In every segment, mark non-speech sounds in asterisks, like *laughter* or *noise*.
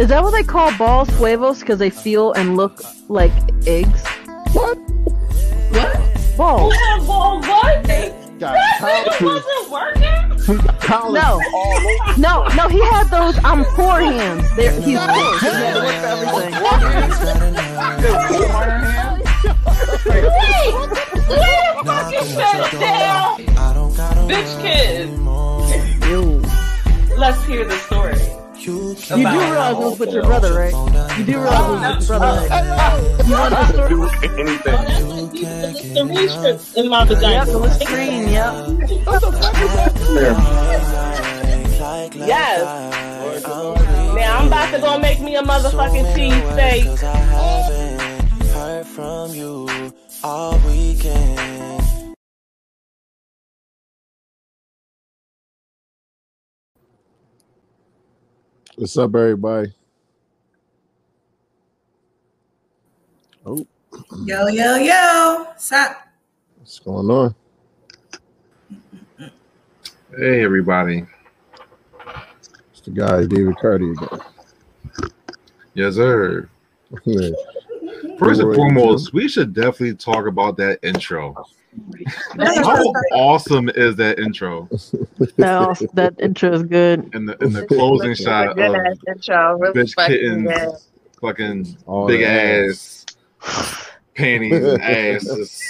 Is that what they call balls huevos? Because they feel and look like eggs. What? What? Balls. What? Ball what? That nigga wasn't working. No. No, no, he had those um four hands. There, he's he had to work for everything. Wait, wait a fucking shut down. Bitch kid. Let's hear the story. You do realize it was with your brother, right? You do realize it was with your brother, right? You want the story? do anything. The restrict in my Yep, vagina. the Listerine, yep. Yes. Now I'm about to go make me a motherfucking cheesesteak. heard from you all weekend. What's up, everybody? Oh, Yo, yo, yo. Stop. what's going on? Hey, everybody. It's the guy, David Cardi again. Yes, sir. *laughs* First and foremost, we should definitely talk about that intro. How awesome is that intro? *laughs* That, also, that intro is good. And the and the closing shot good of ass intro. Really bitch fucking kittens, good. fucking All big the ass, panties and *laughs* ass just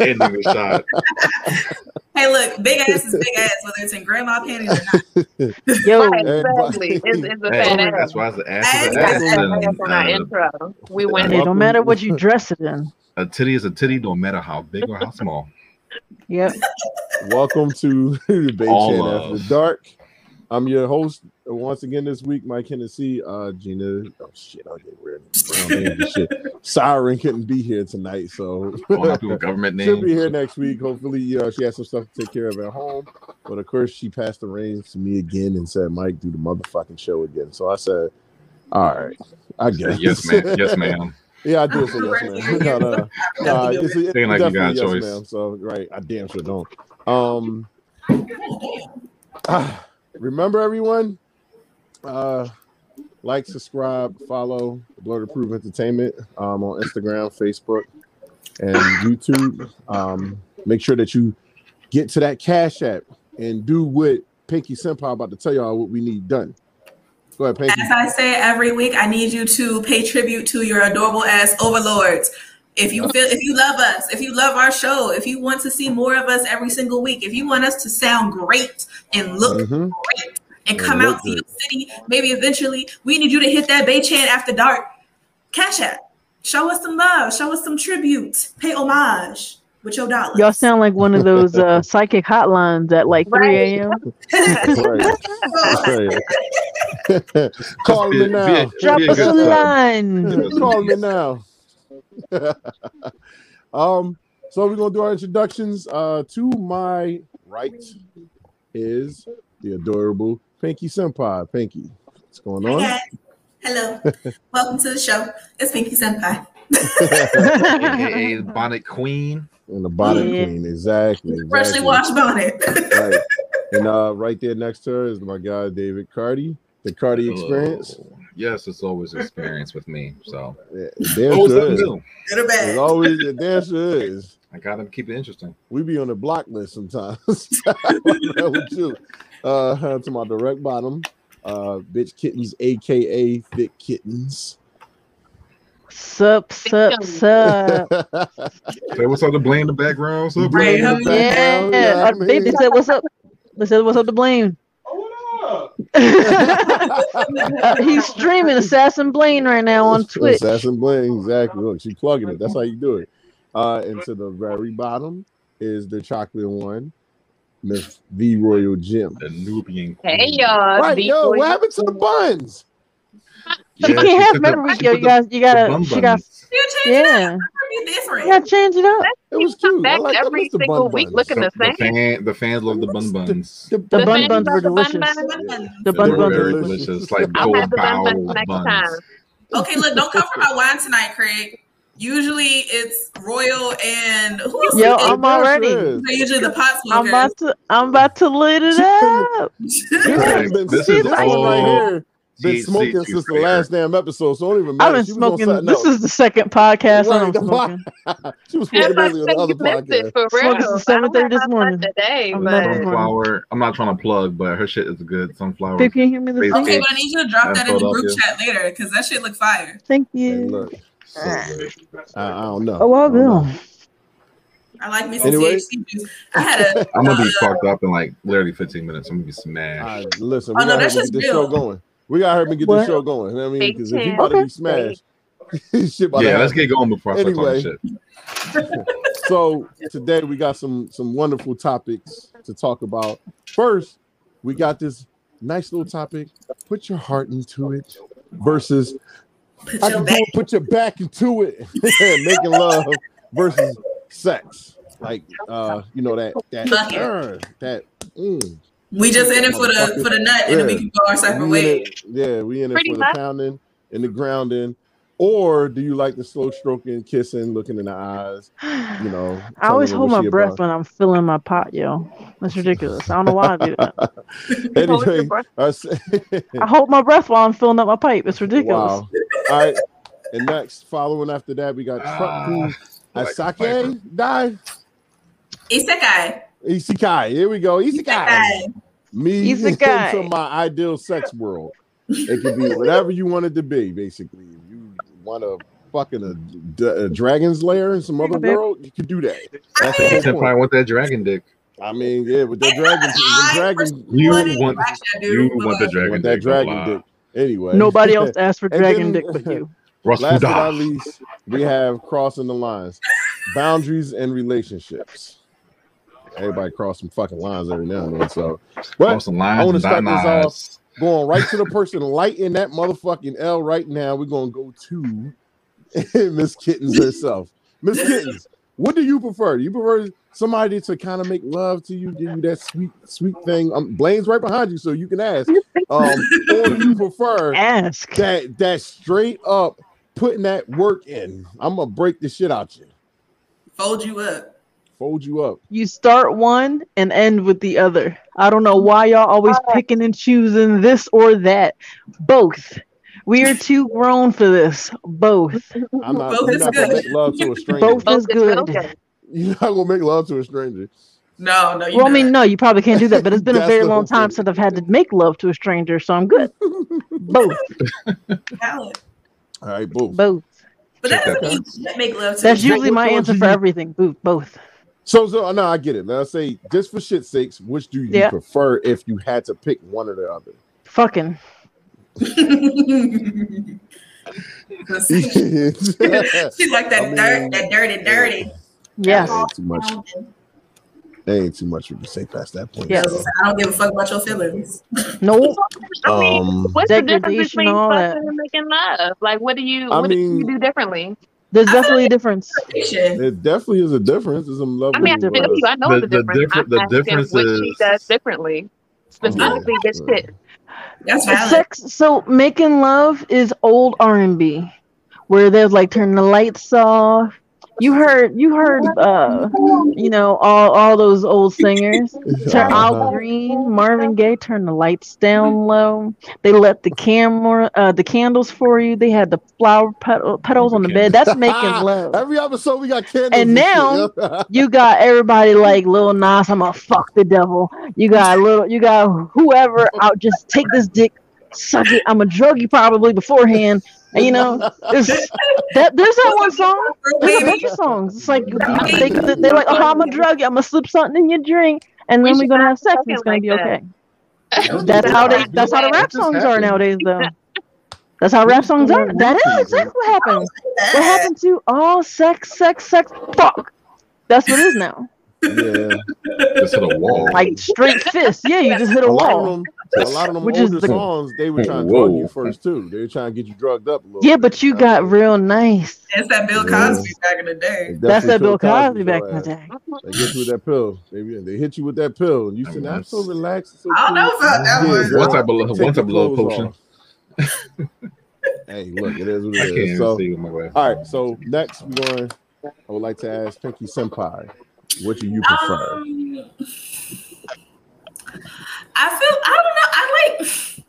ending the shot. *laughs* Hey, look, big ass is big ass, whether it's in grandma panties or not. Yo, Right, exactly. It's, it's a Hey, fat ass. that's why the ass Ass is is an ass. an and, That's in our uh, intro. We went it in. don't matter what you dress it in. A titty is a titty, no matter how big or how small. Yep. Welcome to *laughs* the Bay All Chain. After Dark. I'm your host once again this week, Mike Hennessy. Uh, Gina, oh shit, I get weird. Brown shit. Siren couldn't be here tonight, so *laughs* All have people government *laughs* she'll be here next week. Hopefully, uh, she has some stuff to take care of at home. But of course, she passed the reins to me again and said, "Mike, do the motherfucking show again." So I said, "All right, I guess." Yes, ma'am. Yes, ma'am. Yeah, I did say yes, man. *laughs* No, no, no. *laughs* Uh, it's, it's Saying like you got a definitely choice. ma'am. So right, I damn sure don't. Um, *sighs* remember everyone. Uh, like, subscribe, follow Blood Approved Entertainment um, on Instagram, Facebook, and YouTube. Um, make sure that you get to that Cash App and do what Pinky Senpai about to tell y'all what we need done. Go ahead, Pinky. As I say every week, I need you to pay tribute to your adorable ass overlords. If you feel, if you love us, if you love our show, if you want to see more of us every single week, if you want us to sound great and look Mhm. great and come out to your city, maybe eventually, we need you to hit that B.A.E.-Chan after dark. Cash App. Show us some love. Show us some tribute. Pay homage with your dollars. Y'all sound like one of those uh, *laughs* psychic hotlines at like 3 a.m. Right. Right. *laughs* Call me now. be- Drop be a us *laughs* a line. Call me now. um, so we're gonna do our introductions. Uh, to my right is the adorable Pinky Senpai. Pinky, what's going on? guys. Hello. Welcome to the show. It's Pinky Senpai. AKA Bonnet Queen. And the bonnet Yeah. queen, exactly. Freshly exactly. washed bonnet. Right. *laughs* And uh, right there next to her is my guy David Cardi, the Cardi Experience. Oh, yes, it's always experience with me. So Yeah, damn always sure is. Good or It's always it damn sure is. I gotta keep it interesting. we be on the block list sometimes. *laughs* What with you? Uh, to my direct bottom, uh, bitch kittens, aka thick kittens. Sup, sup, sup. Say what's up to Blaine in the background. What's up, Right, Blaine? huh? Yeah. Yeah, I Uh, they, they said, what's up? They said, what's up to blame? Uh, *laughs* he's streaming Assassin Blaine right now on Twitch. Assassin Bling, exactly. Look, she plugging it. That's how you do it. Uh, and to the very bottom is the chocolate one, Miss V Royal Jim. The Nubian Queen. Hey y'all. Right, yo, what happened to the buns? She Yeah, can't have took the- memory. she you the- got, you gotta, bun she got, buns. You yeah, up. Be different. you gotta change it up. It was Come cute. Back like every single bun week buns. looking the The, the same. fan, the fans love the bun buns. The, The The bun buns were delicious. The bun buns very were delicious. delicious, like I'll have the bun bowl buns next buns. time. Okay, look, don't come for my wine tonight, Craig. Usually it's Royal and who else? Yo. I'm already. Sure is. They're usually the pot smoker. I'm about to, I'm about to lit it up. This has This this is one all- right here. Been THC smoking juice since the right last damn episode, so it don't even matter. I've been She smoking. something This else. is the second podcast Right, *laughs* I'm the smoking. *laughs* she was smoking but earlier on the other you it podcast. for Smoking real. since I don't 7:30 this morning. today, I'm but not- Sunflower. I'm not trying to plug, but her shit is good. Sunflower. Babe, can you hear me this Face? Okay, but I need you to drop that in the group Philadelphia. chat later because that shit look fire. Thank you. So. I, I don't know. Oh, I I don't know. will. I like me some Anyway. THC juice. I had a. I'm gonna be uh, fucked up in like literally 15 minutes. I'm gonna be smashed. All right, listen, Oh, we no, gotta that's just get this real. show going. We gotta help me get What? this show going. You know what I mean, because if you Ten. about to be smashed, *laughs* shit about to yeah, let's get going before I start Anyway. talking shit. *laughs* So today we got some some wonderful topics to talk about. First, we got this nice little topic. Put your heart into it versus Put I your can back. put your back into it. *laughs* Making love versus sex. Like uh, you know that that uh, that mm. We just in it for the for the nut, and then we can go our separate We ways. yeah, we in it Pretty for the pounding and the grounding. Or do you like the slow stroking, kissing, looking in the eyes? You know, *sighs* I always hold my breath about. when I'm filling my pot, yo. That's ridiculous. I don't know why I do that. *laughs* Anyway. I say, *laughs* I hold my breath while I'm filling up my pipe. It's ridiculous. wow. All right, and next, following after that, we got Truck Ah, like Asake Die Isekai. Isekai. Here we go, Isekai. Isekai. Me Isekai. into my ideal sex world. It could be whatever you want it to be, basically. If you want to fucking a dragon's lair in some other world, you could do that. I That's the mean, whole Senpai point. want that dragon dick. I mean, yeah, with that dragon, the I dragon, You want- to watch that dude, You want the like, dragon want that dick. dragon dick. Anyway, Nobody else *laughs* asked for dragon then- dick but *laughs* you. Russ Last but not least, we have crossing the lines, boundaries and relationships. Everybody cross some fucking lines every now and then. So, but Cross some lines I wanna and start dot this lines. going right to the *laughs* person lighting that motherfucking L right now. We're gonna go to *laughs* Miss Kittens herself. Miss Kittens, what do you prefer? Do you prefer somebody to kind of make love to you, give you that sweet, sweet thing? Um, Blaine's right behind you, so you can ask. Um, or do you prefer *laughs* Ask. that that straight up putting that work in? I'm gonna break the shit out you, fold you up. Fold you up. You start one and end with the other. I don't know why y'all always picking and choosing this or that. Both. We are too grown for this. Both. I'm not, Both you're is not gonna good. make love to a *laughs* stranger. Both Both is is good. good. You're not gonna make love to a stranger. No, no, you Well, I mean, no, you probably can't do that, but it's been a very long whole time thing. since I've had to make love to a stranger, so I'm good. *laughs* Both. valid. All right, both. Both. But that Check doesn't mean you can't make love to That's usually my answer for everything. Both. Both. So, so no, I get it. Now, say just for shit's sakes, which do you Yeah. prefer if you had to pick one or the other? Fucking. *laughs* She's like that I mean- dirt, that dirty, dirty. Yes. ain't too much. Ain't too much we can say past that point. Yes. so. I don't give a fuck about your feelings. Nope. I mean, Um, what's the difference between fucking and making love? Like, what do you, I what do mean- you do differently? There's I feel definitely a difference. It definitely is a difference. There's some love. I mean, I with you. I know The- the, the difference. differ- I'm the asking difference what she does differently, specifically this Yeah. shit. That's valid. Sex. So making love is old R and B, where there's like turn the lights off. You heard, you heard, uh, you know, all all those old singers. Turn Uh-huh. Al Green, Marvin Gaye, turn the lights down low. They let the camera, uh, the candles for you. They had the flower petal, petals on the bed. That's making *laughs* love. Every episode we got candles. And now- You got everybody like Lil Nas. I'm gonna fuck the devil. You got little, you got whoever out. Just take this dick, suck it. I'm a drug you probably beforehand. And you know, it's, *laughs* that there's that one song. *laughs* There's a bunch of songs. It's like they, they, they're like, oh, I'm a drug you. I'm gonna slip something in your drink, and We then we're gonna have sex. And it's gonna like be that. okay. That's how they. That's how the rap songs are nowadays, though. *laughs* That's how rap songs are. That is mm-hmm. exactly what happened. What happened to all sex, sex, sex, fuck? That's what it is now. Yeah, *laughs* Just hit a wall. Like straight fist. Yeah, you just hit a a lot wall. them, a lot of them Which is the- songs, they were trying to drug you first too. They were trying to get you drugged up a little. Yeah, bit. but you got real nice. It's that Bill Yeah. Cosby back in the day. They That's that Bill Bill Cosby back in the day. They get you with that pill. They, they hit you with that pill, and you said, "I'm so relaxed." So I don't know about that Yeah, one. girl, One type of love, take one type of love potion. hey, look, it is what I it can't So, see my all right. So next, we're going. I would like to ask Pinky Senpai, what do you prefer? Um, I feel I don't know. I like.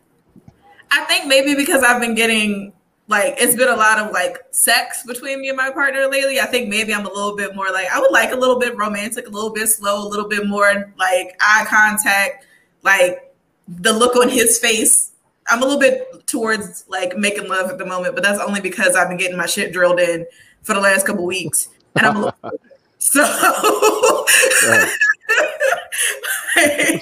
I think maybe because I've been getting like it's been a lot of like sex between me and my partner lately. I think maybe I'm a little bit more like I would like a little bit romantic, a little bit slow, a little bit more like eye contact, like the look on his face. I'm a little bit towards like making love at the moment, but that's only because I've been getting my shit drilled in for the last couple weeks, and I'm a little, so. Right. *laughs*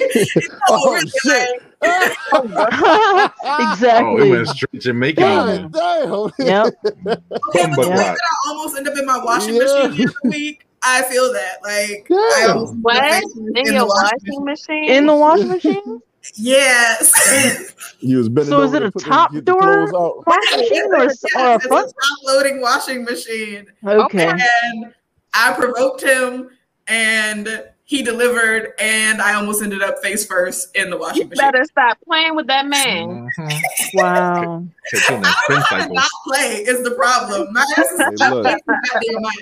oh, shit. *laughs* Oh, it exactly. went straight Jamaican on God you. damn. Yep. Okay, but But the why? fact that I almost end up in my washing Yeah. machine the week, I feel that. Like I What? put In the your washing washing machine? In the washing machine? *laughs* Yes. You was bending So is it a top the door? clothes out. Washing machine or, Yes, or a a front? top loading washing machine. Okay. And I provoked him and he delivered and I almost ended up face first in the You washing machine. better stop playing with that man. Mhm. Wow. Catch you in I don't know how to not play is the problem. My ass is not look. playing goddamn much.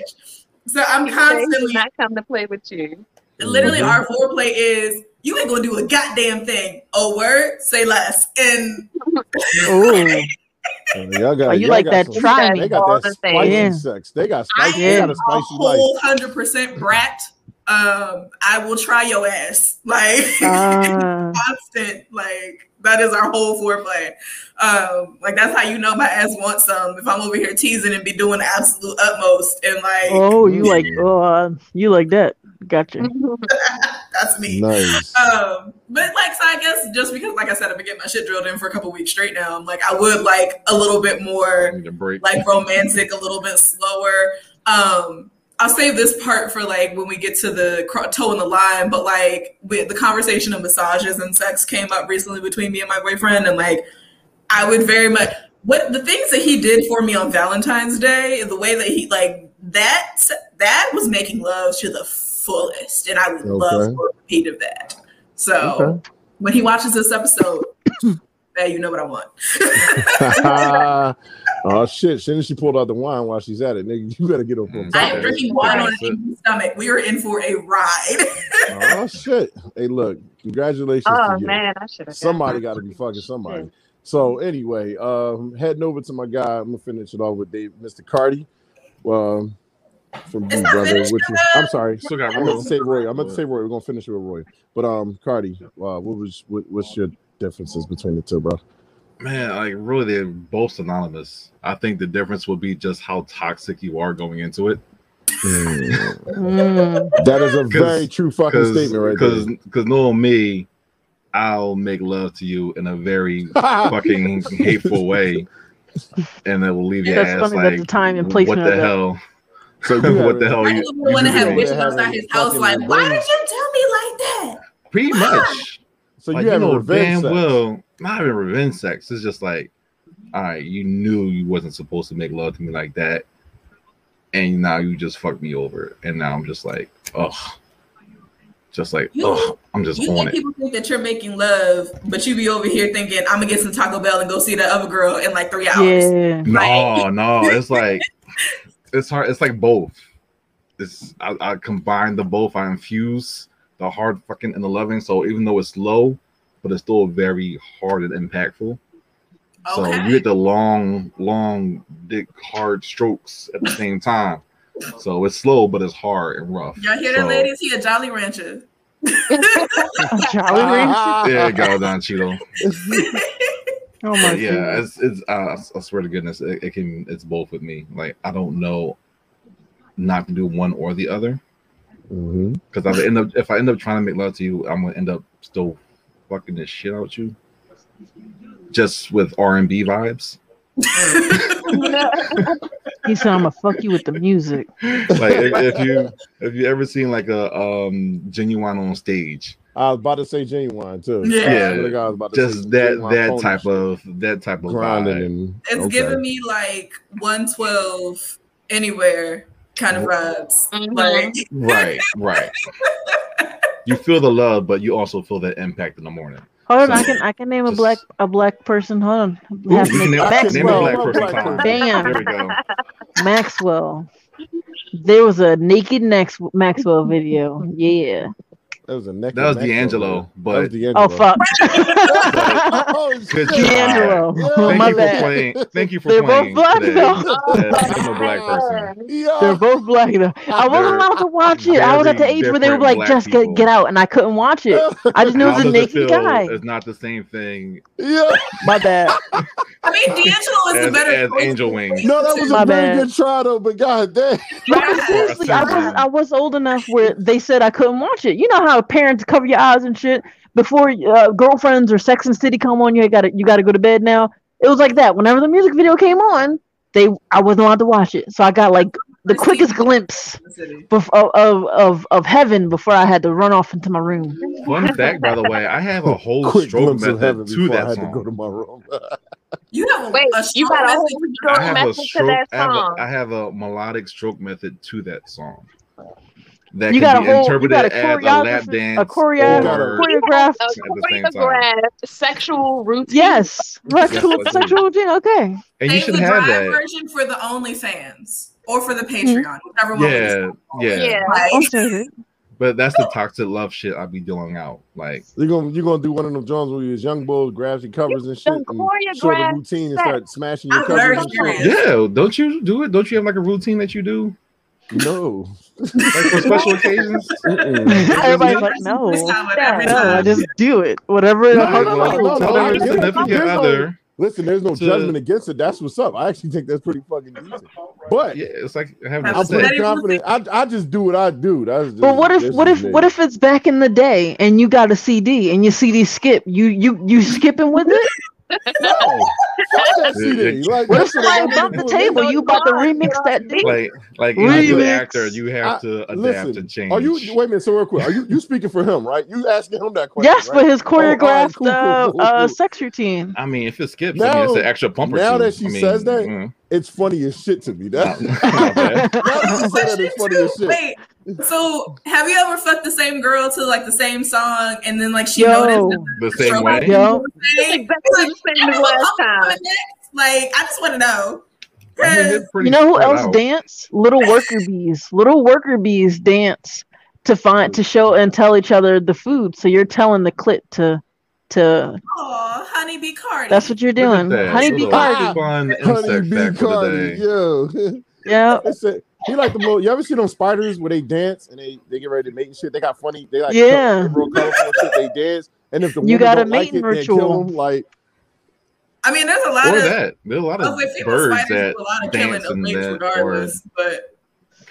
So I'm He said he did constantly not come to play with you. Literally, Mhm. our foreplay is you ain't gonna do a goddamn thing. Oh, word, say less. And Ooh. *laughs* y'all got, Are you y'all like got that some- try They got All that the spicy things. sex. They got I spicy. They am got a a spicy life. whole hundred percent brat. Um, I will try your ass. *laughs* Like Uh, constant. Like that is our whole foreplay. Um, like that's how you know my ass wants some. If I'm over here teasing and be doing the absolute utmost and like oh, you like oh, uh, you like that? Gotcha. *laughs* that's me. Nice. Um, but like, so I guess just because, like I said, I've been getting my shit drilled in for a couple weeks straight now. I'm like, I would like a little bit more break. like romantic, a little bit slower. Um, I'll save this part for like when we get to the toe in the line. But like, with the conversation of massages and sex came up recently between me and my boyfriend, and like, I would very much what the things that he did for me on Valentine's Day, the way that he like that that was making love to the fullest, and I would love Okay. for a repeat of that. So Okay. when he watches this episode, *coughs* hey, you know what I want. *laughs* oh shit! Soon as she pulled out the wine while she's at it, nigga, you better get up on Mm. I top. am drinking wine on That's an empty stomach. We are in for a ride. Oh *laughs* shit! Hey, look, congratulations Oh to you. man, I should have. Somebody got to be fucking somebody. So anyway, um, heading over to my guy. I'm gonna finish it off with Dave, Mr. Cardi, um, from It's Big not Brother. finished, Which is, I'm sorry, Still got I meant room. to say Roy. I meant to say Roy. We're gonna finish it with Roy. But um, Cardi, uh, what was what, what's your differences between the two, bro? Man, like really, they're both synonymous. I think the difference would be just how toxic you are going into it. Mm. that is a *laughs* very true fucking Because statement, right because there. because knowing me, I'll make love to you in a very *laughs* fucking hateful way, and it will leave your That's ass funny that like, the time and what placement the of that. Hell? So you what the have- hell? I You, just want to you have doing? bitches outside his house fucking like, why did you tell me like that? Pretty much. So like, you have know revenge damn sex. well, not even revenge sex. It's just like, all right, you knew you wasn't supposed to make love to me like that, and now you just fucked me over, and now I'm just like, ugh, just like, You- ugh, I'm just You on think it. people think that you're making love, but you be over here thinking, I'm gonna get some Taco Bell and go see that other girl in like three hours. Yeah. No, no, it's like, *laughs* it's hard. It's like both. It's I, I combine the both. I infuse the hard fucking and the loving. So even though it's low, but it's still very hard and impactful. So you get the long, long, dick, hard strokes at the same time. So it's slow, but it's hard and rough. Y'all hear that, ladies? He a Jolly Rancher. *laughs* Jolly *laughs* Rancher? There you go, Don Cheeto. *laughs* Oh my But yeah, it's it's. Uh, I swear to goodness, it, it can. It's both with me. Like I don't know, not to do one or the other. Mhm. Because if I end up if I end up trying to make love to you, I'm gonna end up still fucking the shit out you. Just with R and B vibes. *laughs* He said, "I'm gonna fuck you with the music." Like if, if you if you ever seen like a um genuine on stage, I was about to say genuine too. Yeah. I swear to God, I was about to say just that that type shit. of that type of grinding vibe. and It's okay. giving me like 112 anywhere kind of vibes. Mhm. Like *laughs* Right, right. you feel the love, but you also feel that impact in the morning. Hold on, So, I can I can name a black a black person. Hold on, Ooh, Have you name, name a Maxwell. black person. Black Tom. Bam. There we go. Maxwell. There was a naked Max, Maxwell video. Yeah, That was a neck. That was neck D'Angelo, song. but that was D'Angelo. Oh fuck. *laughs* oh, Good. D'Angelo. Yeah. Oh, Thank my you for playing. Thank you for They're both black, today. though. As I'm a black person. Yeah. They're both black though. I wasn't allowed to watch it. I was at the age where they were like, just get get out, and I couldn't watch it. I just *laughs* knew it was a does it naked guy. is not the same thing yeah. My bad. *laughs* I mean, D'Angelo is the as, better as. Angel Wings. No, that was My a very bad. good try though, but god damn. No, seriously, I was I was old enough where they said I couldn't watch it. You know how parents cover your eyes and shit before uh, girlfriends or Sex and City come on. You got to you got to go to bed now. It was like that. Whenever the music video came on, they I wasn't allowed to watch it. So I got like the quickest glimpse of, of of of heaven before I had to run off into my room. Fun fact, by the way, I have a *laughs* whole Quick stroke glimpse of heaven method to before I that had to go song. to my room. *laughs* You have a, Wait, a you got a whole stroke I have a message to stroke. that I have a, song. I have a melodic stroke method to that song. That You can got a be whole you interpreted got a as a lap dance a choreo- or choreographed. a the choreographed sexual routine. Yes, sexual sexual routine. Okay. And you should the have drive that. version for the OnlyFans or for the hmm. Patreon, whichever one. Yeah, yeah, Yeah. Like, save. But that's the toxic love shit I be doing out. Like, You're gonna you're gonna do one of them Jones where you young bulls grabs your covers and shit and show the choreographed routine and start smashing your I'm covers and shit. yeah, don't you do it? Don't you have like a routine that you do, No. *laughs* like for special occasions? *laughs* Everybody's like, no, This time with every no, I just do it. Whatever. No, no, no, no, no, it. significant other. Listen, there's no To- judgment against it. That's what's up. I actually think that's pretty fucking decent. But Yeah, it's like I'm a I'm Steady pretty confident. I, I just do what I do. That's just, But what if what if me. what if it's back in the day and you got a CD and your CD skip? You you you skipping with it? No, fuck that CD. Like, What that if shit somebody bumped the to do with table? You about to remix that dick? Like, like if you're the actor, you have I- to adapt Listen, and change. are you wait a minute? So real quick, are you you speaking for him, right? You asking him that question? Yes, right? for his Oh, all right, choreographed cool, cool, uh, cool, uh, sex routine. I mean, if it skips, I mean, it's an extra pump now two. that she I mean, says that, mm, It's funny as shit to me. That *laughs* not bad. *laughs* now that you say that, it's funny as shit. Wait, so have you ever fucked the same girl to like the same song and then like she Yo. noticed the same way. Yo, Hey, Exactly the same as last time. Like, I just want to know. I mean, you know who else out. dance? Little worker bees. Little worker bees dance to find to show and tell each other the food. So you're telling the clit to to. Oh, honeybee Cardi. That's what you're doing. that. Honeybee Little Cardi. Fun Honey insect bee fact for Cardi, yo. *laughs* Yeah. It's he like the little. You ever see them spiders where they dance and they they get ready to mate and shit? They got funny. They like Yeah. they real colorful and shit. They dance, and if the You woman got a don't like mating it, kill ritual. them. Like I mean, there's a lot Or of that. There's a lot oh, of wait, birds spiders that a lot of killing dance of and mates that, or but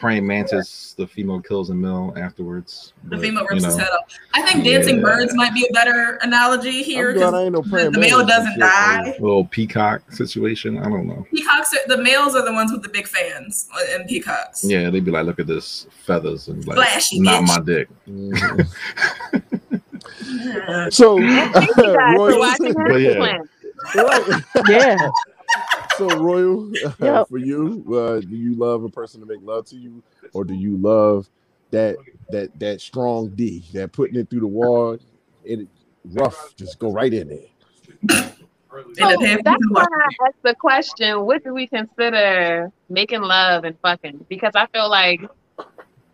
praying mantis, the female kills a male afterwards. the But, female you rips his head off. I think dancing Yeah. birds might be a better analogy here I'm glad I because no the, the male doesn't shit, die. little peacock situation. I don't know. Peacocks, are, the males are the ones with the big fans and peacocks. Yeah, they'd be like, look at this feathers and like, Flashy not bitch. my dick. *laughs* So, Thank you *laughs* guys for Royal, watching But yeah. Right. Yeah. *laughs* So, Royal, *laughs* Yep. for you, uh, do you love a person to make love to you, or do you love that that that strong D, that putting it through the wall, it rough, just go right in there? So that's why I asked the question: What do we consider making love and fucking? Because I feel like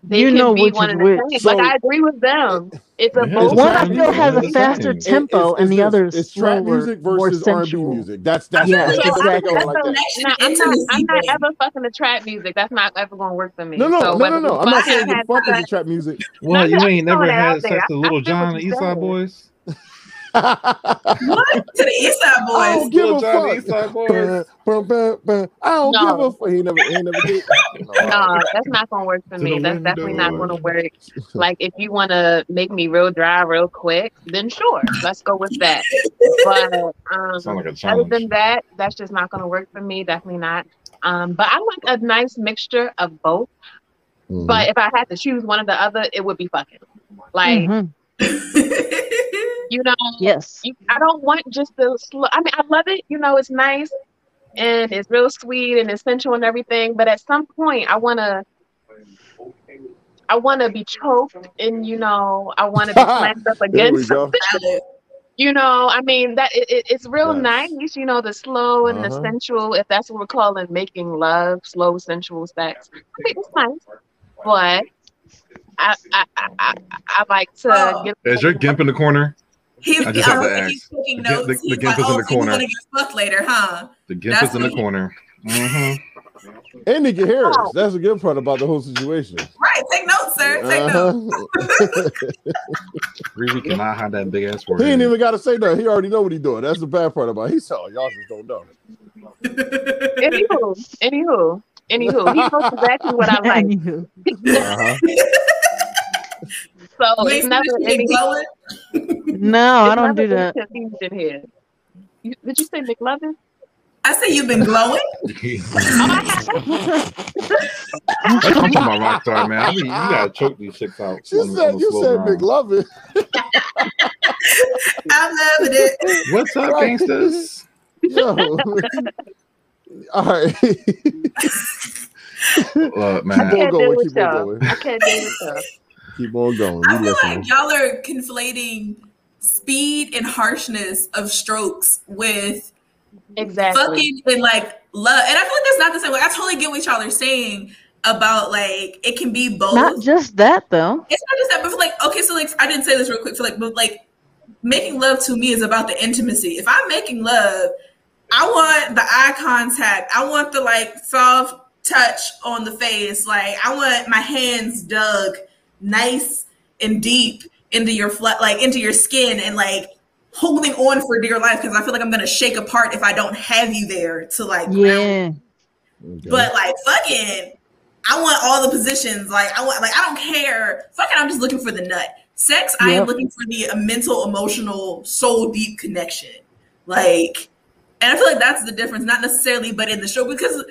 they You can know be which one is and the which. same. So- like I agree with them. It's a Yeah, both. One I feel has a faster It- tempo, It's- and the other is trap slower, music versus R&B sensual. music. That's that's Yeah, that's So exactly I, that's like that. Connection, I'm not. I'm not ever fucking the trap music. That's not ever going to work for me. No, no, so no, no, no. I'm not fucking saying you have fuck with the trap music. Well, You ain't never throwing it out had there. sex I- with Lil Jon and you're Eastside. Boys? I What? *laughs* To the East Side Boyz. I don't give Little a John fuck. Eastside Boys. Bum, bum, bum. I don't No. give a fuck. He never, he never did. *laughs* No, that's not gonna work for To me. the That's definitely not gonna work. Like if you wanna make me real dry real quick, then sure, let's go with that. But um, like other than that, that's just not gonna work for me. Definitely not. Um, but I like a nice mixture of both. Mhm. But if I had to choose one or the other, it would be fucking. Like Mhm. *laughs* you know, Yes. you, I don't want just the slow. I mean, I love it. You know, it's nice and it's real sweet and it's sensual and everything. But at some point, I want to. I want to be choked, and you know, I want to be *laughs* slammed up There we against go. something. You know, I mean that it, it, it's real Yes. nice. You know, the slow and the Uh-huh. sensual. If that's what we're calling making love, slow sensual sex. I think it's nice, but I I, I, I, I like to Oh. get Is your gimp in the corner? He, I just have to oh, ask. he's taking The gimp- notes. the- the He's gimp like, is in oh, the so you corner. want to get fucked later, huh? The gimp That's is in the me. corner. hmm *laughs* And he can hear. That's the good part about the whole situation. Right. Take notes, sir. Take notes. *laughs* Uh-huh. Riri cannot hide that big ass word. he ain't even got to say nothing. He already know what he doing. That's the bad part about. it. He said, oh, "Y'all just don't know." anywho, anywho, anywho. He knows exactly what I like. Anywho. *laughs* Uh-huh. So it's ain't never seen any. No, I don't do that. Confusion here. You, did you say McLovin? I say you've been glowing. *laughs* I'm talking about Rockstar, man. I mean, you gotta choke these chicks out. She on the- on said, "You said grind. McLovin." *laughs* I'm loving it. What's up, Right. gangsters? *laughs* Yo. All right. Look, man. on can't going, deal with keep y'all. I can't deal with y'all. Keep on going. I We feel listening. like y'all are conflating speed and harshness of strokes with Exactly. fucking and like love. And I feel like that's not the same. way. I totally get what y'all are saying about like it can be both. Not just that though. it's not just that, but for like okay, so like I didn't say this real quick. So like, but like making love to me is about the intimacy. If I'm making love, I want the eye contact. I want the like soft touch on the face. Like I want my hands dug nice and deep into your flat, like into your skin, and like holding on for dear life because I feel like I'm gonna shake apart if I don't have you there to like Yeah. Okay. but like fucking, I want all the positions. Like I want, like I don't care. Fucking, I'm just looking for the nut. Sex, I am looking for the uh, mental, emotional, soul deep connection. Like, and I feel like that's the difference. Not necessarily, but in the show because,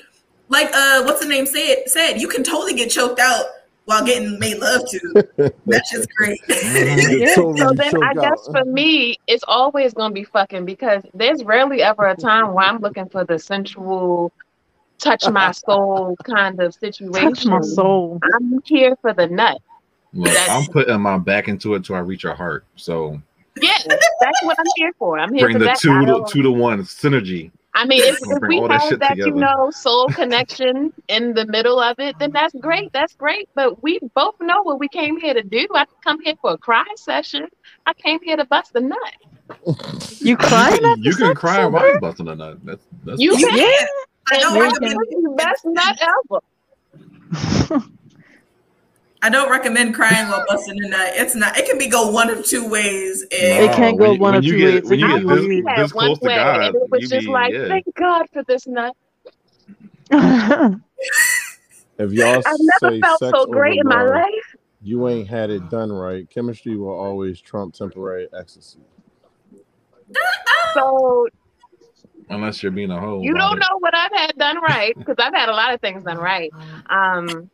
like, uh, what's the name said said you can totally get choked out while getting made love to. *laughs* That's just great. *laughs* Yeah. So then I guess for me, it's always gonna be fucking because there's rarely ever a time where I'm looking for the sensual touch my *laughs* soul kind of situation. Touch my soul. I'm here for the nut. Look, That's- I'm putting my back into it till I reach your heart. So Yeah, that's what I'm here for. I'm here bring for the that. two I, to, two to one synergy. I mean, if, if we all that have that, you know, soul connection in the middle of it, then that's great. That's great. But we both know what we came here to do. I come here for a cry session. I came here to bust a nut. You crying? at You can cry show, while you're busting a nut. That's that's You You can. can. I don't There you recommend. This is the best nut ever. *laughs* I don't recommend crying while busting a nut. It's not. It can be go one of two ways. And It can't go when one when of two get- ways. When It you get be this, this one close to way, God, and it was just be- like, yeah. thank God for this nut. *laughs* If y'all I've never felt so great in my life. you ain't had it done right. Chemistry will always trump temporary ecstasy. So unless you're being a hoe. you don't it. know what I've had done right because I've had a lot of things done right. Um,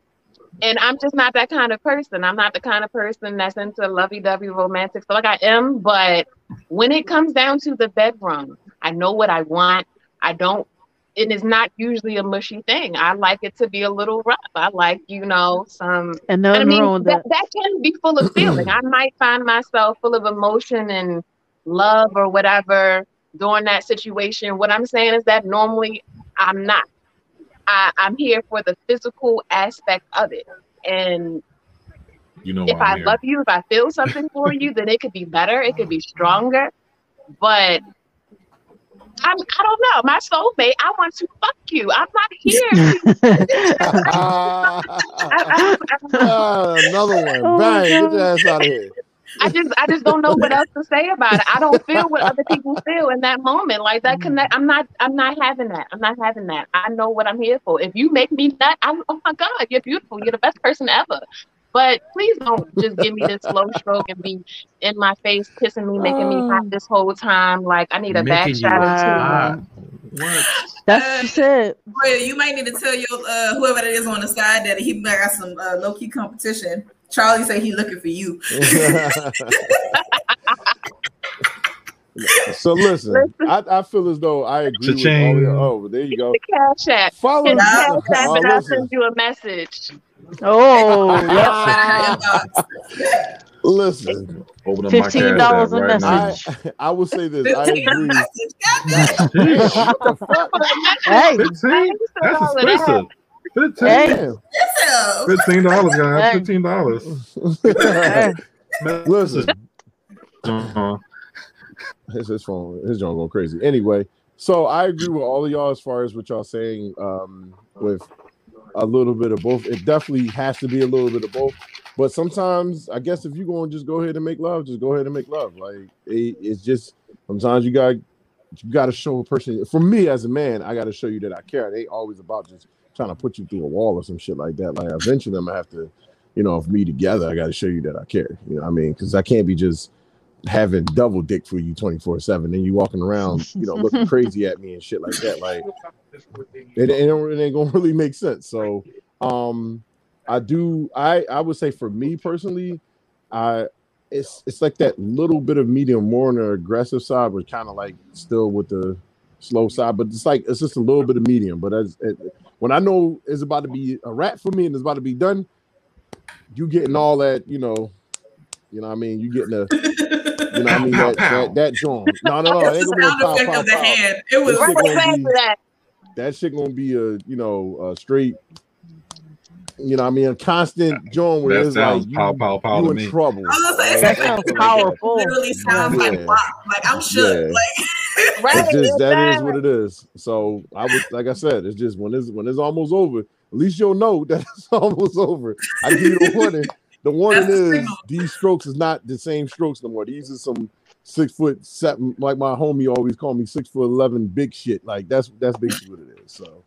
and I'm just not that kind of person. I'm not the kind of person that's into lovey-dovey romantic stuff. Like I am, but when it comes down to the bedroom, I know what I want. I don't. It is not usually a mushy thing. I like it to be a little rough. I like, you know, some and And I mean, that, that. that can be full of feeling. I might find myself full of emotion and love or whatever during that situation. What I'm saying is that normally I'm not. I, I'm here for the physical aspect of it. And You know if I'm I here. love you, if I feel something for you, then it could be better, it could be stronger. But I'm, I don't know. My soulmate, I want to fuck you. I'm not here. I, I, I, Ah, another one. Oh Bang, get your ass out of here. I just I just don't know what else to say about it. I don't feel what other people feel in that moment. Like that connect I'm not I'm not having that. I'm not having that. I know what I'm here for. If you make me nut, I'm oh my God, you're beautiful. You're the best person ever. But please don't just give me this slow stroke and be in my face, kissing me, making me hot this whole time. Like I need a back Making you shadow Wow. too. What? That's what she said. You might need to tell your uh, whoever that is on the side that he might got some uh, low key competition. Charlie say he looking for you. *laughs* so listen, I, I feel as though I agree with all your, oh, there you go. The cash app. Follow Hit the oh, cash app oh, and I'll listen, send you a message. Oh, *laughs* yep. Listen. Open up $15 a right now. I I will say this. I agree. Goddamn. what the fuck? Hey, 15? That's all expensive. Fifteen. Hey. Fifteen dollars, guys. Fifteen dollars. Listen, Uh-huh. his, his phone, his joint going crazy. Anyway, so I agree with all of y'all as far as what y'all saying. Um, with a little bit of both, it definitely has to be a little bit of both. But sometimes, I guess if you're going to just go ahead and make love, just go ahead and make love. Like it, it's just sometimes you got you got to show a person. For me as a man, I got to show you that I care. It ain't always about just trying to put you through a wall or some shit like that. Like eventually, I'm gonna have to, you know, if me together, I got to show you that I care. You know, what I mean, because I can't be just having double dick for you 24 7 and you walking around you know looking crazy at me and shit like that like it, it, it ain't gonna *laughs* really make sense so um i do i i would say for me personally i it's it's like that little bit of medium more on the aggressive side but kind of like still with the slow side but it's like it's just a little bit of medium but as it, when i know it's about to be a wrap for me and it's about to be done you getting all that you know you know what i mean you getting a you know what I mean? That, pow. *laughs* that, that joint. No, no, no. It it's the gonna be a sound pow, effect pow, of the pow. hand. It was This Right shit be- that. That shit gonna be a, you know, a straight, you know what I mean? A constant joint where that it's like you, pow pow pow you in me. trouble. I was gonna say, that sounds shit like that. powerful. literally sounds like wow. Like I'm shook. Yeah. Like *laughs* Right. It's just that is what it is. So I was like I said, it's just when it's when it's almost over, at least you'll know *laughs* that it's almost over. I give you the warning. The *laughs* warning That's is these strokes is not the same strokes no more. These are some six foot seven, like my homie always called me six foot eleven big shit. Like that's that's basically what it is. So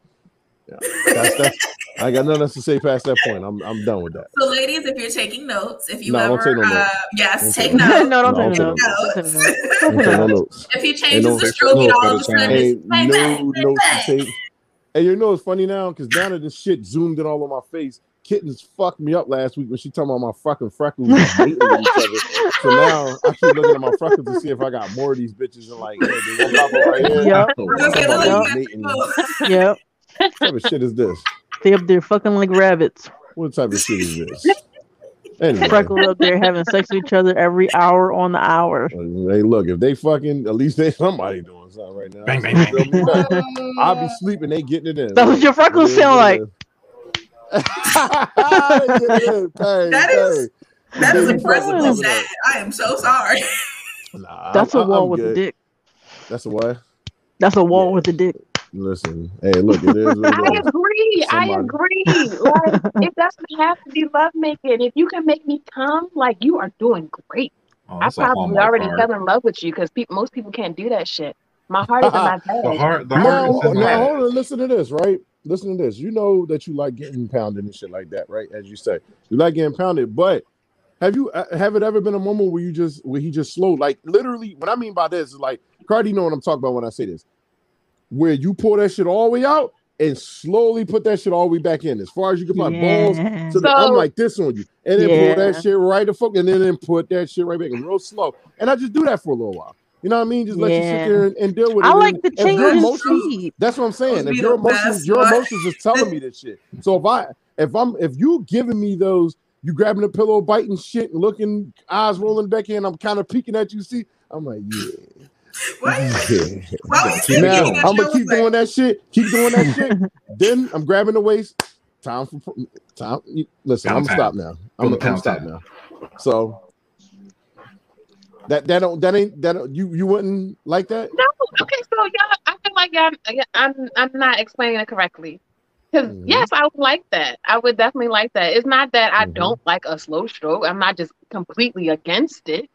yeah, that's that's I got nothing else to say past that point. I'm I'm done with that. so, ladies, if you're taking notes, if you No, don't ever, take no uh, notes. yes, Don't take take notes. no, don't No, take no okay. notes. Take notes. Don't take no notes. If he Ain't changes no the fix stroke, it all by of a sudden time. is Ain't bang, no bang, bang, notes to take. And you know it's funny now because now that this shit zoomed in all on my face, kittens fucked me up last week when she talking about my fucking freckles was each other. So now I keep looking at my freckles to see if I got more of these bitches and like, hey, they one pop up right here. Yep, I was gonna say, Somebody look, mating. you got to yep. What type of shit is this? They up there fucking like rabbits. What type of shit is this? *laughs* Anyway, Freckles up there having sex with each other every hour on the hour. hey, look, if they fucking, at least they *laughs* somebody doing something right now. Bang, bang, bang. they'll be back. I'll be sleeping, they getting it in. That's what your freckles It is sound what like. it is. They getting it *laughs* in. Bang, That is- bang. That is Baby impressive freckles to coming say. up. I am so sorry. Nah, That's I'm, a wall I'm with good. a dick. That's a what? That's a wall Yeah. with a dick. Listen, hey, look, it is what I it is. agree. I agree. Like it doesn't have to be lovemaking. If you can make me come, like you are doing great. Oh, I probably already card. fell in love with you because people, most people can't do that shit. My heart is in my *laughs* The bag. heart, the Now, heart is in now head. hold on, listen to this, right? Listen to this. You know that you like getting pounded and shit like that, right? As you say, you like getting pounded, but have you uh, have it ever been a moment where you just where he just slowed, like literally? What I mean by this is like Cardi, know what I'm talking about when I say this, where you pull that shit all the way out and slowly put that shit all the way back in, as far as you can put balls Yeah. to the, I'm like this on you, and then Yeah. pull that shit right the fuck, and then, then put that shit right back in real slow, and I just do that for a little while. You know what I mean? Just let you sit there and, and deal with it. I and like the if your change emotions- speed. that's what I'm saying. If your emotions, best, your emotions is telling me this shit. So if I, if I'm, if you giving me those, you grabbing the pillow, biting shit, and looking, eyes rolling back in, I'm kind of peeking at you. See, I'm like, yeah, *laughs* Why you *laughs* yeah. why were you Now looking I'm gonna keep doing that shit. Keep doing that shit. *laughs* Then I'm grabbing the waist. Time for time. you- Listen, I'm gonna stop now. I'm gonna, I'm gonna stop Pound now. So that that don't that ain't that don't- you you wouldn't like that. No, okay, so y'all, I feel like y'all, I'm, I'm not explaining it correctly. Because Mhm. yes, I would like that. I would definitely like that. It's not that I Mhm. don't like a slow stroke. I'm not just completely against it.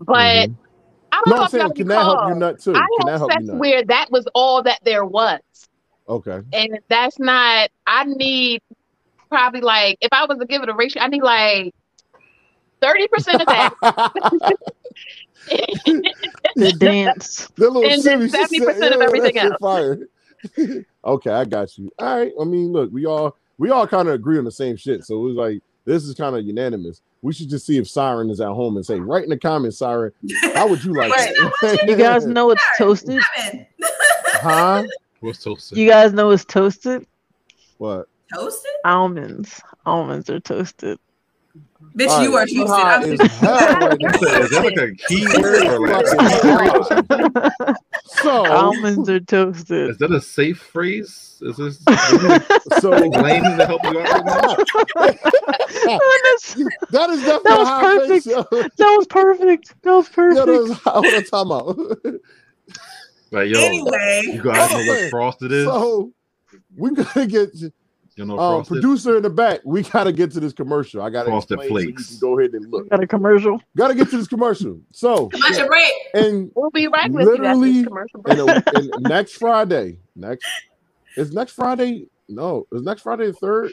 But Mhm. I don't No, know I'm if saying, y'all can that help you recall, nut too? I Can that had help sex you nut? where that was all that there was, Okay. and that's not. I need probably like if I was to give it a ratio, I need like thirty percent of that. The *laughs* dance. The little And then 70% of "Yeah, everything that shit else." Fire. *laughs* okay, I got you. All right. I mean, look, we all we all kind of agree on the same shit. So it was like this is kind of unanimous. We should just see if Siren is at home and say, write in the comments, Siren, how would you *laughs* like Right. that? You guys know it's toasted. *laughs* Huh? What's toasted? You guys know it's toasted. What? Toasted? Almonds. Almonds are toasted. Bitch, All you are Houston. I'm Houston. *laughs* hell right now. Is that like a keyword or like *laughs* So, Almonds are toasted. is that a safe phrase? Is this *laughs* so Lane to help you out right now? that is definitely That was how perfect. so. That was perfect. That was Yeah, perfect. that was hold on, time out. Like yo, Anyway, you guys know what on. frosted is? So we gotta get you know um, producer in the back. We gotta get to this commercial. I gotta Frosted explain so you Flakes. can go ahead and look. Got a commercial. Gotta get to this commercial. So Lunch and break. and We'll be right with you after Literally, this commercial break. and, a, and next Friday, next is next Friday. No, is next Friday the third?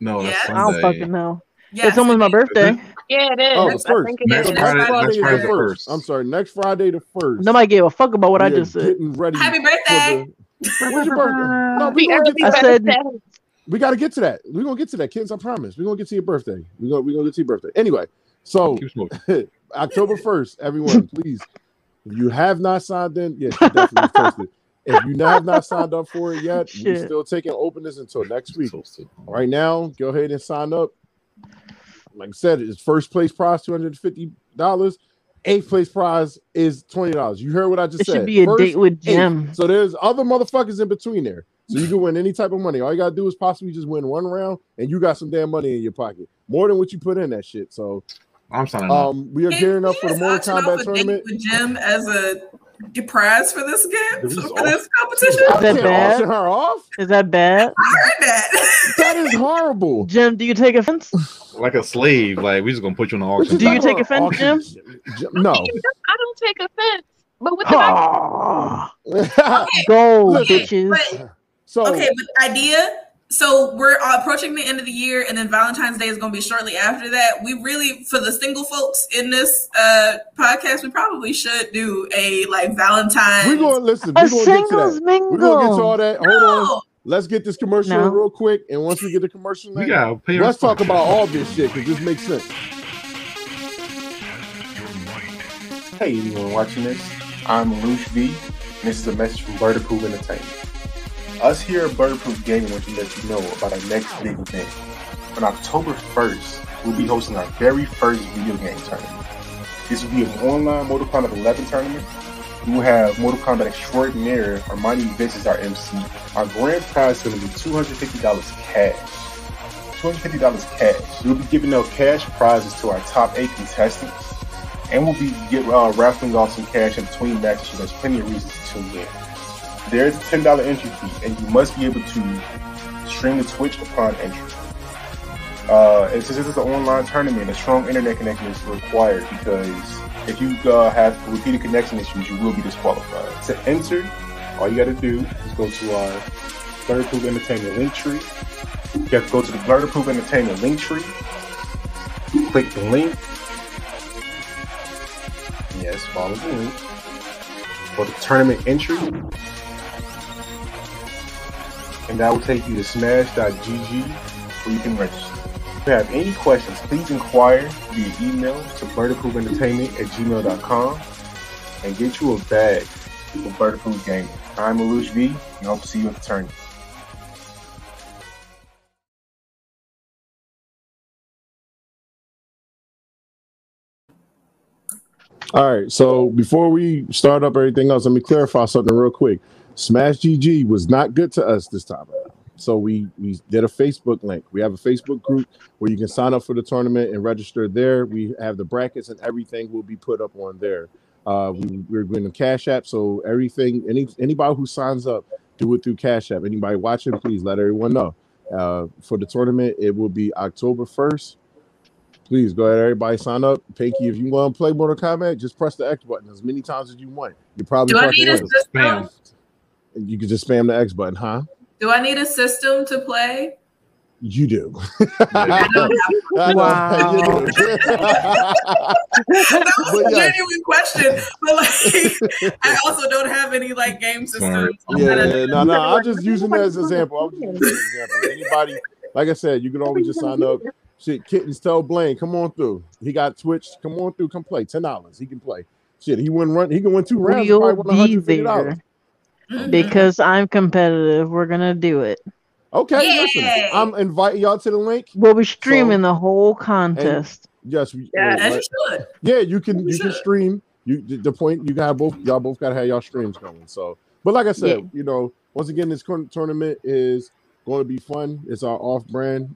no, that's Yeah. I don't fucking know. Yes. It's almost my birthday. Yeah, it is. Oh, the first. Next is. Next Friday- Friday, next Friday the the first. first. I'm sorry, next Friday the first. Nobody gave a fuck about what I We are just said. Ready. Happy birthday. *laughs* the- When's your birthday? No, we We early get to I said- birthday. We gotta get to that. We're gonna get to that, kids. I promise. We're gonna get to your birthday. We're gonna we're gonna get to your birthday. Anyway, so *laughs* October 1st, everyone, *laughs* please. If you have not signed in, yes, you definitely *laughs* was. If you have not signed up for it yet, we're still taking openness until next week. Toasted. Right now, go ahead and sign up. Like I said, it's first place prize $250. Eighth place prize is $20. You heard what I just It said. should be a First, date with eighth. Jim. So there's other motherfuckers in between there. So you can win any type of money. All you gotta do is possibly just win one round and you got some damn money in your pocket. More than what you put in that shit. So I'm signing up. um we are Can gearing up for the just Mortal auction off Kombat a tournament. date with Jim as a prize for this game This is for this competition. Is that bad? her off? Is that bad? I heard that. *laughs* That is horrible. Jim, do you take offense? like a slave. Like we just gonna put you on the auction. Do you take offense, Jim? Jim- No. *laughs* I don't take offense. But with the Oh, gold, Listen. bitches. But so okay, but idea. So we're approaching the end of the year, and then Valentine's Day is going to be shortly after that. We really, for the single folks in this uh podcast, we probably should do a like Valentine's. we're going listen, we're gonna get to that. mingle. We're gonna get to all that. Hold on. No. Let's get this commercial No. real quick. And once we get the commercial We in, gotta pay our let's talk sponsors. about all this shit because this makes sense. Hey, anyone watching this? I'm Luke V, and this is a message from Birdaproof Entertainment. Us here at Birdproof Gaming want to let you know about our next big event. On October 1st, we'll be hosting our very first video game tournament. This will be an online Mortal Kombat 11 tournament. We will have Mortal Kombat Extraordinaire, Armani Vince as our MC. Our grand prize is going to be $250 cash. $250 cash. We'll be giving out cash prizes to our top eight contestants and we'll be get, uh, raffling off some cash in between matches. So there's plenty of reasons to tune in. There is a ten dollar entry fee, and you must be able to stream the Twitch upon entry. Uh, and since this is an online tournament, a strong internet connection is required because if you uh, have repeated connection issues, you will be disqualified. To enter, all you got to do is go to our Blurderproof Entertainment link tree. You have to go to the Blurderproof Entertainment link tree. Click the link Yes, follow the link for the tournament entry. And that will take you to smash.gg where you can register. If you have any questions, please inquire via email to verticalentertainment at gmail.com and get you a bag for Vertical Gaming. I'm Alush V, and I hope to see you at the tournament. All right. So before we start up everything else, let me clarify something real quick. Smash GG was not good to us this time around. So we we did a Facebook link. We have a Facebook group where you can sign up for the tournament and register there. We have the brackets and everything will be put up on there. Uh, we, we're going to Cash App, so everything any anybody who signs up do it through Cash App. Anybody watching, please let everyone know. Uh, for the tournament, it will be October first. Please go ahead, everybody sign up. Pinky, if you want to play Mortal Kombat, just press the X button as many times as you want. You probably Do I need a win. system? Spam. And You can just spam the X button, huh? Do I need a system to play? You do. I don't have I know, Wow. you do. that was But a yeah. genuine question, but like, *laughs* I also don't have any like game systems. I'm yeah, kinda- no, no. I'm just using that as an example. I'm just using that as an example. Anybody, like I said, you can always just sign up. Shit, kittens tell Blaine, come on through. He got Twitch. Come on through, come play. Ten dollars. He can play. Shit, he win run. He can win two rounds. he We'll be $150. there Mhm. because I'm competitive. We're gonna do it. Okay, listen, I'm inviting y'all to the link. We'll be streaming the whole contest. Yes, we, Yeah. wait, As you should. yeah, you can You you can stream. You the- the point you got both y'all both gotta have y'all streams going. So, but like I said, Yeah. you know, once again, this tournament is going to be fun. It's our off-brand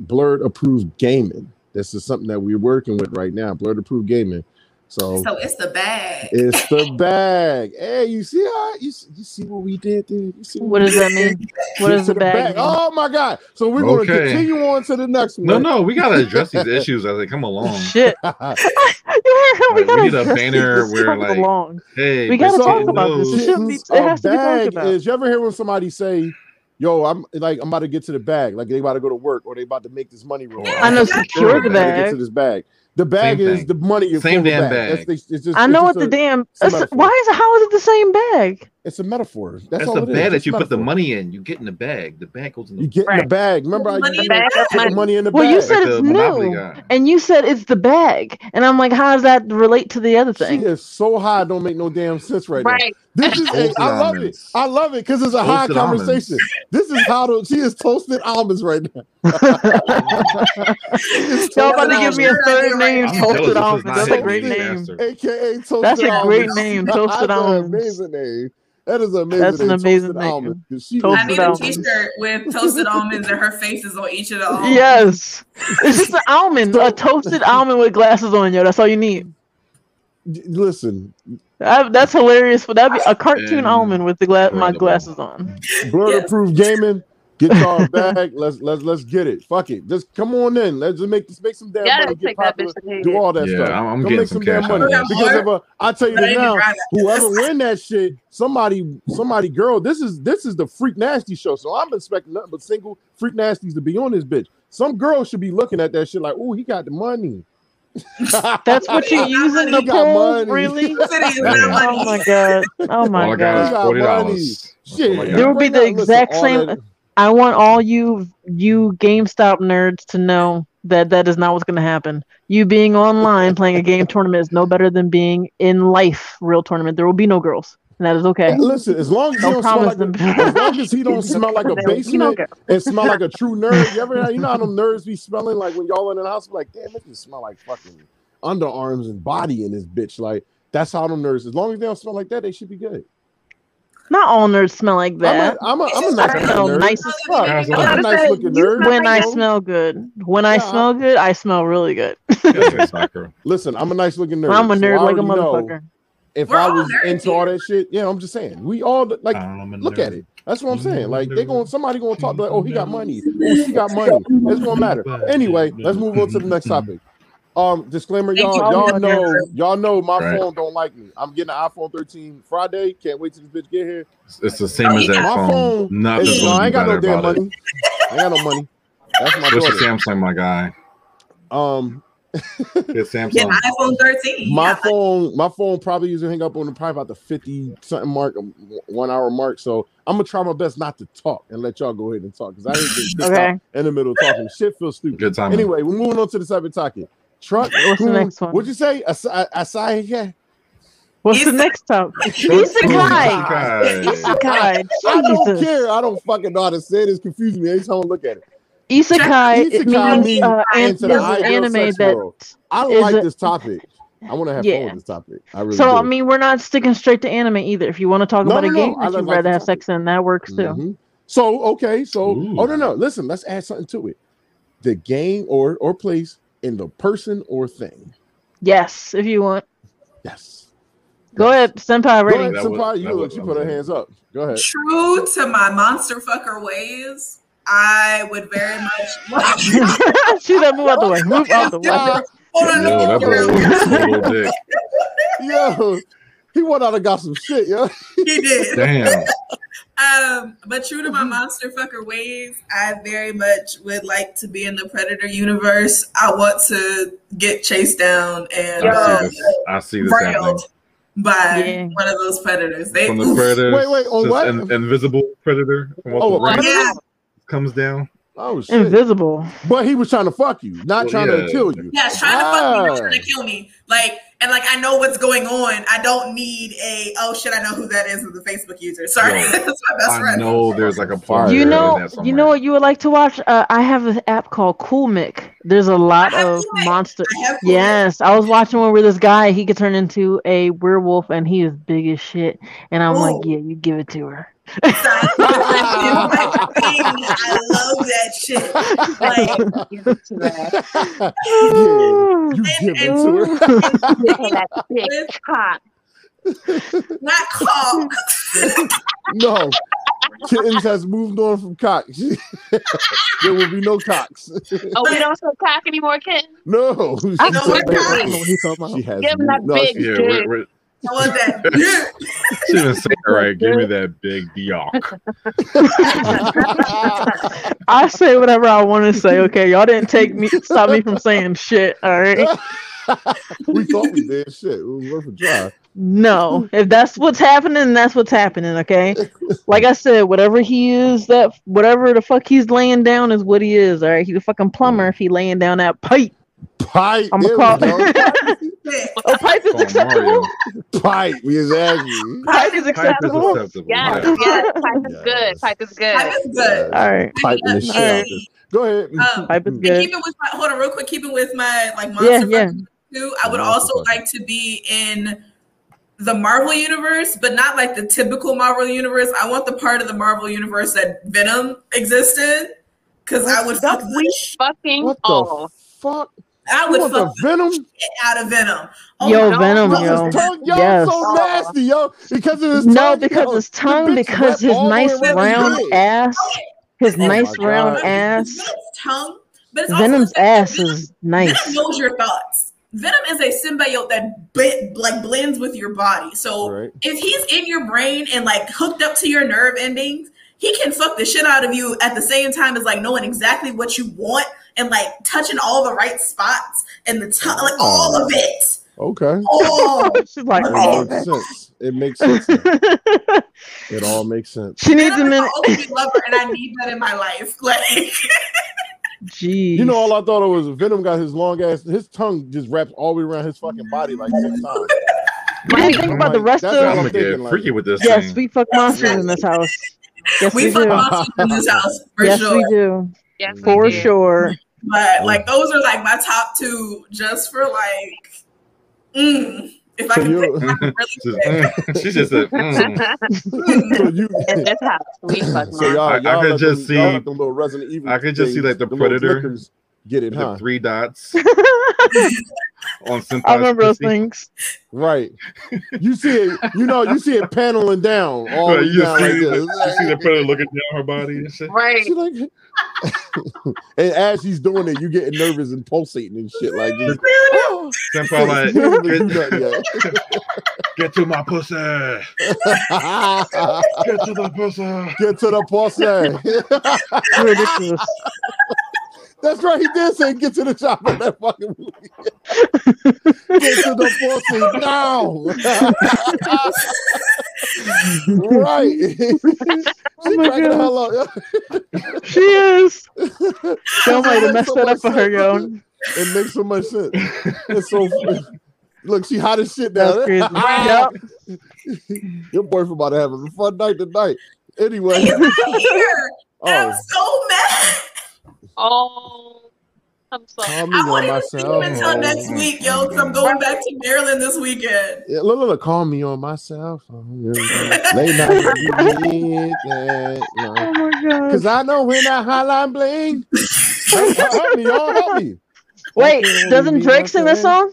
blurred approved gaming. This is something that we're working with right now. Blurred approved gaming. So So it's the bag. it's the *laughs* bag. Hey, you see how you, you see what we did there? You see What does that mean? *laughs* What is Get the bag? mean? Oh my god! So we're going to continue on to the next one. No, no, we gotta address these *laughs* issues as they come along. Shit. you heard him. We, Like, we gotta need a address banner where, come like, along. Hey, We gotta So, talk about this. It should be. It has to be talked bag about. is you ever hear when somebody say, "Yo, I'm like I'm about to get to the bag," like they about to go to work or they about to make this money real. I know fast. secure the They gotta Get to this bag. The bag Same is thing. the money. you Same for the damn That's bag. the- it's just, I it's know just what the damn. it's a it's- metaphor. why is it? How is it the same bag? It's a metaphor. That's, That's all the it is. bag It's that you put the money in. You get in the bag. The bag goes in the You get in the bag. Remember, I Money you in the put the money in the Well, bag. Well, you said like it's new, and you said it's the bag, and I'm like, how does that relate to the other thing? She is so high, don't make no damn sense right, now. Right. This is Toasted I love it. I love it because it's a high Toasted conversation. This is how to she is toasted almonds right now. *laughs* It's Y'all about to give me a third name, I'm Toasted jealous this is Almonds. That's a great name. AKA toasted That's a great name, *laughs* Toasted Almonds. amazing name. That is amazing That's an amazing toasted name. almonds. 'Cause she is I need a almonds. t-shirt with toasted almonds and her faces on each of the almonds. Yes, it's just an *laughs* almond, a toasted almond with glasses on. Yo, that's all you need. Listen, That, that's hilarious. But that'd be a cartoon And almond with the gla- my glasses on. blurred Yes. approved gaming. Get y'all *laughs* back. Let's let's let's get it. Fuck it. Just come on in. Let's just make let's make some damn Yeah, money. Get take that popular. bitch Do all that Yeah, stuff. I'm- I'm Go getting make some some damn cash out money. of this. Because if a, I tell you But I this ain't now, whoever win that shit, somebody somebody girl. This is this is the freak nasty show. So I'm expecting nothing but single freak nasties to be on this bitch. Some girl should be looking at that shit like, oh, he got the money. *laughs* That's what you *laughs* using the He got poll, money. really? City is Oh my god! Oh my I god! forty dollars. Shit, There would be the exact same- that- I want all you you GameStop nerds to know that that is not what's going to happen. You being online playing a game tournament is no better than being in life real tournament. There will be no girls, and that is okay. Listen, as long as he Don't don't smell promise like a, as long as he don't *laughs* smell like a basement and smell like a true nerd. You ever you know how them nerds be smelling like when y'all in the house? Like, damn, it just smell like fucking underarms and body in this bitch. Like, that's how them nerds. As long as they don't smell like that, they should be good. Not all nerds smell like that. I'm a, I'm a, I'm a nice I looking smell nerd. nice as fuck. I'm a I'm nice looking nerd. When I smell good, when I smell good, I smell really good. *laughs* Listen, I'm a nice looking nerd. I'm a nerd I like a motherfucker. If We're I was nerds into all that shit, yeah, I'm just saying. We all like look nerd. at it. That's what I'm saying. Like they going somebody gonna talk like, oh, he got money. *laughs* Oh, she got money. It's gonna matter. Anyway, let's move on to the next topic. Um, disclaimer, y'all, you. y'all know, y'all know my Right. phone don't like me. I'm getting an iPhone 13 Friday. Can't wait till this bitch get here. It's the same Oh, as that My phone. phone, Nothing's is, no, I ain't got no damn about it. money. I ain't got no money. That's my Switch to daughter. Samsung, my guy. Um, Get *laughs* Get Samsung. an iPhone 13. my Yeah. phone, my phone probably usually hang up on the probably about the 50 something mark, um, one hour mark. So I'm gonna try my best not to talk and let y'all go ahead and talk because I ain't getting kicked Okay. in the middle of talking. Shit feels stupid. Good time. Anyway, we're moving on to the second topic. Truck. *laughs* What's the next one? What'd you say? Asai? Asai? Yeah. What's the next topic? Isekai. Isekai. Isekai. I don't care. I don't fucking know how to say it. It's confusing me every time I look at it. Isekai, Isekai means means uh, an- into the is an anime sex that. world. I is like a- this topic. I want to have Yeah. fun with this topic. I really So do. I mean, we're not sticking straight to anime either. If you want to talk No, about no, a no. game I that you'd the rather have topic. sex in, that works too. Mhm. So okay, so Ooh. oh no no, listen, let's add something to it. The game or or place in the person or thing. Yes, if you want. Yes. Go ahead, Senpai. Go Ready? ahead, That was- Senpai. You look, You put her hands up. Go ahead. True to my monster fucker ways, I would very much. *laughs* Shoot that move out the way. Move out the way. Hold on, Yo, that me boy was a little dick. Yo, he went out and got some shit, yo. He did. Damn. Um, but true to my monster fucker ways, I very much would like to be in the Predator universe. I want to get chased down and I uh, see this. I see this happening. by Yeah. one of those predators. They From the predator. Wait, wait, on just what? An invisible predator. Oh, the a ramp predator? yeah, comes down. Oh shit. Invisible. But he was trying to fuck you, not Well, trying to kill you. yeah, trying to fuck me, Ah. not trying to kill me. Like and like I know what's going on. I don't need a oh shit, I know who that is as a Facebook user. Sorry, Yo, *laughs* that's my best I friend. know there's like a part. You know, in you know what you would like to watch? Uh, I have an app called Cool Mick. There's a lot I have of Cool Mick. monster. I have Cool Mick. Yes, I was watching one where this guy he could turn into a werewolf and he is big as shit. And I'm like, yeah, you give it to her. I love that shit. Like, Give it to that. yeah, you give it to her. Give her that cock. not cock. No, kittens has moved on from cock. *laughs* there will be no cocks. Oh, we don't say cock anymore, kid. No, she, I know what cock- don't know what he's she has Give him that no, big she- Yeah, we're, we're, I want that. *laughs* she didn't say it right. Give me that big diok. *laughs* I say whatever I want to say. Okay, y'all didn't take me stop me from saying shit. All right. we thought we did shit. It was worth a try. No, if that's what's happening, that's what's happening. Okay. Like I said, whatever he is, that whatever the fuck he's laying down is what he is. All right. He's a fucking plumber if he laying down that pipe. Pipe. I'm there gonna call. *laughs* oh, pipe is Oh, acceptable. Pipe. We exactly. Pipe is Pipe is acceptable. acceptable. Yes, yeah. yes. Pipe is Yes. good. Pipe is good. That is good. All right. Pipe in the shit Alright. out this. Go ahead. Um, Pipe is good. keeping with my hold on real quick, keeping with my like monster Yeah, yeah. Too, I would Monster also Factor. like to be in the Marvel universe, but not like the typical Marvel universe. I want the part of the Marvel universe that Venom existed. Cause I would fuck we fucking What the all. fuck? I You would fuck the the venom? shit out of Venom. Oh Yo, my Venom, yo. His tongue, yo, Yes. so nasty, yo. Because of his No, tongue, because yo. his tongue, because wrapped his all the way nice round head. ass, his Oh nice my round God. ass. Venom's tongue, but it's Venom's the ass Venom- is nice. Venom knows your thoughts. Venom is a symbiote that bl- like blends with your body. So Right. if he's in your brain and like hooked up to your nerve endings, he can fuck the shit out of you at the same time as like knowing exactly what you want and like touching all the right spots and the tongue, like all of oh. it. Okay. Oh, *laughs* She's like, It oh, makes sense. It makes sense. It all makes sense. she needs a Venom is minute. my ultimate lover, and I need that in my life. *laughs* Like, Jeez. You know, all I thought it was Venom got his long ass, his tongue just wraps all the way around his fucking body like six mm-hmm. times. You didn't think I'm about the rest of. all I'm I'm gonna get thinking, like- freaky with this Yes, thing. we fuck monsters in this house. Yes, we we, fuck do. monsters in this house for yes, sure. we do. Yes, we For do. sure. But like those are like my top two, just for like, mm, if I So can you- pick one really *laughs* Just, *laughs* mm, she just said, mm. So you, in this house, we fuck so y'all, I- I y'all could just y'all see- let them little Resident Evil. I could just see, like, the them little Predator. Flickers Get it, the huh? three dots *laughs* on Senpai's I remember those things. Right. You see it. You know. You see it paneling down *laughs* all Right, you, down see, like you see the predator looking down her body and shit. Right. She like, *laughs* and as she's doing it, you getting nervous and pulsating and shit like this. Oh, Senpai like, you haven't even do get, get to my pussy. Get to the pussy. Get to the pussy. Ridiculous. That's right. He did say get to the chopper in that fucking movie. *laughs* get to the pussy now. *laughs* right. *laughs* Oh she Oh my cracked the God. hell up. She is. Yo might have It messed makes so that up for her, sense. yo. It makes so much sense. It's so look, she hot as shit down That's there. Yep. Your boyfriend about to have a fun night tonight. Anyway. He's right here. Oh, I'm so mad. Oh, I'm sorry. calm me I on won't even see him until next week, yo, because I'm going back to Maryland this weekend. Yeah, look, look, look, call me on my cell phone. Late night, you *laughs* yeah, Oh my god. Cause I know when that hotline bling. help, help me, y'all, help me. Wait, doesn't Drake sing this song?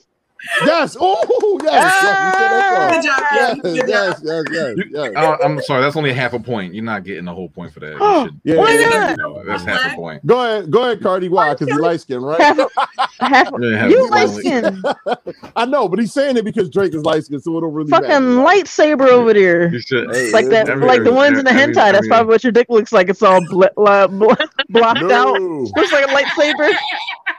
Yes. Oh, yes. yes. Good job, Yes, yes, yes, yes, yes, You- yes. Uh, I'm sorry, that's only half a point. You're not getting the whole point for that. Oh, You Yeah, yeah, no, that's half a point. Go ahead, go ahead, Cardi. Why? Because he light skin, right? Half, *laughs* half, Yeah, half you light point. skin. *laughs* I know, but he's saying it because Drake is light skin, so it don't really Fucking matter. lightsaber over there. You should. Hey, Like that, every- like the ones in the every- hentai. That's every- probably what your dick looks like. It's all bl- uh, bl- blocked out. No, Looks like a lightsaber. *laughs*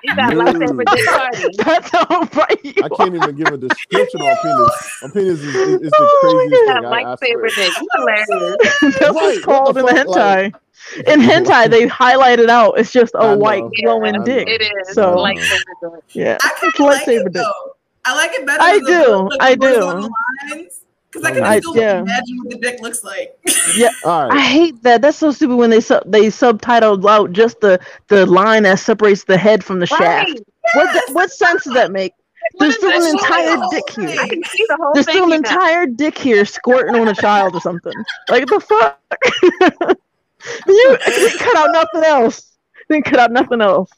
You got No. lightsaber dick. That's how bright you I can't even give a description on penis. On penis is, is, is the *laughs* Oh craziest You got thing. I, I lightsaber swear. dick. You hilarious. *laughs* That's Right, what's what called the in the hentai. like- in hentai, they highlight it out. It's just a white Yeah, glowing I dick. It is So- lightsaber. Yeah, I kind of like lightsaber it dick. though. I like it better. I than do, like, I the horizontal do. Because I can I- still yeah. imagine what the dick looks like. Yeah, *laughs* All I hate that. That's so stupid when they sub they subtitled out just the the line that separates the head from the shaft. Right. What the, what sense does that make? What There's still an entire whole dick thing. here. I can see the whole There's thing. still an you know. entire dick here squirting on a child or something. Like the fuck? *laughs* you didn't cut out nothing else. Didn't cut out nothing else.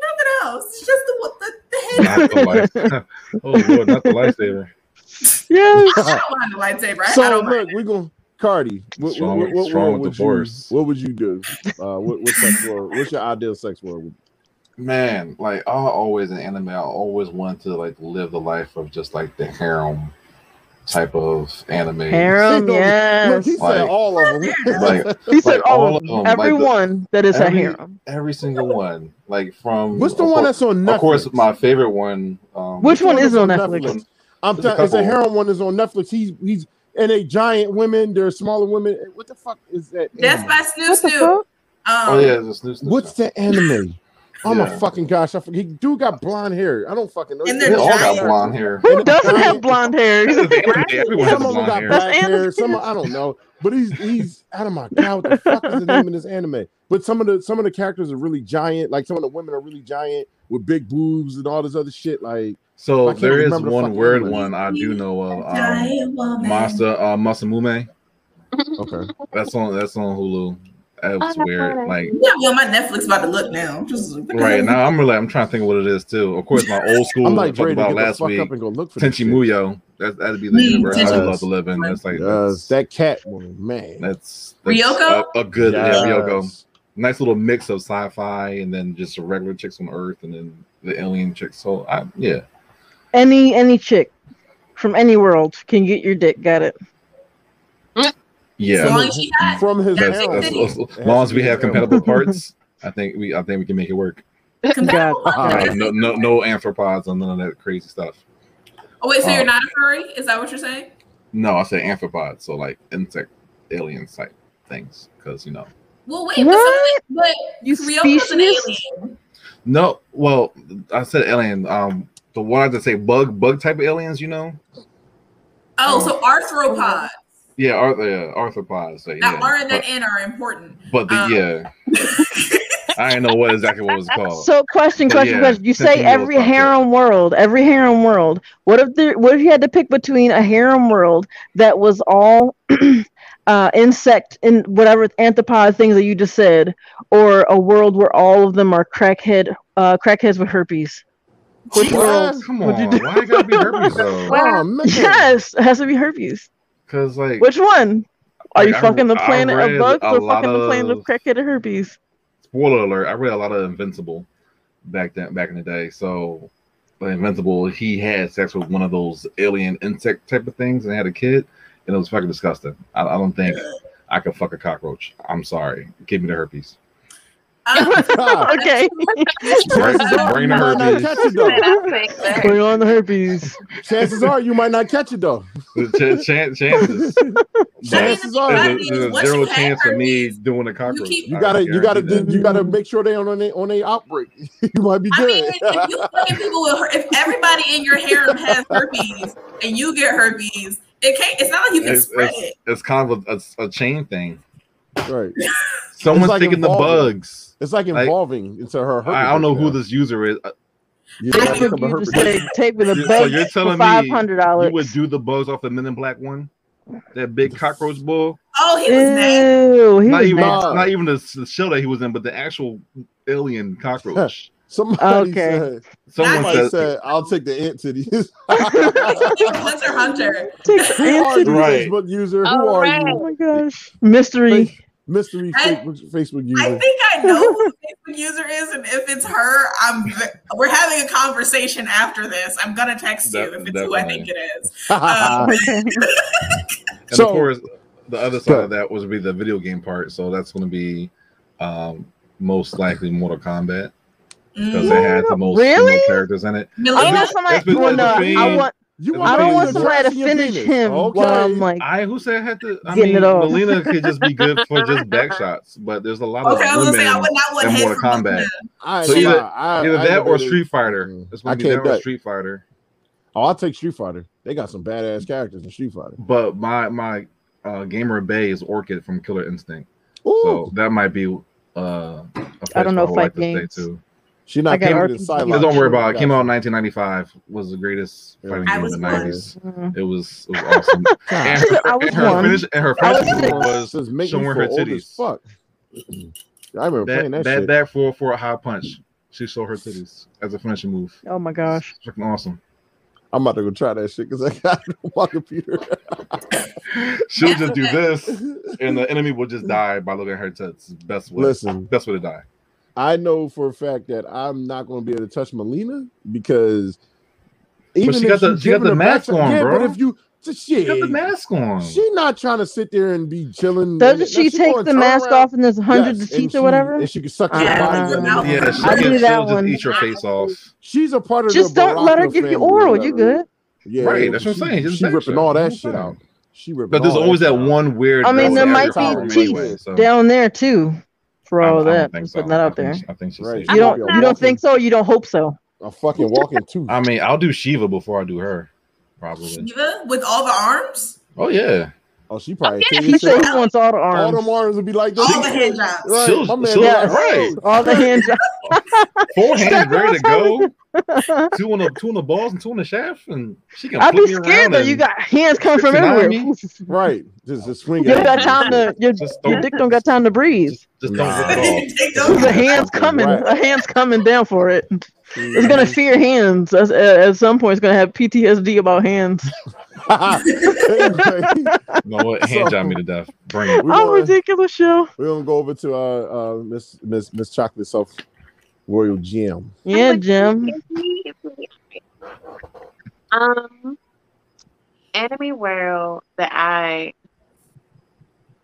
Nothing else. It's just the what the, the head. Not the life. *laughs* oh lord, not the lightsaber. Yes. I don't mind the lightsaber. I, I So don't look, mind. we're going Cardi. What, Strong- what, what, strong what with would the force. you, what would you do? Uh, what, what sex world? What's your ideal sex world? Man, like I always in anime, I always wanted to like live the life of just like the harem type of anime. *laughs* Harem, Look, yes. *laughs* he said Like- *laughs* all of them. Like He said like all, all of of them. them, like the- Everyone that is every- a harem. every single one. Like from What's the one course- that's on Netflix? Of course, my favorite one. Um, Which one that's is on Netflix? I'm telling. It's a harem one that's on Netflix. He's he's and they giant women. They're smaller women. What the fuck is that? That's anime? by Snoo Snoo. Um, Oh yeah, it's a snooze. What's the anime? Oh my Yeah. fucking gosh! I forget. He dude got blonde hair. I don't fucking know. And They they're all got blonde hair. Who And doesn't have blonde hair? Everyone has Some of them blonde got hair. black hair. Some I don't know, but he's he's out of my god. What the fuck is the name of this anime? But some of the some of the characters are really giant. Like some of the women are really giant with big boobs and all this other shit. Like So there is remember the one fucking weird anime. one I do know of. Um, giant woman. Monster uh, Masamume. okay, That's on that's on Hulu. That's Oh, weird. Like Yeah, well, my Netflix about to look now. Just right now, I'm really I'm trying to think of what it is too. Of course, my old *laughs* school I'm like talked to about get the last fuck week. up and go look for this Tenchi. Muyo. That that'd be the Mm, universe I would love to live in. That's like Yes, that's, that cat woman, man. that's, that's Ryoko? a, a good yeah, Ryoko. Nice little mix of sci-fi and then just regular chicks on Earth and then the alien chicks. So I, yeah, Any any chick from any world can get your dick. Got it. Yeah. As long as she. From his That's- That's, that's- as as long as we have compatible *laughs* parts, I think we I think we can make it work. Compatible. God. No, no, no arthropods and none of that crazy stuff. Oh wait, so Uh, you're not a furry? Is that what you're saying? No, I said arthropods, so like insect alien type things, because you know. Well, wait, What? but, but You Ryoko's an alien. No, well, I said alien. Um, the one I had to say bug, bug type of aliens, you know. Oh, so arthropods Yeah, arth- yeah arthropods. So, that yeah, are in that but, and are important. but the um, yeah, *laughs* I didn't know what exactly what it was called. So question, question, yeah, question. You say every harem world, every harem world. What if there? What if you had to pick between a harem world that was all *clears throat* uh, insect and whatever anthropod things that you just said, or a world where all of them are crackhead, uh, crackheads with herpes? Which What? world? Come would you on, do? why you gotta be herpes though? *laughs* Oh man. Yes, it has to be herpes. Because like, Which one? Are Like, you I- fucking the planet of bugs or fucking the planet of of- crackhead and herpes? spoiler alert, I read a lot of Invincible back then, back in the day. So, but Invincible, he had sex with one of those alien insect type of things and had a kid, and it was fucking disgusting. I, I don't think I could fuck a cockroach. I'm sorry. Give me the herpes. *laughs* Okay, Bring, Chances are bring the herpes. catch it though. I'll take that. bring on the herpes. Chances are you might not catch it though. Ch- chan- chances. *laughs* Chances are there's a, there's a zero you have chance of me doing a cockroach. keep- you gotta you gotta do, you gotta make sure they on a on a outbreak. *laughs* you might be I good. mean, if you fucking people with her, if everybody in your harem has herpes and you get herpes, it can't. It's not like you can It's, spread it's, it. it's kind of a, a, a chain thing. Right. *laughs* Someone's like taking the bugs. It's like Like, involving into her. herpes I don't know who this user is. Uh, You I know, think become a you herpes just say patient. take me the So bug you're telling me five hundred dollars. You would do the bugs off the Men in Black one? That big cockroach bull? Oh, he was. Ew, he Not was even, nasty. nasty. not even the, the show that he was in, but the actual alien cockroach. *laughs* Somebody Okay. said, Someone somebody said, said, "I'll take the ant titties." *laughs* He Hunter Hunter. Take who the are you. Right. Facebook user? Who All are right. Oh you, my gosh, mystery. mystery I- Facebook, Facebook I think I know who the Facebook user is, and if it's her, I'm. We're having a conversation after this. I'm gonna text you if it's who I think it is. *laughs* Um, and So- of course, the other side Go. of that was be the video game part. So that's going to be um, most likely Mortal Kombat because it had the most Really? female characters in it. I Mileena, want somebody. Been- Well, no, that's I want. You I I don't want somebody to finish him Okay. while I'm like. I who said I had to? I mean, it. Mileena could just be good for just *laughs* back shots, but there's a lot of Okay, I was women say I would not want in Mortal Kombat. I, So either- I, Either I that or Street Fighter. Mm. It's I going to be can't that or. Street Fighter. Oh, I'll take Street Fighter. They got some badass characters in Street Fighter. But my my uh, gamer bay is Orchid from Killer Instinct, Ooh, so that might be. Uh, a I don't know I would fight like to stay too. She not got came with RPG. the side. Yeah, Don't worry about it. Came out in 1995. Was the greatest fighting I game in the born. 90s. Mhm. It was it was awesome. *laughs* and her, I was and her one. finish and her I was finish six. move was Says make me showing her titties. Fuck. *clears throat* I remember That playing that, that, shit. that for for a high punch. She showed her titties as a finishing move. Oh my gosh. It's fucking awesome. I'm about to go try that shit because I got it on my computer. *laughs* She'll just do *laughs* this, and the enemy will just die by looking at her tits. Best way. Listen, Best way to die. I know for a fact that I'm not going to be able to touch Mileena because even she if got the- she got the mask on, yeah, bro. But if you just shit, She got the mask on. she not trying to sit there and be chilling. Doesn't Now, she she take the mask around- off and there's hundreds Yes, of teeth she- or whatever? and she can suck your body. down. Yeah, Yeah, she I can, do she'll that just one. eat your face off. She's a part of Just the don't let her give you family or oral. You good? Yeah, Right, that's what I'm saying. Just She ripping all that shit out. She ripping. But there's always that that shit out. one weird. I mean, there might be teeth Down there too. For I- all I of that. think so. putting that I out there. think- I think she's Right. You don't you don't think so? You don't hope so. a fucking walking too. I mean, I'll do Sheeva before I do her, probably. Sheeva with all the arms, Oh yeah, Oh, she probably Yeah, tell He you said he wants all the arms. all arms. them arms would be like this. all the hand jobs. Right, She'll- my man she'll- be right. "Oh, All the hand jobs. *laughs* four hands ready to go. *laughs* Two on the two on the balls and two on the shaft, and she can. I'd be scared though. You got hands coming from everywhere. Right, just, just swing You got time to your, your dick don't got time to breathe. just, just *laughs* don't Nah. rip it Take The hands coming, Right. the hands coming down for it. It's gonna fear hands. At, at some point, it's gonna have PTSD about hands. anyway, *laughs* You know what? Hand job me to death. Bring it. we Oh, gonna, ridiculous show. we're gonna go over to uh, uh Miss Miss Miss Chocolate Self Royal Jam. Yeah, Jim. Um, anime world that I.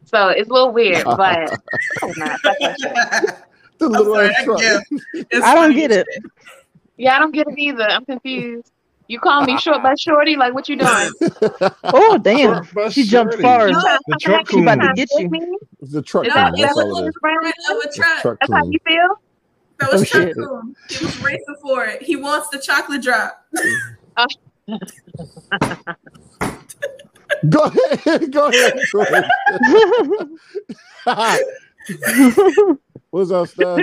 So it's a little weird, *laughs* but oh, nah, fuck that shit. The I'm little sorry, I it's I don't get as it. Shit. yeah, I don't get it either. I'm confused. You call me short but shorty, like what you doing? *laughs* Oh damn, she jumped shorty. far. No, The truck She about to get you. It's the truck Is Kun. that, That's is yeah, all it that is. what of a truck. truck That's how you feel? That was Oh, truck shit. Kun. He was racing for it. He wants the chocolate drop. *laughs* Go ahead, go ahead. Go *laughs* ahead. What's up, Steph?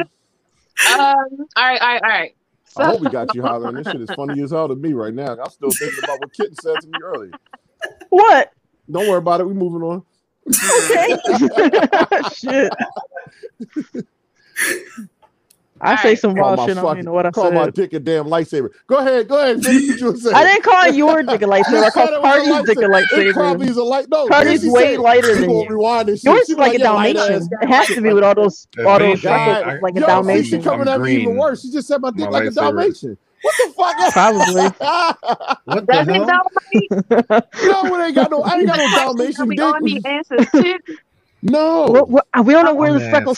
Um, all right, all right, all right. So, I hope we got you *laughs* hollering. This shit is funny as hell to me right now. I'm still thinking about what Kitten said to me earlier. what? Don't worry about it. We moving on. Okay. *laughs* Shit. *laughs* I say Alright. some Call wild my shit. I don't fucking- even know what I Call my said. dick a damn lightsaber. Go ahead, go ahead. Finish what you were. *laughs* I didn't call your dick a *laughs* lightsaber. I You called it was Cardi's dick a It probably lightsaber. is a light. No, Cardi's way said- lighter than gonna you. Rewind this shit. Yours is be like a Dalmatian. It has to be with all those If all those anything, freckles I- like a Yo, see, she coming at me even worse. She just said my dick My like a. Dalmatian. What the fuck? Probably. *laughs* What the does it hell? though? no, it ain't got no. I ain't got no Dalmatian We all dick. answers. No. What- what- we don't know where the man freckles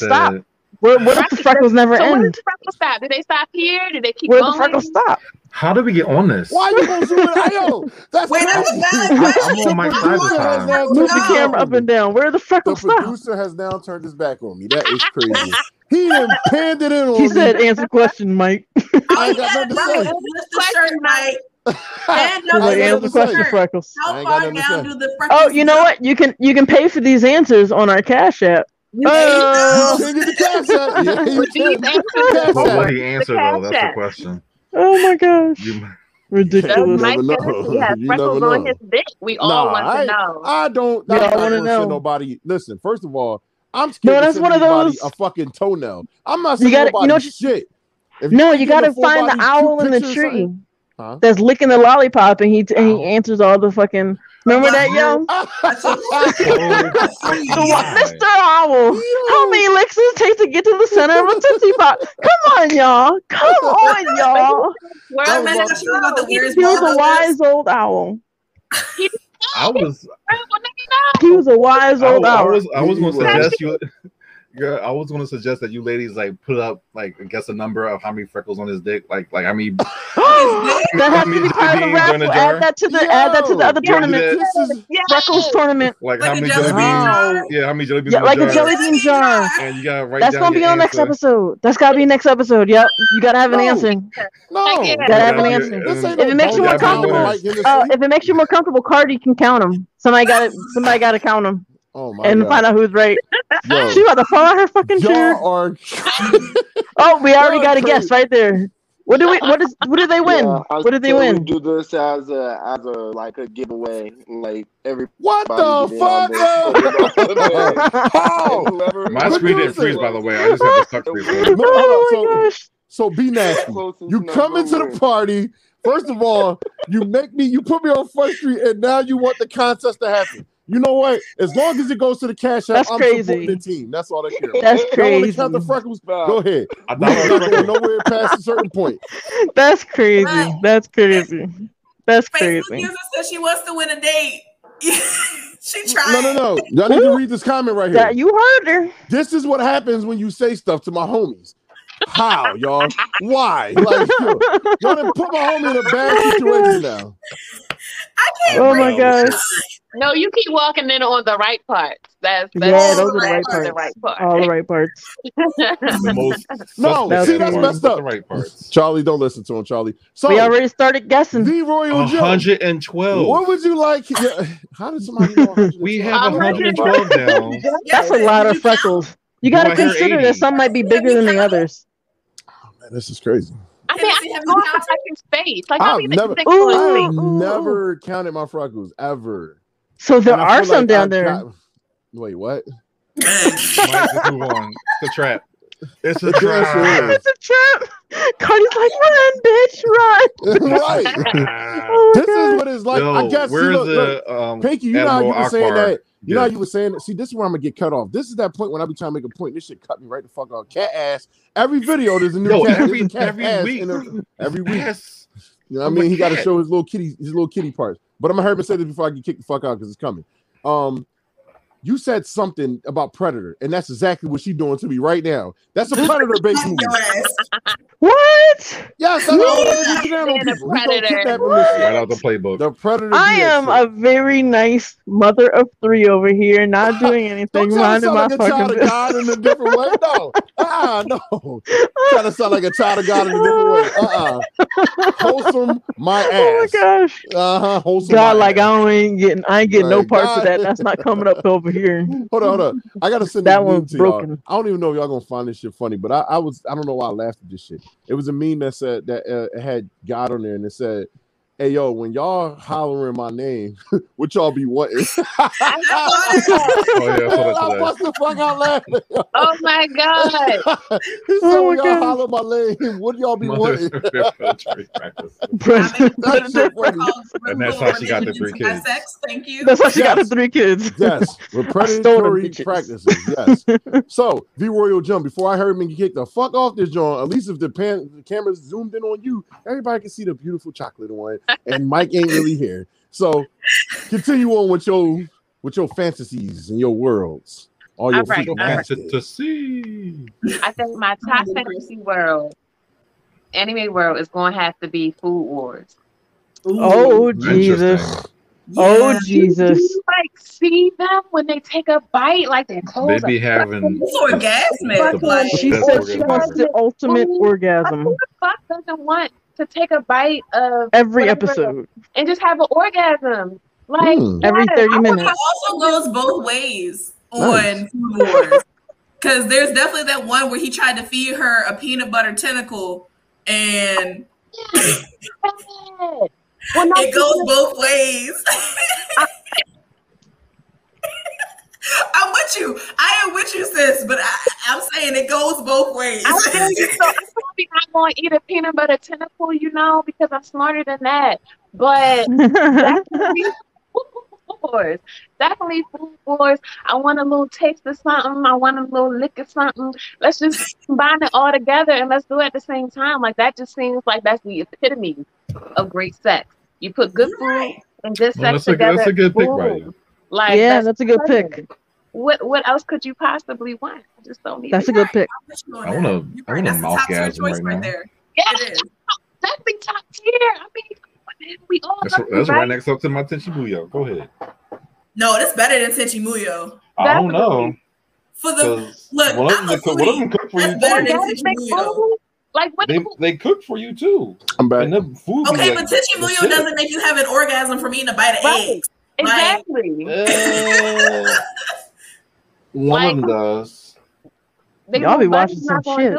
said- stop. Where, what the freckles never So where end? does the freckles stop? Do they stop here? Do they keep going? Where going? the freckles stop? How did we get on this? Why are you gonna zoom in? Yo, *laughs* that's Wait, that's a crazy. bad I'm question. on my side this time. Move the camera up and down. Where the The freckles stop? producer has now turned his back on me. That is crazy. He done panned it in on He me. said, "Answer question, Mike." *laughs* I ain't got nothing to say. lift the shirt, Mike. And I He's no, ain't like, "Answer the to question, say. freckles." I How ain't got far nothing to down say. do the oh, freckles Oh, you know what? You can you can pay for these answers on our Cash App. Oh, you get the cash out? *laughs* Yeah, you But these Cash out. he answered though, that's the question. oh my gosh, You, Does ridiculous. Mike never Kennedy know. have *laughs* You freckles never on his dick? We all Nah, want I, to know. I don't. We I'm all not wanna know. nobody. Listen, first of all, I'm No, scared to that's send one of those- a fucking toenail. I'm not You gotta- you know what shit. If No, can you gotta find the owl in the tree Huh? that's licking the lollipop, and he and he answers all the fucking. Remember that, yo? *laughs* The oh, Mr. Owl. How many licks does it take to get to the center of a tootsie pop? Come on, y'all. Come *laughs* on, y'all. Where I am I about the weirdest He was a wise old owl. I was *laughs* He was a wise I, old I owl. was I was going to He suggest you. Yeah, I was going to suggest that you ladies like put up like guess a number of how many freckles on his dick, like like how many *laughs* that has to be part of the raffle. Add that to the add that to the other tournament. This is Freckles tournament. Like, Like how many jelly jelly bean beans? jar? Yeah, how many jelly beans? Yeah, in like a jar? jelly bean jar. And you gotta write That's down gonna be your on next episode. That's gotta be next episode. Yep, you gotta have an No. answer. no. Yeah. Gotta have an answer. and This then- ain't If it makes you more bone down with comfortable, Mike Hennessy. Uh, if it makes you more comfortable, Cardi can count them. Somebody got to Somebody got to count them oh my and god. find out who's right. Yo, *laughs* She about to fall out her fucking chair. are *laughs* Oh, we already y'all got a guess right there. What do we? What is? What did they win? Yeah, What did they say we win? Do this as a as a like a giveaway, like every. what the fuck? *laughs* How? Whoever, My screen you didn't freeze, by the way. I just have the touch screen. No, Oh my So, gosh! so be nasty. You come into the party. First of all, you make me. You put me on front street, and now you want the contest to happen. You know what? As long as it goes to the cash app, I'm crazy. supporting the team. That's all I care. about. That's Y'all want crazy. count the freckles? Nah. Go ahead. I We're thought it not going nowhere past a certain point. *laughs* That's crazy. Right. That's crazy. That's Facebook crazy. user says she wants to win a date. *laughs* she tried. No, no, no. Y'all need to read this comment right here. That you heard her. This is what happens when you say stuff to my homies. How, y'all? Why? Like, yo, y'all done put my homie in a bad *laughs* oh situation now. I can't Oh my gosh! No, you keep walking in on the right parts. That's, that's Yeah, those are the right right the parts. right part. All the right parts. the *laughs* most. No, suspect see, that's one. messed up. The right parts. Charlie, don't listen to him, Charlie. So, We already started guessing. the Royal Joe. 112. What would you like? Yeah, how did somebody know? *laughs* 112? We have 112 down. *laughs* That's a lot of freckles. You got to Do I hear consider that some might be bigger than the others. Oh, man, this is crazy. I mean, I have can you go counted? like in space. Like, I've never- things Ooh. go I in have never counted my freckles ever. So there are some like down I've there. got- Wait, what? Mike, let's move on. It's a trap. It's a It damn sure trap. It's a trap. Cardi's like, run, bitch, run. *laughs* right. *laughs* Oh, *laughs* This is what it's like. Yo, I guess. Where's look, look. the um, Pinky, you know how you Admiral were saying that. You know how you were saying. That. See, this is where I'm gonna get cut off. This is that point when I be trying to make a point. This shit cut me right the fuck off. Cat ass. Every video there's a new Yo, cat. there's every cat every ass week. a- every week. Yes. You know what I mean? He got to show his little kitty, his little kitty parts. But I'm gonna hurry and say this before I get kicked the fuck out because it's coming. Um, you said something about Predator, and that's exactly what she's doing to me right now. That's a Predator-based *laughs* movie. Your ass. What? Yes, that's what I'm Yeah, on the people. He gonna Predator. kidnap him and shit. Right out the playbook. The Predator. I am a very nice mother of three over here, not *laughs* doing anything, Don't try to sound my like a child fucking of. God in a different way. No, ah, *laughs* no. Trying to sound like a child of God in a different way. *laughs* Uh, uh wholesome, my ass. Oh my gosh. Uh huh. Wholesome. God, my like ass. I ain't getting, I ain't getting no Like, parts of that. That's not coming up over here. Hold on, hold on. I gotta send That that one to broken. y'all. I don't even know if y'all gonna find this shit funny, but I, I was I don't know why I laughed at this shit. It was a meme that said that uh, had God on there and it said, "Hey yo, when y'all hollering my name, *laughs* what y'all be wanting?" *laughs* *laughs* Oh yeah, I saw that I today. bust the fuck out laughing. Oh my god! so Oh when my y'all God. holler my name, what do y'all be wanting? Military practice. Funny. And that's how she got the three kids. Sex. Thank you. That's why she got the three kids. Yes, with I stole them predatory practices. Yes. so, V Royal Jump. Before I heard me kick the fuck off this joint, at least if the pan the camera's zoomed in on you, everybody can see the beautiful chocolate one. And Mike ain't really here. So, continue on with your with your fantasies and your worlds. All your all right, all right. To, see. I think my top fantasy world, anime world, is going to have to be Food Wars. Oh Jesus! Interesting. Oh Jesus! Do you like see them when they take a bite, like their They be are having It's orgasmic. The Like, She said she wants the ultimate orgasm Who the fuck doesn't want to take a bite of every episode. and just have an orgasm? Like Hmm. Every 30 I minutes. it also goes both ways on Food Wars. Because there's definitely that one where he tried to feed her a peanut butter tentacle, and Well, no, *laughs* it goes both ways. I'm with you. I am with you, sis. But I, I'm saying it goes both ways. I feel you. So I'm *laughs* probably not going to eat a peanut butter tentacle, you know, because I'm smarter than that. But definitely food wars. Definitely food wars. I want a little taste of something. I want a little lick of something. Let's just combine it all together and let's do it at the same time. Like that just seems like that's the epitome of great sex. You put good food and good Well, sex that's a together. that's a good pick right boom. there. Like yeah, that's a good pick. What what else could you possibly want? I just don't need That's a good pick. I'm with you on I that. wanna- I wanna That's the top tier mouthgasm right right now. there. Yeah. It is. definitely top tier. I mean, we all That's, that's right right? next up to my Tenchi Muyo. Go ahead. No, that's better than Tenchi Muyo. I don't know. For the 'cause look, one of them, cook, one of them cook for you better too. than Organic Tenchi make Muyo. food? Like what? They they cook for you too. I'm back. And the food be Okay, like, but Tenchi the Muyo doesn't make you have an orgasm from eating a bite of Right. eggs. Like, Exactly. Uh, one of them does. They Y'all be watching some shit.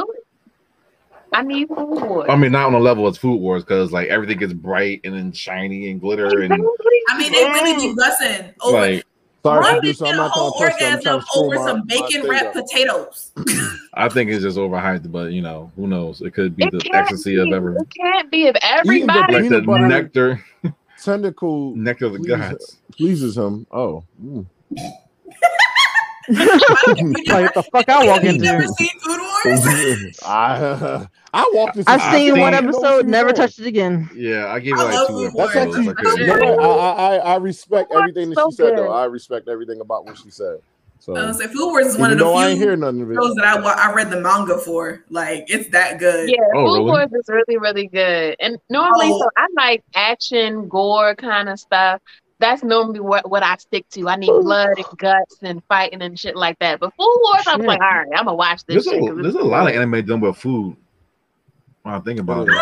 I need food wars. I mean, not on the level as Food Wars because like everything gets bright and then shiny and glitter and I mean, they really be busting over. like Sorry, Why producer, did I'm a not whole trying to touch that. I'm orgasm to over my, some bacon wrapped potatoes? *laughs* I think it's just overhyped. But you know, who knows? It could be It the ecstasy be. of ever It can't be if Eating the everybody. like the nectar *laughs* Tentacle neck of the Please. gods. pleases him. Oh, mm. *laughs* like the fuck I walk You into. seen Food Wars? *laughs* I *laughs* I walked into. I've I've seen one seen- episode, never touched it again. Yeah, I gave it I like two That's actually. I That's couldn't You do know it. I, I I respect everything that she said though. I respect everything about what she said. So I was like, Food Wars is one even of though I the ain't few hear none of it, shows that I wa- I read the manga for. Like, it's that good. Yeah, Oh, Food really? Wars is really, really good. And normally, Oh. so I like action, gore kind of stuff. That's normally what, what I stick to. I need blood and guts and fighting and shit like that. But Food Wars, I was like, all right, I'm gonna watch this There's shit. a 'cause there's a lot of anime done with food. When I think about it,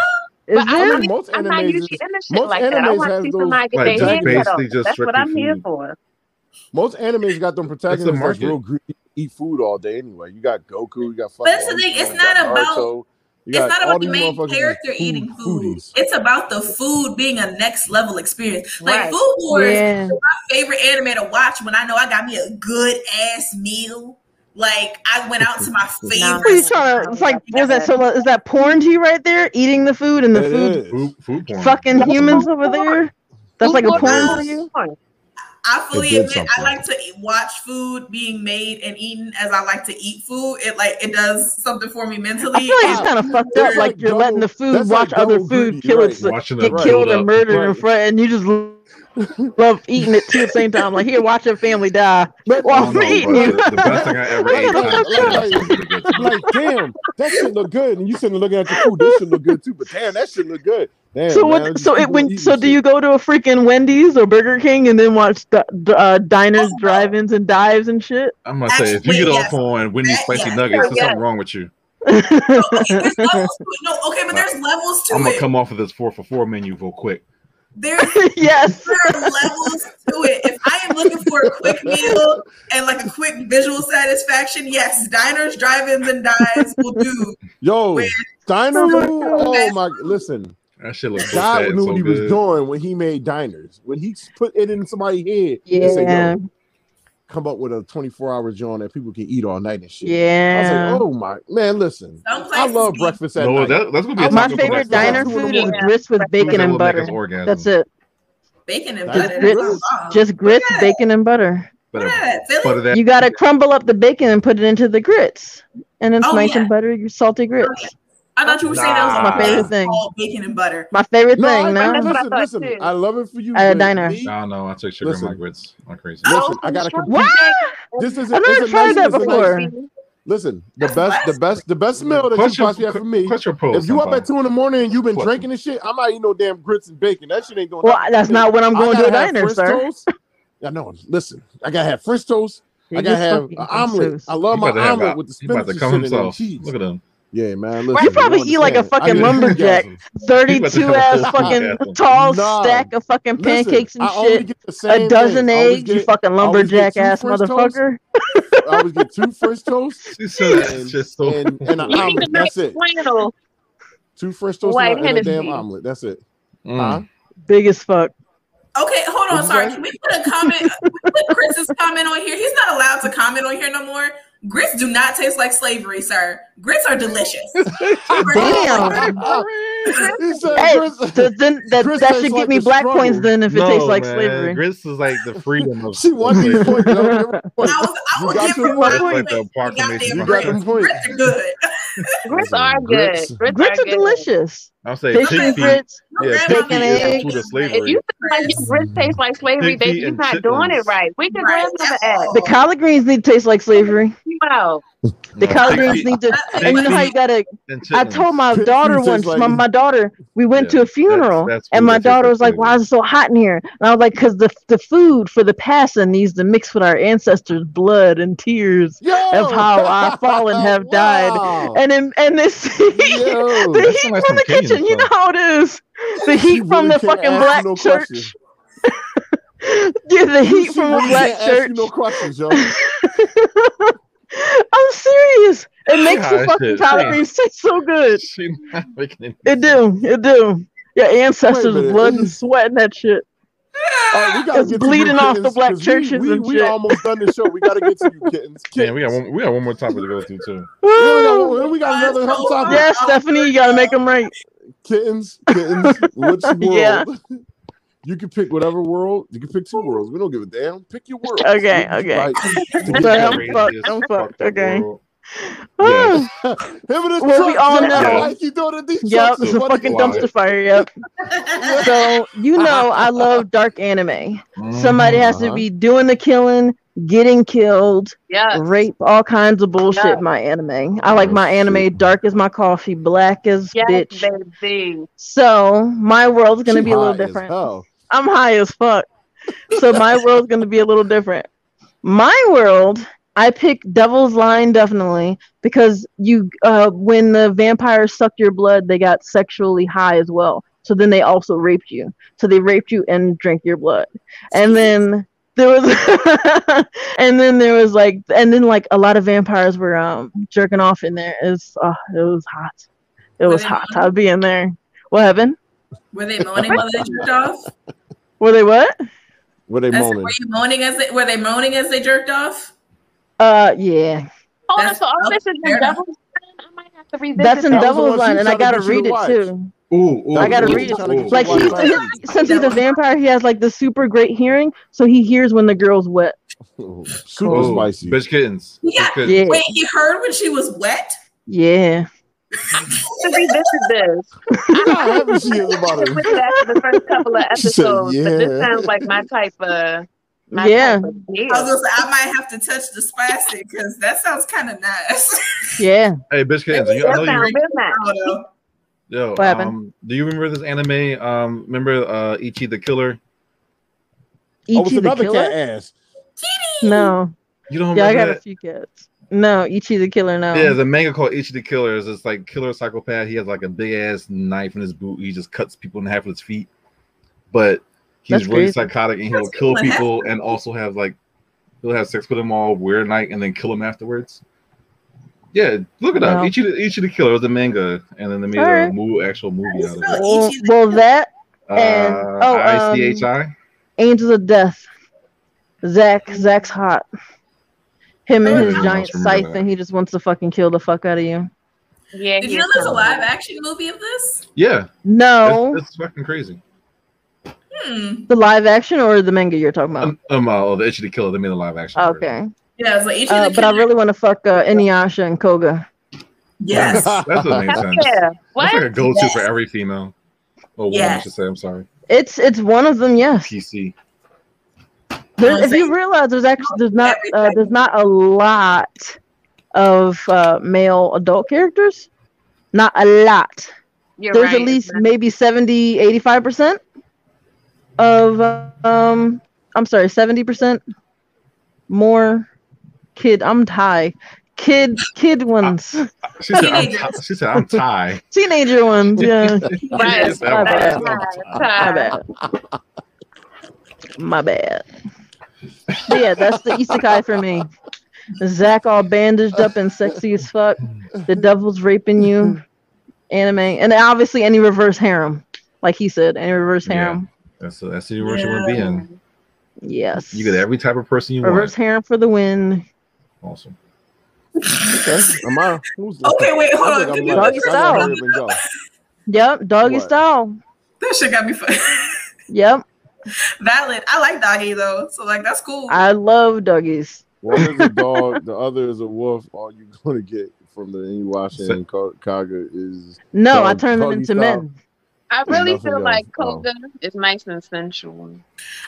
Is But there? like- most I'm not animes usually is- into shit most like that. I want to has see those- somebody get like, their just cut off. basically just That's what I'm strictly here for. Most animes got them protagonists that's market. real greedy, eat food all day anyway. You got Goku, you got. But that's the thing, it's not about- Naruto, you It's not about the main character food- eating food. foodies. It's about the food being a next level experience. Like Food Wars Yeah. is my favorite anime to watch when I know I got me a good ass meal. Like I went out to my *laughs* favorite. Nah. What are you trying to? It's like, was that so? Is that porn to you right there? Eating the food and the It food food food porn. fucking That's humans over porn. there. That's Food like a porn is for you. Porn. I fully It did admit I like to watch food being made and eaten as I like to eat food. It like it does something for me mentally. I feel like it's um, kind of fucked up. Like like you're letting the food watch like other food kill right. its Watching get it killed build or up. murdered in front, and you just l- love eating it too at the same time. Like here, watch your family die But- while I I'm don't know, eating but you. the, the best thing I *laughs* ever ate. Like, like, that shit was really good to me. like, damn, that shit look good, and you sitting there looking at your food. This should look good too, but damn, that should look good. Damn, So man, what? So it when eating so do you go to a freaking Wendy's or Burger King and then watch the, uh, diners, drive-ins, and dives and shit? I'm gonna say if you get yes. off on Wendy's spicy yes. nuggets, there's Yes. something wrong with you. No, okay, there's levels to it. No, okay, but there's levels to I'm gonna come off of this four for four menu real quick. There's *laughs* yes. there are levels to it. If I am looking for a quick meal and like a quick visual satisfaction, yes, diners, drive-ins, and dives will do. Yo, Wait. diner Oh my food. God. My! Listen, That shit looks so God fat knew so what he was doing when he made diners. When he put it in somebody's head, and said, Yeah. "Yo, come up with a 24 hour joint that people can eat all night and shit." I was Yeah. like, "Oh my man, listen, I love be- breakfast at No, night." that, that's gonna be a I'm My favorite next diner time. two in the food is grits with bacon and will make us butter. That's it. bacon and Just butter. grits. Just grits, Look at bacon, and butter. Look Better at that. Philly? butter that. You gotta crumble up the bacon and put it into the grits, and it's Oh, nice yeah. and buttery, salty oh, grits. I thought you were saying that was My favorite thing. Bacon and butter. My favorite No, thing. I, No, That's what I listen, thought, too. I love it for you. At a diner. me, I don't know. I take sugar in my Listen. grits. I'm crazy. Listen, oh, I gotta compete. what? This is a, I've it's never a tried nice, that it's a nice- before. Listen, the That's best, the best, the best meal that Clutch you your, possibly have for me. clutch your pearls, If you up at two in the morning and you've been What? drinking and shit, I'm not eating no damn grits and bacon. That shit ain't doing Well, nothing. that's not what I'm going to a gotta have diner, French sir. toast. I know. Listen, I gotta have French toast. I gotta have fucking an omelet. I love He my about have omelet a- with the he about spinach and come shit and himself. cheese. Look at him. Yeah, man. You probably don't eat like a understand. I fucking lumberjack. *laughs* Thirty-two ass fucking tall Nah. stack of fucking Listen, pancakes and shit. get the same A dozen thing. I always eggs, you fucking I always get lumberjack ass motherfucker. I always get two French toasts *laughs* She said that's and, just so. and, and an omelet. That's it. flannel. Two French toasts White and a, and a damn Hennessy. omelet. That's it. Mm. Huh? Big as fuck. Okay, hold on. Sorry. Can we put a comment? we put Chris's comment on here. He's not allowed to comment on here no more. Grits do not taste like slavery, sir. Grits are delicious. *laughs* Damn. Hey, so then that, that tastes should like get me the black struggle. points then if it No, tastes like man. slavery. Grits is like the freedom of. She won these points. yo. Give I points. was, You will got give your her points. one Like the point. proclamation You got grits. them points. Grits are good. Grits are good. Grits, Grits are are good. delicious. I'm saying Fish pig feet. grits. Yeah, pig feet is the eggs. food of If you feel like your grits mm-hmm. taste like slavery, Pig baby, you're and not doing it right. We can Right, grab that's another ass. The collard greens need to taste like slavery. You out. The No, collard pig greens feet- need to. pig And you know how you gotta. I told my daughter once. tastes My, my daughter. We went Yeah, to a funeral, that's and my daughter was like, chitlins. "Why is it so hot in here?" And I was like, "Cause the the food for the passing needs to mix with our ancestors' blood and tears Yo! of how our *laughs* fallen have died." And then and this *laughs* Yo, the heat from the some Kenyan kitchen. You know how it is. The She heat from really the fucking black no church. questions. *laughs* Yeah, the heat She from the black can't ask you church. no questions, yo. I'm serious. It *laughs* makes Yeah, the fucking shit. collard taste so good. She not making any It do. It do. Your ancestors' blood and sweat and that shit. All right, we gotta It's get to you, bleeding off the black churches we, we, and we shit. almost done the show. We gotta get to you, kittens. *laughs* Damn, we got one. We got one more topic to go through too. *laughs* Yeah, we got, we got another topic. Yeah, Stephanie, you gotta make them right. Kittens, kittens. Which world? Yeah. You can pick whatever world. You can pick two worlds. We don't give a damn. Pick your world. Okay, You- okay. like, *laughs* Sorry, I'm fucked. I'm fucked fucked. Okay. world. *laughs* Him and Well, we all yo, know. Like you doing these Yep, it's a fucking dumpster fire. Yep. *laughs* So you know I love dark anime. Somebody has to Uh-huh. be doing the killing, getting killed, Yeah. rape, all kinds of bullshit. Yeah. in My anime. I like my anime dark as my coffee, black as Yes, bitch. baby. So my world's gonna She be a little different. hell. I'm high as fuck. So my *laughs* world's gonna be a little different. My world, I pick Devil's Line definitely because you uh when the vampires sucked your blood, they got sexually high as well. So then they also raped you. So they raped you and drank your blood. And then there was *laughs* and then there was like and then like a lot of vampires were um jerking off in there. It's oh, it was hot. It Were was hot. moaning? I'd be in there. What happened? Were they moaning while they jerked off? Were they what? Were they I said, moaning? were you moaning as they were they moaning as they jerked off? Uh yeah. Hold on, That's- so all this is in enough. Devil's Line? I might have to revisit That's in That that. was the Devil's Line, and I gotta read it watch. too. Ooh, ooh, I gotta ooh, read it. Trying to get you Like to watch he's his, since he's a vampire, he has like the super great hearing, so he hears when the girl's wet. Ooh, *laughs* Super ooh, spicy. Bitch kittens. Yeah. Bitch. Yeah, Wait, you heard when she was wet? yeah. *laughs* To revisit this. You know how happy she is about With it. the first couple of *laughs* She said, episodes, but this sounds like my type of my Yeah. type of. I was gonna say I might have to touch the spicy because that sounds kind of nice. Yeah. Hey, bitch kittens. You, I know sounds you. good, Yo, What happened? um, do you remember this anime? Um, remember uh, Ichi the Killer? Oh, it's the another killer? cat ass. No. You don't Yeah, I remember got a few cats. No, Ichi the killer. No. Yeah, the manga called Ichi the Killer is this like killer psychopath. He has like a big ass knife in his boot. He just cuts people in half with his feet. But he's That's really crazy. psychotic and he'll Cuts kill people people and also have like he'll have sex with them all weird night and then kill them afterwards. Yeah, look it up. Wow. Ichi the, Ichi the Killer was a manga, and then they made a Alright. actual movie out of it. well, Ichi the well, that Uh, oh, um, ICHI. Angels of Death. Zach. Zach's hot. Him and Oh, his giant scythe, that. and he just wants to fucking kill the fuck out of you. Yeah, Did you know there's a live action movie of this? Yeah, No, it's, it's fucking crazy. Hmm. the live action or the manga you're talking about. Um, um uh, the Ichi the Killer. They made a live action. version. okay. Yeah, it's like Ichi Uh, but I really want to fuck uh, Inuyasha and Koga. yes. *laughs* That doesn't make Heck sense. yeah. That's What? like a go-to Yes. for every female. Oh, woman, I should say. I'm sorry. It's it's one of them. Yes. PC. There, if you realize there's actually there's not uh, there's not a lot of uh, male adult characters. Not a lot. You're there's right. at least maybe 70 85 percent of um I'm sorry 70 percent more kid. I'm Thai. Kid kid *laughs* ones. She said, I'm, Teenagers. Thai- she said, I'm Thai. Teenager ones. Yeah. Right. Yes, My That's bad. My bad. My bad. But yeah, that's the isekai for me. Zach all bandaged up and sexy as fuck. The devil's raping you. Anime. And obviously any reverse harem. Like he said, any reverse Yeah. harem. That's the, that's the universe you want to be in. Yes. You get every type of person you want. reverse harem for the win. Want. Awesome. Okay. *laughs* Am I? Who's Okay, wait, hold on. think Can I'm like, Doggy I style. gotta hurry up and go. Yep, doggy What? style. That shit got me fun. *laughs* Yep. Valid. I like doggy though, so like that's cool. I love doggies. One is a *laughs* dog, the other is a wolf. All you're gonna get from the Inuyasha and Ka- Kaga is No, I Dog- turn them into style. men. I really Nothing feel else. like Oh. Koga is nice and sensual.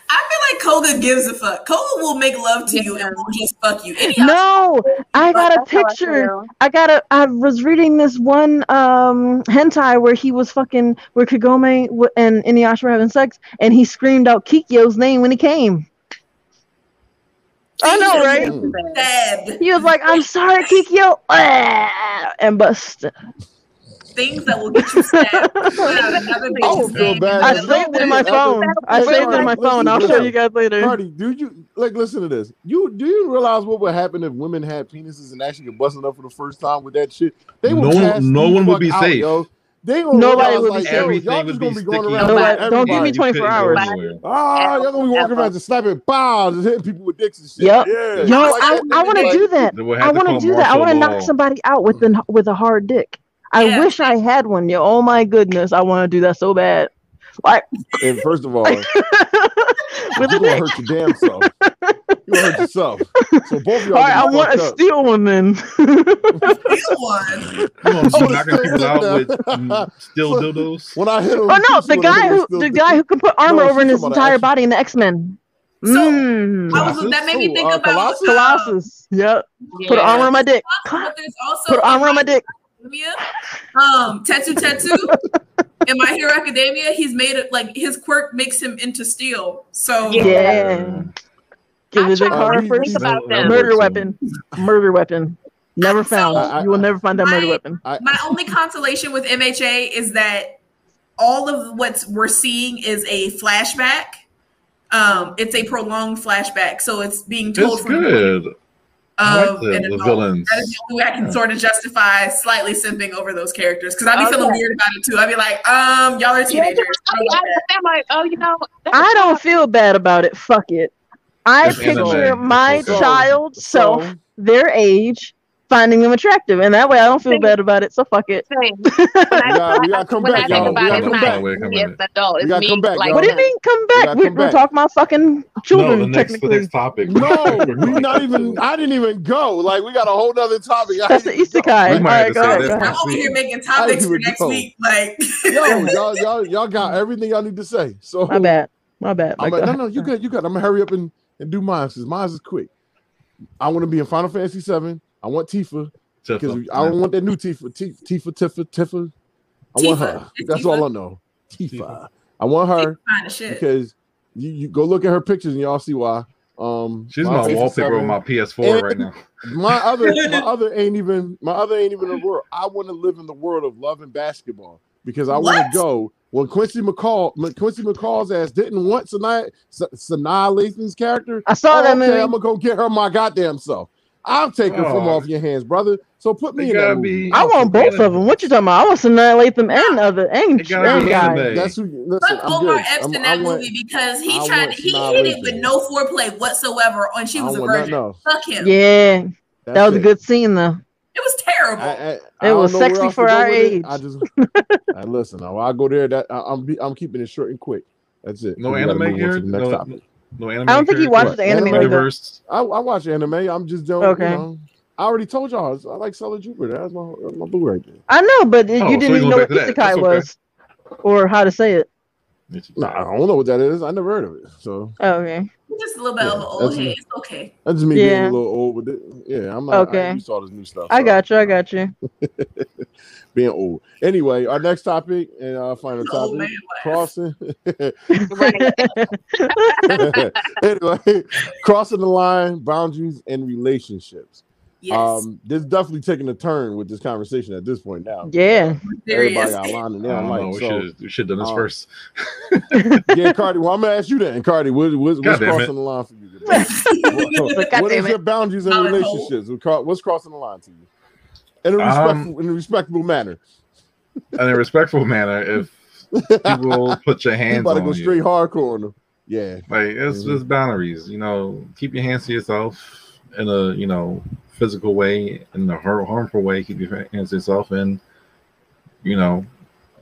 I feel like Koga gives a fuck. Koga will make love to you and won't just fuck you. Any No, I got a That's how I picture. I got a. I was reading this one um hentai where he was fucking where Kagome w- and Inuyasha were having sex, and he screamed out Kikyo's name when he came. I know, right? Sad He was like, "I'm sorry, Kikyo," *laughs* and bust. Things that will get you stabbed. Yeah, *laughs* another I feel bad. I saved it in my phone. I saved it in my phone. I'll show you guys later. Cardi, do you like listen to this? You do you realize what would happen if women had penises and actually get busted up for the first time with that shit? They would No- no one would be out, safe. Yo. They gonna Nobody realize, would be safe. y'all just gonna be going sticky. around. Nobody- with don't give me 24 hours. Ah, y'all gonna be walking around just slapping bow, just hitting people with dicks and shit. Yep. Yeah. Yo, Like, I, that I want to do that. I want to do that. I want to knock somebody out with an with a hard dick. I Yeah. wish I had one. Yo, oh my goodness, I want to do that so bad. Like And first of all, *laughs* you with a gonna hurt your damn self. You gonna hurt yourself. So both of y'all All right, I gonna be want a fucked up. steel one then. Real one. You know, *laughs* Oh, knocking people out with steel- mm, steel So- dildos. When I hit him, Oh no, the guy who the guy who can put armor No, over in his entire action. body in the X Men. So, Mm. Was, that made me think uh, about Colossus? uh, Colossus. Yep. Put armor on my dick. But there's Put armor on my dick. Academia, um, Tetsutetsu. in My Hero Academia, he's made it like his quirk makes him into steel. So Yeah. Yeah. Give I the dick try to first. think about That them. Murder weapon. Murder weapon. Never found. I- I- you will never find that murder I- weapon. my only consolation with MHA is that all of what we're seeing is a flashback. Um, it's a prolonged flashback, so it's being told It's from the good. I of like the, the villains. That is the only way I can sort of justify slightly simping over those characters because I'd be feeling weird about it too. I'd be like, um, y'all are teenagers. I I don't be like that. I'm like, oh, you know, I don't feel bad about it. Fuck it. I It's picture anime. my It's okay. child self, So, their age, finding them attractive, and that way I don't feel Same. bad about it. So fuck it. thing. *laughs* When I, gotta- we gotta come when back, y'all. think We gotta come it's back. We gotta me come an adult. We It's gotta me come back, like. What do you mean? Come back. We, come we're back. talking about fucking children, no, the next, the next topic. no, *laughs* we're not even. I didn't even go. Like we got a whole other topic. I That's the didn't even go. isekai. We All might right, have go to say ahead. this Go I'm over here making topics for next know. week. Like, Yo, y'all, *laughs* y'all, y'all got everything y'all need to say. So My bad. My bad. I'm Like, like, go no, no, you good, you good. I'm gonna hurry up and, and do mine because mine is quick. I want to be in Final Fantasy VII. I want Tifa because Tifa. I don't want that new Tifa. T- Tifa, Tifa, Tifa. I want her. That's Tifa. all I know. Tifa. Tifa. I want her kind because you, you go look at her pictures and y'all see why. Um, She's Final my wallpaper on my PS4 And- right now. My other, my *laughs* other ain't even, my other ain't even a world. I want to live in the world of love and basketball because I want to go. When Quincy McCall, when Quincy McCall's ass didn't want Sanaa, Sa- Sanaa Lathan's character. I saw that okay, movie. I'm gonna go get her my goddamn self. I'll take her from Oh. off your hands, brother. So put me It in that movie. be- I want both of them. What you talking about? I want to annihilate them and other and, It and be guys. That's who. Listen, Fuck I'm Omar good. Epps I'm- in I that want- movie because he I tried want he Sanaa hit it with no foreplay whatsoever, and she was a virgin. nothing. Fuck him. Yeah, That's that was a good scene though. It was terrible. I, I, I It don't was know sexy for our with it. age. I just *laughs* I listen. Now I go there. That I, I'm be, I'm keeping it short and quick. That's it. No We gotta anime to here? the next No, topic. No anime I don't think he character? watches What, the anime. anime? like I, I watch anime. I'm just don't. Okay. You know, I already told y'all I like Sailor Jupiter. That's my that's my boo right there. I know, but Oh, you didn't you even know what back to isekai okay. was or how to say it. No, I don't know what that is. I never heard of it. So Oh, okay. Just a little bit Yeah, of an old that's- head. It's okay. that's just me being a little old with it. Yeah, I'm not. Okay. I used to all this new stuff. I got you. I got you. *laughs* being old. Anyway, our next topic and our final The old topic: man crossing. *laughs* *laughs* Anyway, crossing the line, boundaries, and relationships. Yes. Um, this definitely taking a turn with this conversation at this point now. Yeah. Everybody Serious. got line and I down don't know. like We so. should we should have done this um, first. *laughs* Yeah, Cardi. Well, I'm gonna ask you then, Cardi. What, what, what's crossing it. the line for you? *laughs* what *laughs* what damn is it. your boundaries and relationships? What What's crossing the line to you? In a Um, respectful, in a respectable manner. In a respectful manner, if people put your You hands about to on go you. straight hardcore on them. Yeah. Like it's Mhm. just boundaries, you know. Keep your hands to yourself in a you know physical way, in a har- harmful way. Keep your hands to yourself, and you know,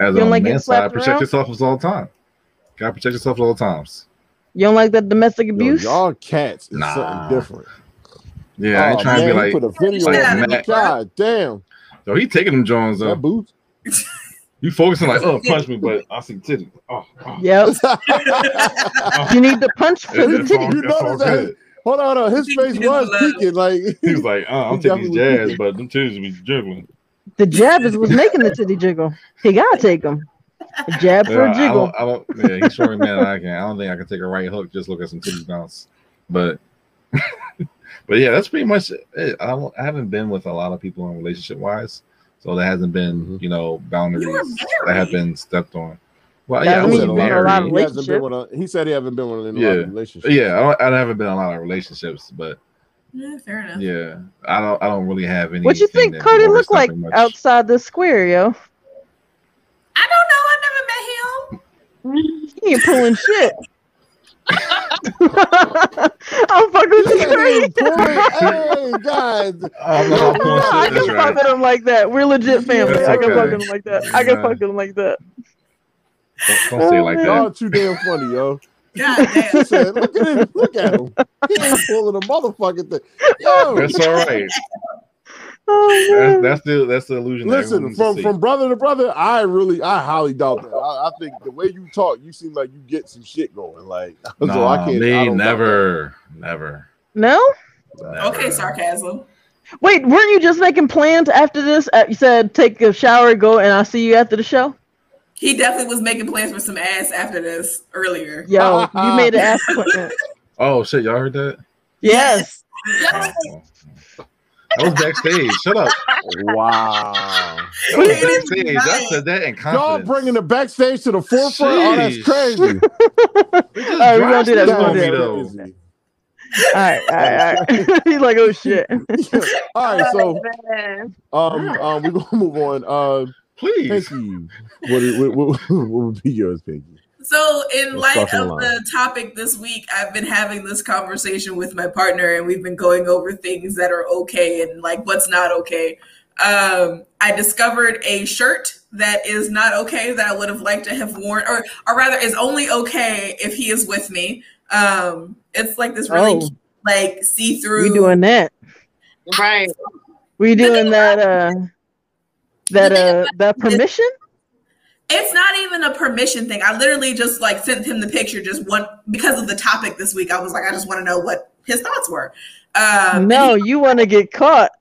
as You a like man side, protect around? yourself all the time. Gotta protect yourself at all times. You don't like that domestic Yo, abuse? y'all cats is Nah. something different. Yeah, I oh, ain't Oh, trying man, to he be put like, a video like on. Matt. God damn. yo, he taking them Jones That though. boots. *laughs* You focusing like, oh, *laughs* punch me, but I see titty. Oh, oh. Yep. *laughs* you need the punch for the That's all- titty. You that's that? Good. Hold on, hold on. His face was peeking. Like *laughs* He was like, oh, I'm taking take these jabs, but them titties be jiggling. The jab is what's making the titty jiggle. He gotta take them. A jab for Yeah, a jiggle. I don't, I don't, yeah, he's showing me that I can. I don't think I can take a right hook. Just look at some titties bounce. But, *laughs* but yeah, that's pretty much it. I, don't, I haven't been with a lot of people in relationship wise, so there hasn't been, Mm-hmm. you know, boundaries that have been stepped on. Well, yeah, I means was been a lot of married. he hasn't been with a, he said he haven't been with in a lot Yeah, of relationships. yeah, I, don't, I haven't been in a lot of relationships, but Yeah, fair enough. yeah, I don't, I don't really have any. What do you think Cardi looked like outside the square, yo? I don't know. I never met him. He ain't pulling shit. *laughs* I'm fucking with you, Hey, *laughs* Creed. hey, guys. I'm not pulling Nah, I can that's fuck right. with him like that. We're legit family. That's I can fuck with him like that. I can Yeah. fuck with him like that. Don't, don't say it like Y'all too damn funny, yo. God damn. said, look at him, look at him. He ain't pulling a motherfucking thing. Yo, That's all right. *laughs* Oh, That's, that's the that's the illusion. that listen, from from brother to brother, I really, I highly doubt that. I, I think the way you talk, you seem like you get some shit going. Like, *laughs* so I can't. me I never, never. No? never. Okay, sarcasm. Wait, weren't you just making plans after this? Uh, you said take a shower, go, and I'll see you after the show. He definitely was making plans for some ass after this earlier. Yo, you *laughs* made an ass appointment. Oh shit, y'all heard that? Yes. Oh. That was backstage. Shut up. Wow. That was backstage. I said that in Y'all bringing the backstage to the forefront? Oh, that's crazy. All right, we're gonna do that. dropped We're gonna do that. though. All right, all right, all right. *laughs* He's like, oh shit. *laughs* All right, so um, um, we're gonna move on. Uh, Please. Pinky, what, is- what, what, *laughs* what would be yours, Pinky? So, in Let's light of the line. the topic this week, I've been having this conversation with my partner, and we've been going over things that are okay and like what's not okay. Um, I discovered a shirt that is not okay that I would have liked to have worn, or or rather, is only okay if he is with me. Um, it's like this really Oh. cute, like see through. We doing that. Right. We doing that. Uh, that uh, that permission. It's not even a permission thing. I literally just like sent him the picture just one because of the topic this week. I was like, I just want to know what his thoughts were. Um, No, you want to get caught,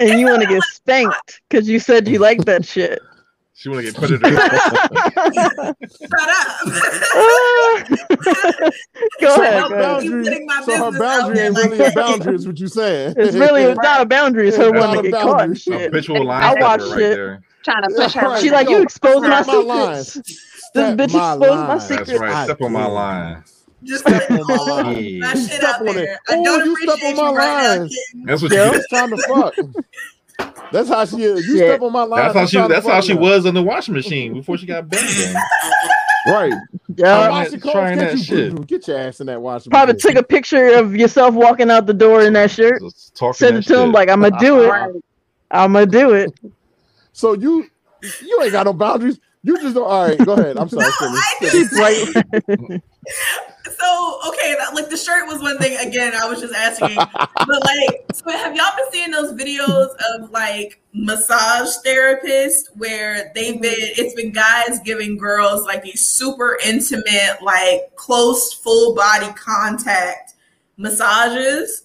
and you want to get spanked because you said you like that shit. She want to get put in her. *laughs* shut up. *laughs* go so ahead. her boundary, so her boundary ain't really a boundary, is what you saying. It's really it's not a boundary. It's her It's wanting to get caught. boundary. and Shit. Habitual line I watch stepper right shit. there. Trying to push her. Right. She like Yo, you exposing my step my lines. secrets. This Step bitch exposed my lines. That's right. Step on my I line. Just Step put on my line. Step on it. I Oh, don't you step appreciate on my you right now, lines. That's what Yeah. she. It's time to fuck. *laughs* That's how she is. You Shit. step on my line. That's how she. That's how she now. was in the washing machine before she got banged. *laughs* Right. Yeah. Wash clothes, trying get that you shit. Get your ass in that washing Probably machine. took a picture of yourself walking out the door in that shirt. Just talking Sent that it to him like I'm gonna do it. I'm gonna do it. So you you ain't got no boundaries. You just don't. All right, go ahead. I'm sorry. No, *laughs* I Philly. Right. *laughs* So okay, that, like the shirt was one thing. Again, I was just asking, but like, so have y'all been seeing those videos of like massage therapists where they've mm-hmm. been? It's been guys giving girls like these super intimate, like close, full body contact massages.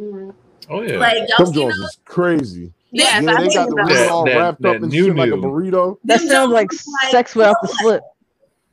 Mm-hmm. Oh yeah. Like y'all Them seen those? is crazy. Yes, Yeah, they got seen the that. all That- wrapped that up and new like a burrito. That sounds like like, sex without the slip.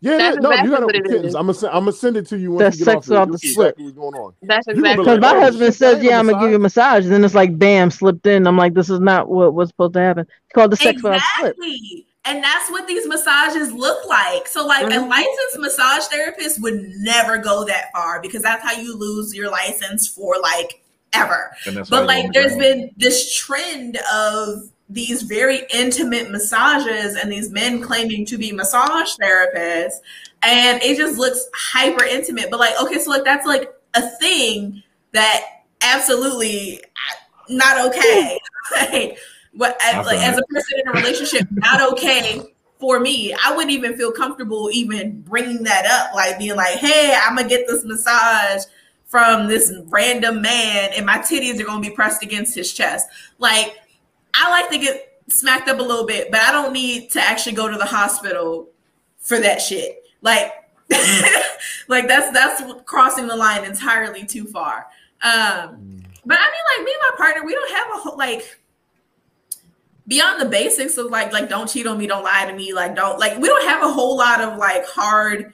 Yeah, That's no, exactly you gotta. what it kittens, is. I'm gonna send. I'm gonna send it to you once That's you get sex off here. without You'll the slip. exactly what's going on. That's You gonna be exactly Because like, my oh, husband says, "Yeah, I'm ain't gonna give you a massage," and then it's like, bam, slipped in. I'm like, this is not what was supposed to happen. It's called the sex without the slip. Exactly. And that's what these massages look like. So, like, a Mhm. licensed massage therapist would never go that far because that's how you lose your license for like ever. And that's why But like, want there's to- been this trend of these very intimate massages and these men claiming to be massage therapists, and it just looks hyper intimate. But like, okay, so like that's like a thing that absolutely uh, not okay. *laughs* like, what uh, as, like, as a person in a relationship, not okay for me. I wouldn't even feel comfortable even bringing that up, like being like, "Hey, I'm gonna get this massage." From this random man, and my titties are gonna be pressed against his chest. Like, I like to get smacked up a little bit, but I don't need to actually go to the hospital for that shit. Like, *laughs* like that's that's crossing the line entirely too far. Um, but I mean, like me and my partner, we don't have a whole like beyond the basics of like like don't cheat on me, don't lie to me, like don't like we don't have a whole lot of like hard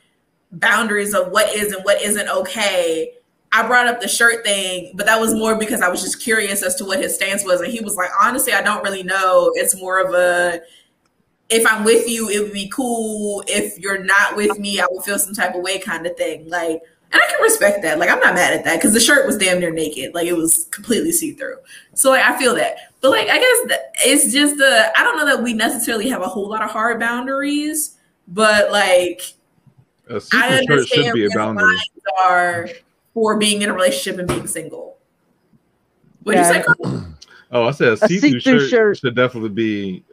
boundaries of what is and what isn't okay. I brought up the shirt thing, but that was more because I was just curious as to what his stance was. And he was like, honestly, I don't really know. It's more of a if I'm with you, it would be cool. If you're not with me, I would feel some type of way kind of thing. Like, and I can respect that. Like, I'm not mad at that because the shirt was damn near naked. Like, it was completely see through. So, like, I feel that. But, like, I guess it's just the, I don't know that we necessarily have a whole lot of hard boundaries, but, like, A I see-through shirt understand should be a boundary. are for being in a relationship and being single. What did Yeah. you say? Carl? *clears throat* Oh, I said a A see-through, see-through shirt, shirt. should definitely be,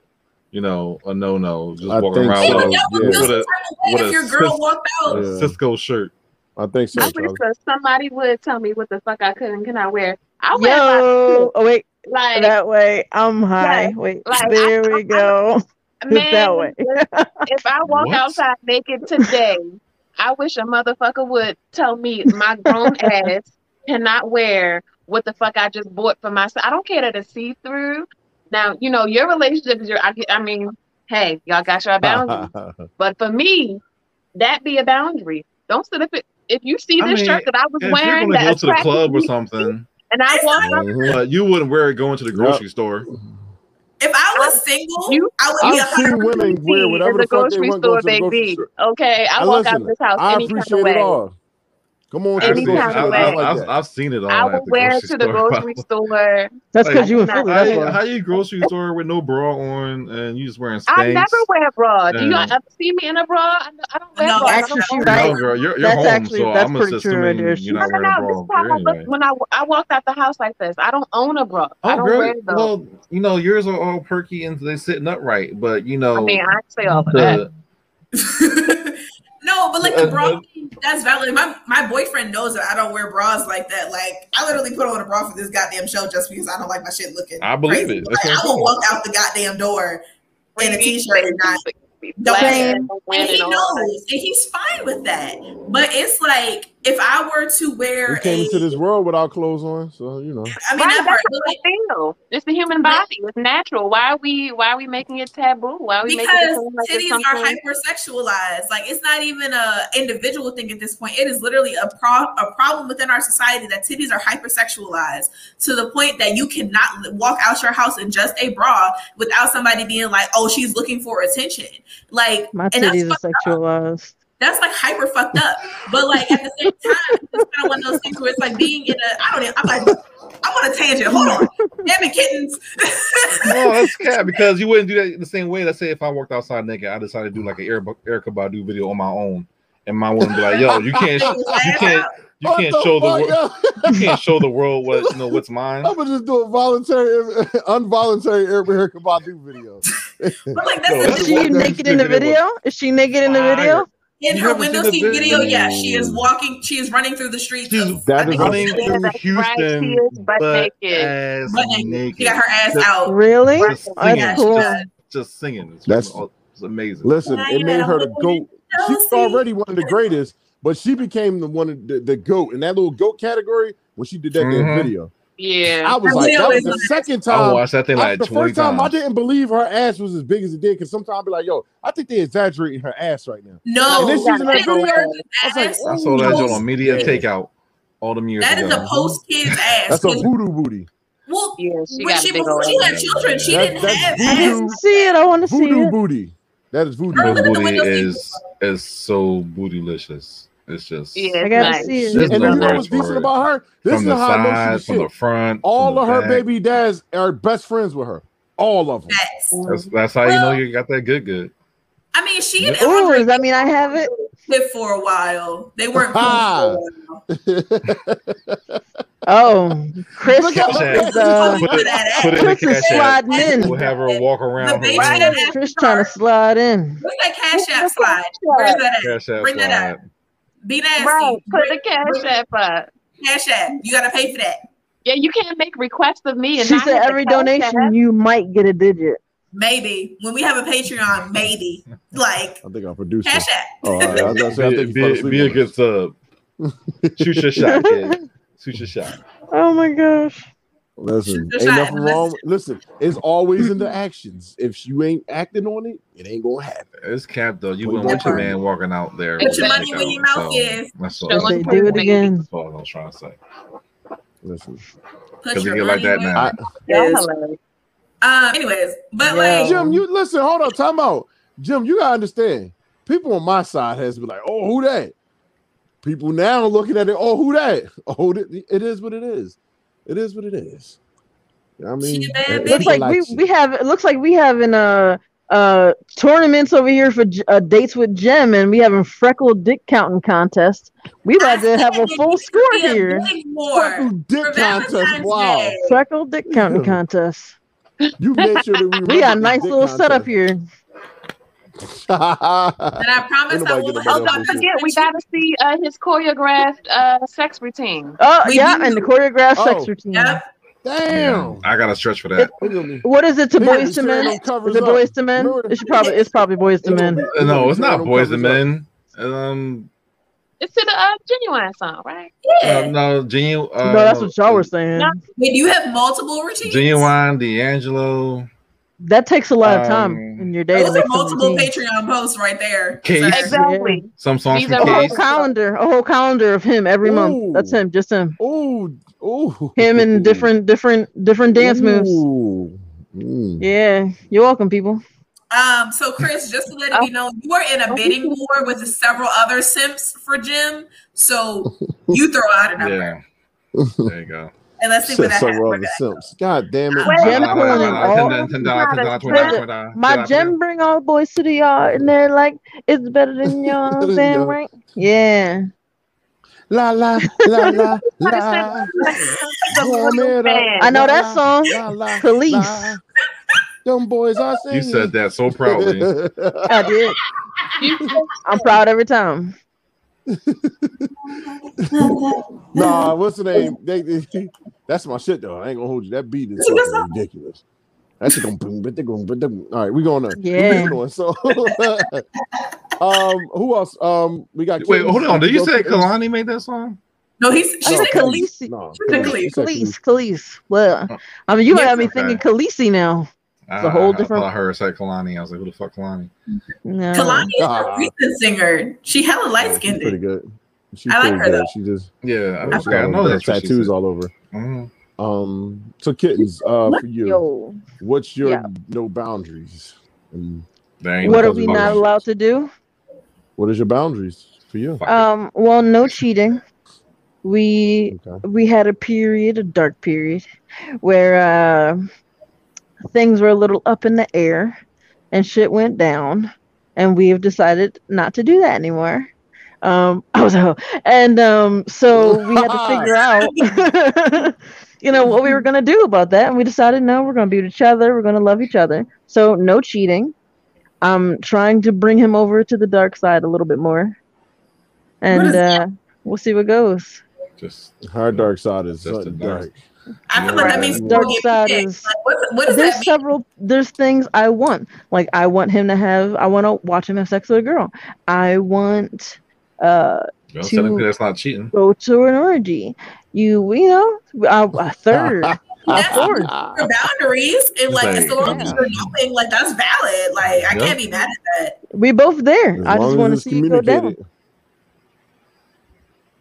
you know, a no-no. Just I walking think around so, with, Even a, yeah. with a type of with if a your girl cis- walked out. Yeah. Cisco shirt. I think so, I wish Charlie. somebody would tell me what the fuck I could and cannot wear. I wear Yo, oh wait, like that way. I'm high. Like- Wait, like, there I- we I- go. *laughs* man. that way. if, if I walk What? outside naked today, I wish a motherfucker would tell me my grown *laughs* ass cannot wear what the fuck I just bought for myself. I don't care that it's see through. Now you know your relationship is your. I, I mean, hey, y'all got your boundaries. *laughs* But for me, that be a boundary. Don't sit if it if you see I this mean, shirt that I was If you're wearing gonna that go to the club or something, and I It's walk up, you wouldn't wear it going to the grocery store. If I was single, You- I would be a I've seen hundred. women wear me whatever the the fuck they grocery want to go store, to the grocery store. Okay, I Now walk listen, out this house I any kind appreciate of it way. all. Come on, I've seen, Tristan. I, I, like I've. I've seen it all I at will the wear it to the grocery *laughs* store. That's Like, because you in how- How, you- how you grocery store with no bra on and you just wearing I never wear a bra. Do you ever see me in a bra? I, don't- I don't wear No, bras. I actually, don't she right. a No, bra. girl, you're, you're That's home, actually- so that's I'm pretty true right assuming there. you're not No, no, wearing a no. This bra how I anyway. when I, I walked out the house like this. I don't own a bra. I Oh, don't girl, wear those. well, you know, yours are all perky and they sitting upright, but you know, I mean, I say all that. *laughs* the, no, but like the bra, thing, that's valid. My my boyfriend knows that I don't wear bras like that. Like I literally put on a bra for this goddamn show just because I don't like my shit looking. I believe crazy. it. That's Like, what I will walk out the goddamn door in a Pretty t-shirt and not crazy, don't and And he and all that. knows, and he's fine with that. But it's like if I were to We wear came a, into this world without clothes on, so you know. I mean, Right, that part, that's but how like, I feel. It's the human body. It's natural. Why are we why are we making it taboo? Why are we making it because seem like titties are something? hypersexualized. Like it's not even a individual thing at this point. It is literally a pro a problem within our society that titties are hypersexualized to the point that you cannot walk out your house in just a bra without somebody being like, "Oh, she's looking for attention." Like, My and that's titties are fucked up. Sexualized. That's like hyper fucked up. But like at the same time, it's kind of one of those things where it's like being in a. I don't. know, I'm like, I'm on a tangent. Hold on, damn it, kittens. *laughs* no, that's cat because you wouldn't do that the same way. Let's say if I walked outside naked, I decided to do like an Erykah Badu video on my own, and my woman be like, "Yo, you can't, you can't, you What can't the show the world, you can't show the world what you know what's mine." I'm gonna just do a voluntary, *laughs* involuntary Erykah Badu video. But like that's Yo, the Is she naked in the video Is she naked in the video? In her window seen seat video, video? yeah, she is walking. She is running through the streets. She's of, That I is think a- running it's Yeah, through right. She Houston, is butt butt naked. ass butt naked. naked, She got her ass Just- out. Really? just Yeah, singing, That's cool. does. just singing. It's, That's- it's amazing. Listen, Now it made her the goat. She's already one of the greatest, but she became the one the, the goat in that little goat category when she did that damn Mhm. video. Yeah. I was Her like, that was the nice. second I time. watched that thing I- like the first time I didn't believe her ass was as big as it did because sometimes I'd be like, yo, I think they're exaggerating her ass right now. No, And then she's in that that video. I like. I saw that joint on media Yeah. takeout all them years That is ago. a post kid's *laughs* ass. That's a voodoo booty. Well, Yeah, she got she big before she ass. had children, she That- didn't that's have voodoo. I didn't see it. I want to see it. Voodoo it. booty. That is voodoo. Her Her booty. the booty window seat is is so bootylicious. It's just Yeah, I gotta nice. see it. And then you know words what's for decent about her? This from is the how I know side, she's from the front. All from of the her back. baby dads are best friends with her. All of them. Facts. That's, that's how you know you got that good good. I mean, she and Ooh, does that mean I have it? lived for a while. They weren't cool *laughs* for a while. *laughs* Oh, Chris Look at is uh, Put it, that put it in Chris is sliding in. We'll have her walk The around her baby room. that- Chris trying to slide in. Where's that cash app slide? Where's that at? Cash app Bring that slide. Up. Be nasty. Right. Put Bring- the cash app up. Cash app. You gotta pay for that. Yeah, you can't make requests of me and She said every donation app. you might get a digit. Maybe when we have a Patreon, maybe like I think our producer. Cash App. Oh, all right. I was gonna say, I think you be, asleep be a on good sub. Shoot your shot, kid. Shoot your shot. *laughs* Oh my gosh. Listen, ain't nothing wrong. Listen, it's always in the *laughs* actions. If you ain't acting on it, it ain't gonna happen. It's cap though. You wouldn't want your man walking out there. Put with your money dick where your mouth so is. That's all. Show They do it again. That's all I was trying to say. Listen, Because we your get like that now. I, Y'all your mouth is. hilarious. Um. Anyways, but Yeah. like, Jim, you listen. Hold on, time out. Jim, you gotta understand. People on my side has been like, "Oh, who that?" People now looking at it. Oh, who that? *laughs* Oh, it it is what it is. It is what it is. I mean, She a bad uh, bitch. Looks like we we have. It looks like we having uh uh tournaments over here for uh, dates with Jem, and we having freckled dick counting contest. We about to have a full score here. big war Fucking for dick contest. Wow, Day. Freckled dick counting contest. you made sure that we. We got a nice this dick little setup here. And I *laughs* promise I will get help about Don't you. bullshit. forget, we got to see uh, his choreographed uh, sex routine. Oh We yeah, do. and the choreographed Oh. sex routine. Yep. Damn. I got to stretch for that. Look at me. What is it to They gonna boys to men? them Is covers it up. boys to men? Remember- It should probably it's probably boys to men. be- Uh, they No, it's not tearing boys and covers up. men. Um, It's to the uh, Ginuwine song, right? uh, Yeah. no, Genu- uh, no, that's what y'all were saying. No. Wait, you have multiple routines? Ginuwine, D'Angelo, That takes a lot of time Um, in your day to Those are multiple. Patreon posts right there. Case. sir. Exactly. some songs These from A whole Case. both- calendar, a whole calendar of him every month. That's him, just him. Ooh, ooh. Him and different, different, different dance moves. Ooh. Mm. Yeah, you're welcome, people. Um, so Chris, just to let it be known, you are in a bidding war with several other simps for Jim. So you throw out a *laughs* number. Yeah. There you go. And let's see Said what that several happens. other simps. God damn it. Wait. Jem pulling all. My Jem oh, bring all the boys to the yard, and they're like, "It's better than yours," Yeah. and right? Yeah. La la la *laughs* la la. said, like, the Warm real it up. fan. I know that song. La, la, Kelis. Them boys are singing. You said that so proudly. I did. *laughs* I'm proud every time. nah, what's the name? They, they- that's my shit though. I ain't gonna hold you. That beat is *laughs* fucking ridiculous. That's gonna boom, but they gonna, but they- all right. We going to Yeah. On. So, *laughs* um, who else? Um, we got. Wait, Kittens. hold on. Did you say Kehlani made that song? No, he's she I said said Kelis. Khaleesi. No, She said Kelis. Kelis. She said Kelis, Kelis. Well, I mean, you Yeah, have me okay. thinking Khaleesi now. It's a whole I, different- I heard her say Kehlani. I was like, who the fuck Kehlani? No. Kehlani is Ah. a recent singer. She hella light She's skinned. pretty good. She's I like pretty her, good. though. She just Yeah, I, she okay, I know her that's what she tattoos all over. Mhm. Um, so kittens, uh, for you, Yo, what's your Yeah. no boundaries? And There ain't what are we not boundaries. allowed to do? what is your boundaries for you? Um, well, no cheating. We Okay. we had a period, a dark period, where uh, things were a little up in the air, and shit went down, and we have decided not to do that anymore. Um, I was a hoe, and um, so we had to figure out, *laughs* you know, what we were gonna do about that, and we decided no, we're gonna be with each other, we're gonna love each other. So no cheating. I'm trying to bring him over to the dark side a little bit more, and uh, we'll see what goes. Just Her dark side is Just the dark. I feel like that means Dark side is- Like, what, what does there's that mean? several there's things I want. Like I want him to have I want to watch him have sex with a girl. I want uh you know, to- that's not cheating. go to an orgy. You you know a, a third, *laughs* That's fourth. your boundaries, and like Like, as long as yeah. you're knowing, like that's valid. Like I can't be mad at that. We both there. As I just want to see you go down.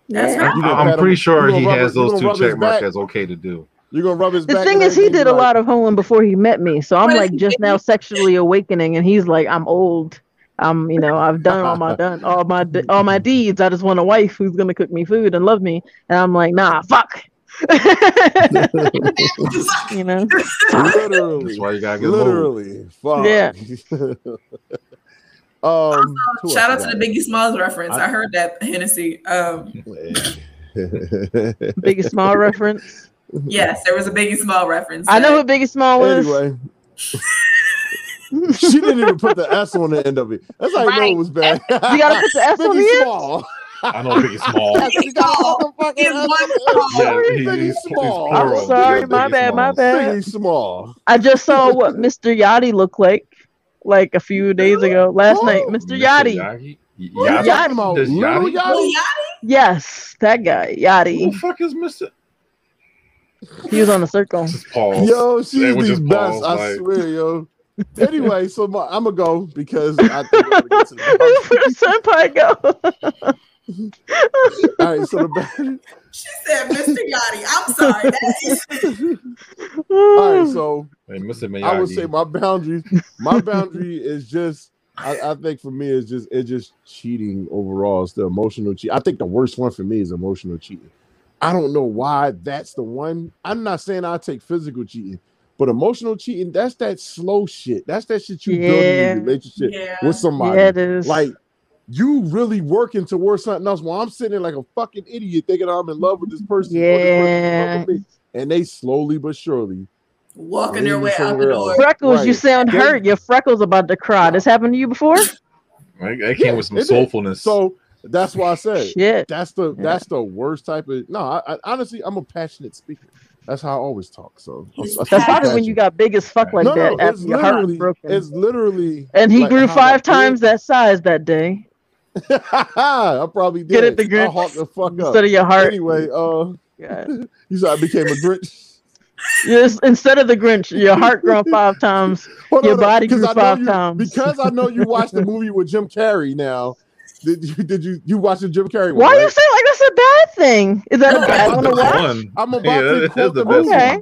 That's Yeah. right. I'm pretty him- sure he has it- those two check marks as okay to do. You're gonna rub his The back. thing is, he everything, did a lot of hoeing before he met me, so I'm like just now sexually awakening, and he's like, I'm old. I'm, you know, I've done all my done all my all my deeds. I just want a wife who's gonna cook me food and love me, and I'm like, nah, fuck. *laughs* you know, Literally. That's why you gotta get. Literally. Fuck. Yeah. *laughs* um. who Shout out else to the Biggie Smalls reference. I- I heard that Hennessy. Um, got? Biggie Small reference. yes, there was a Biggie Small reference. I know who Biggie Small was. anyway, she didn't even put the S on the end of it. That's how you know it was bad. You gotta put the S *laughs* on Biggie the end? I know Biggie Small. He's small. He's one small. Yeah, he- Biggie he's, he's Small. I'm sorry, Yeah, my Biggie bad, my bad. Biggie Small. I just saw what Mr. Yachty looked like like a few days ago. Last Who? night, Mr. Yachty. Yachty? You Yachty? Does Lil Yachty? Yachty? Yachty? Yes, that guy, Who the fuck is Mr. He was on the circle. This is Paul. Yo, she's That was the just best. balls, I like- swear, yo. Anyway, so my, I'm gonna go because I think we're gonna get to the *laughs* Where senpai go? All right, so the bad, *laughs* She said, Mr. Yachty. I'm sorry. That is, *laughs* all right, so Hey, Mr. I would say my boundary, my boundary is just. I, I think for me, it's just it's just cheating overall. It's the emotional cheat. I think the worst one for me is emotional cheating. I don't know why that's the one. I'm not saying I take physical cheating, but emotional cheating, that's that slow shit. That's that shit you build in Yeah. a relationship yeah. with somebody. Yeah, it is. Like you really working towards something else while I'm sitting there like a fucking idiot thinking I'm in love with this person. or this person's in love with me. And they slowly but surely. Walking their way out the door. else. freckles, you sound They- hurt. Your freckles about to cry. This happened to you before? Right? That came with some it did. soulfulness. So that's why I said Shit. that's the Yeah. that's the worst type of no. I, I honestly I'm a passionate speaker. That's how I always talk. So He's that's That's why I'm probably when you got big as fuck like no, that no, after it's your heart literally broken. it's literally and he like grew five I feel. times that size that day *laughs* I probably did. Get it, the I Grinch, hawked the fuck up. instead of your heart. Anyway, uh, *laughs* you said I became a Grinch. Yes, instead of the Grinch, your heart grown five *laughs* times. Hold Your no, body grew five you- times. Because I know you watched the movie with Jim Carrey. Now, did you did you you watch the Jim Carrey? One, Why are you right? saying like that's a bad thing? Is that a *laughs* bad one to the watch? one. I'm about Yeah, to that- quote the the best movie. Okay.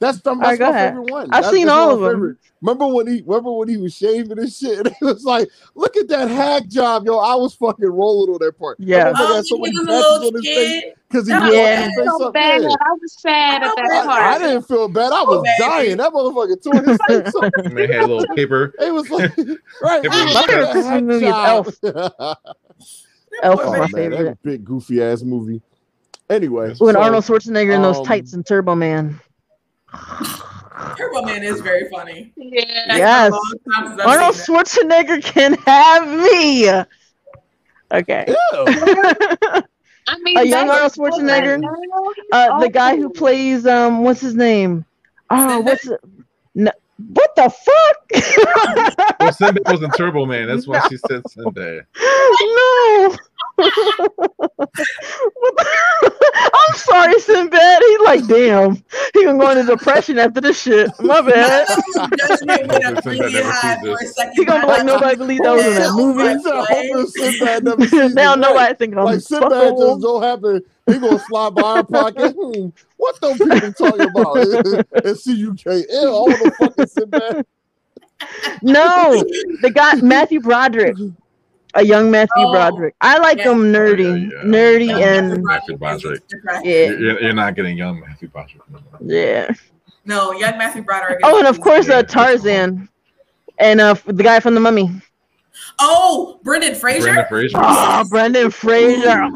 That's, the, that's right, my ahead. favorite one. I've That's- seen that's all my of them. favorite. Remember when he remember when he was shaving and shit? *laughs* And it was like, look at that hack job, yo. I was fucking rolling on that part. Yeah. That motherfucker Oh, so he many was a patches little on his face kid. because he No, Yeah. so bad. Yeah. I was sad at that I, part. I didn't feel bad. I was Oh, dying. That motherfucker tore his face *laughs* up. And they had a little paper. *laughs* It was like right. It it was was like My a favorite Christmas hack movie is job. Elf. That Elf boy is Oh, my man, baby. that big goofy ass movie. Anyway, With so, Arnold Schwarzenegger in those um, tights and Turbo Man. Turbo Man is very funny. Yeah. Yes. been a long time since I've Arnold seen that. Schwarzenegger can have me. Okay. *laughs* I mean, A young that's- Arnold Schwarzenegger? Uh, the guy who plays um, what's his name? Oh, Sinbad? what's it? No, what the fuck? Well, Sinbad was in Turbo Man. That's why she said Sinbad. *laughs* no. What the- I'm sorry, Sinbad. He's like, damn, he gonna go into depression after this shit. My bad. Judgment went up Sinbad really never high sees for a this. second. He gonna be like, nobody believed that was in that movie. oh He said, hoping Sinbad never *laughs* sees now nobody thinking I'm Like Sinbad just fuckable. don't happen. He gonna slide by our pocket. *laughs* Hmm, what them people talking about? and see you can't. Ew, all the fucking Sinbad. No, the guy *laughs* Matthew Broderick, a young Matthew Oh. Broderick. I like Yeah. him nerdy, Yeah, yeah. nerdy, and Matthew Broderick. yeah, You're, you're not getting young Matthew Broderick. no yeah. No, young Matthew Broderick. Oh, and of course, Yeah, uh. Tarzan, and uh, the guy from the Mummy. Oh, Brendan Fraser. Brendan Fraser. Oh, Brendan Fraser.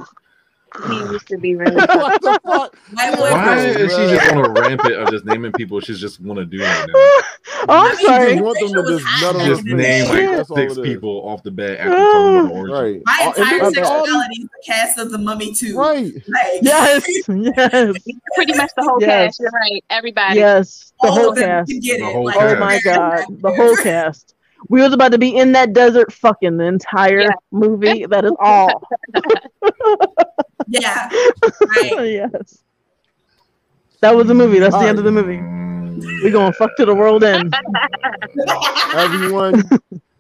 He *sighs* used to be really *laughs* what the fuck? Why is she just on a rampant of just naming people she's just want to do right now? *laughs* Oh, I'm sorry. just want them to just nut on Just name like That's six people off the bat after talking about origin. Right. My entire look at all these- sexuality is the cast of the Mummy too. Right. Like, Yes, *laughs* yes, pretty much the whole Yes. cast. You're right. Everybody. yes. The all whole cast. get The it. whole Like, Oh my god, the whole cast. We was about to be in that desert fucking the entire Yeah. movie. That is all. Yeah. *laughs* Right. yes. That was the movie. That's the All end of the movie. Mm, We gonna fuck to the world end. *laughs* Everyone,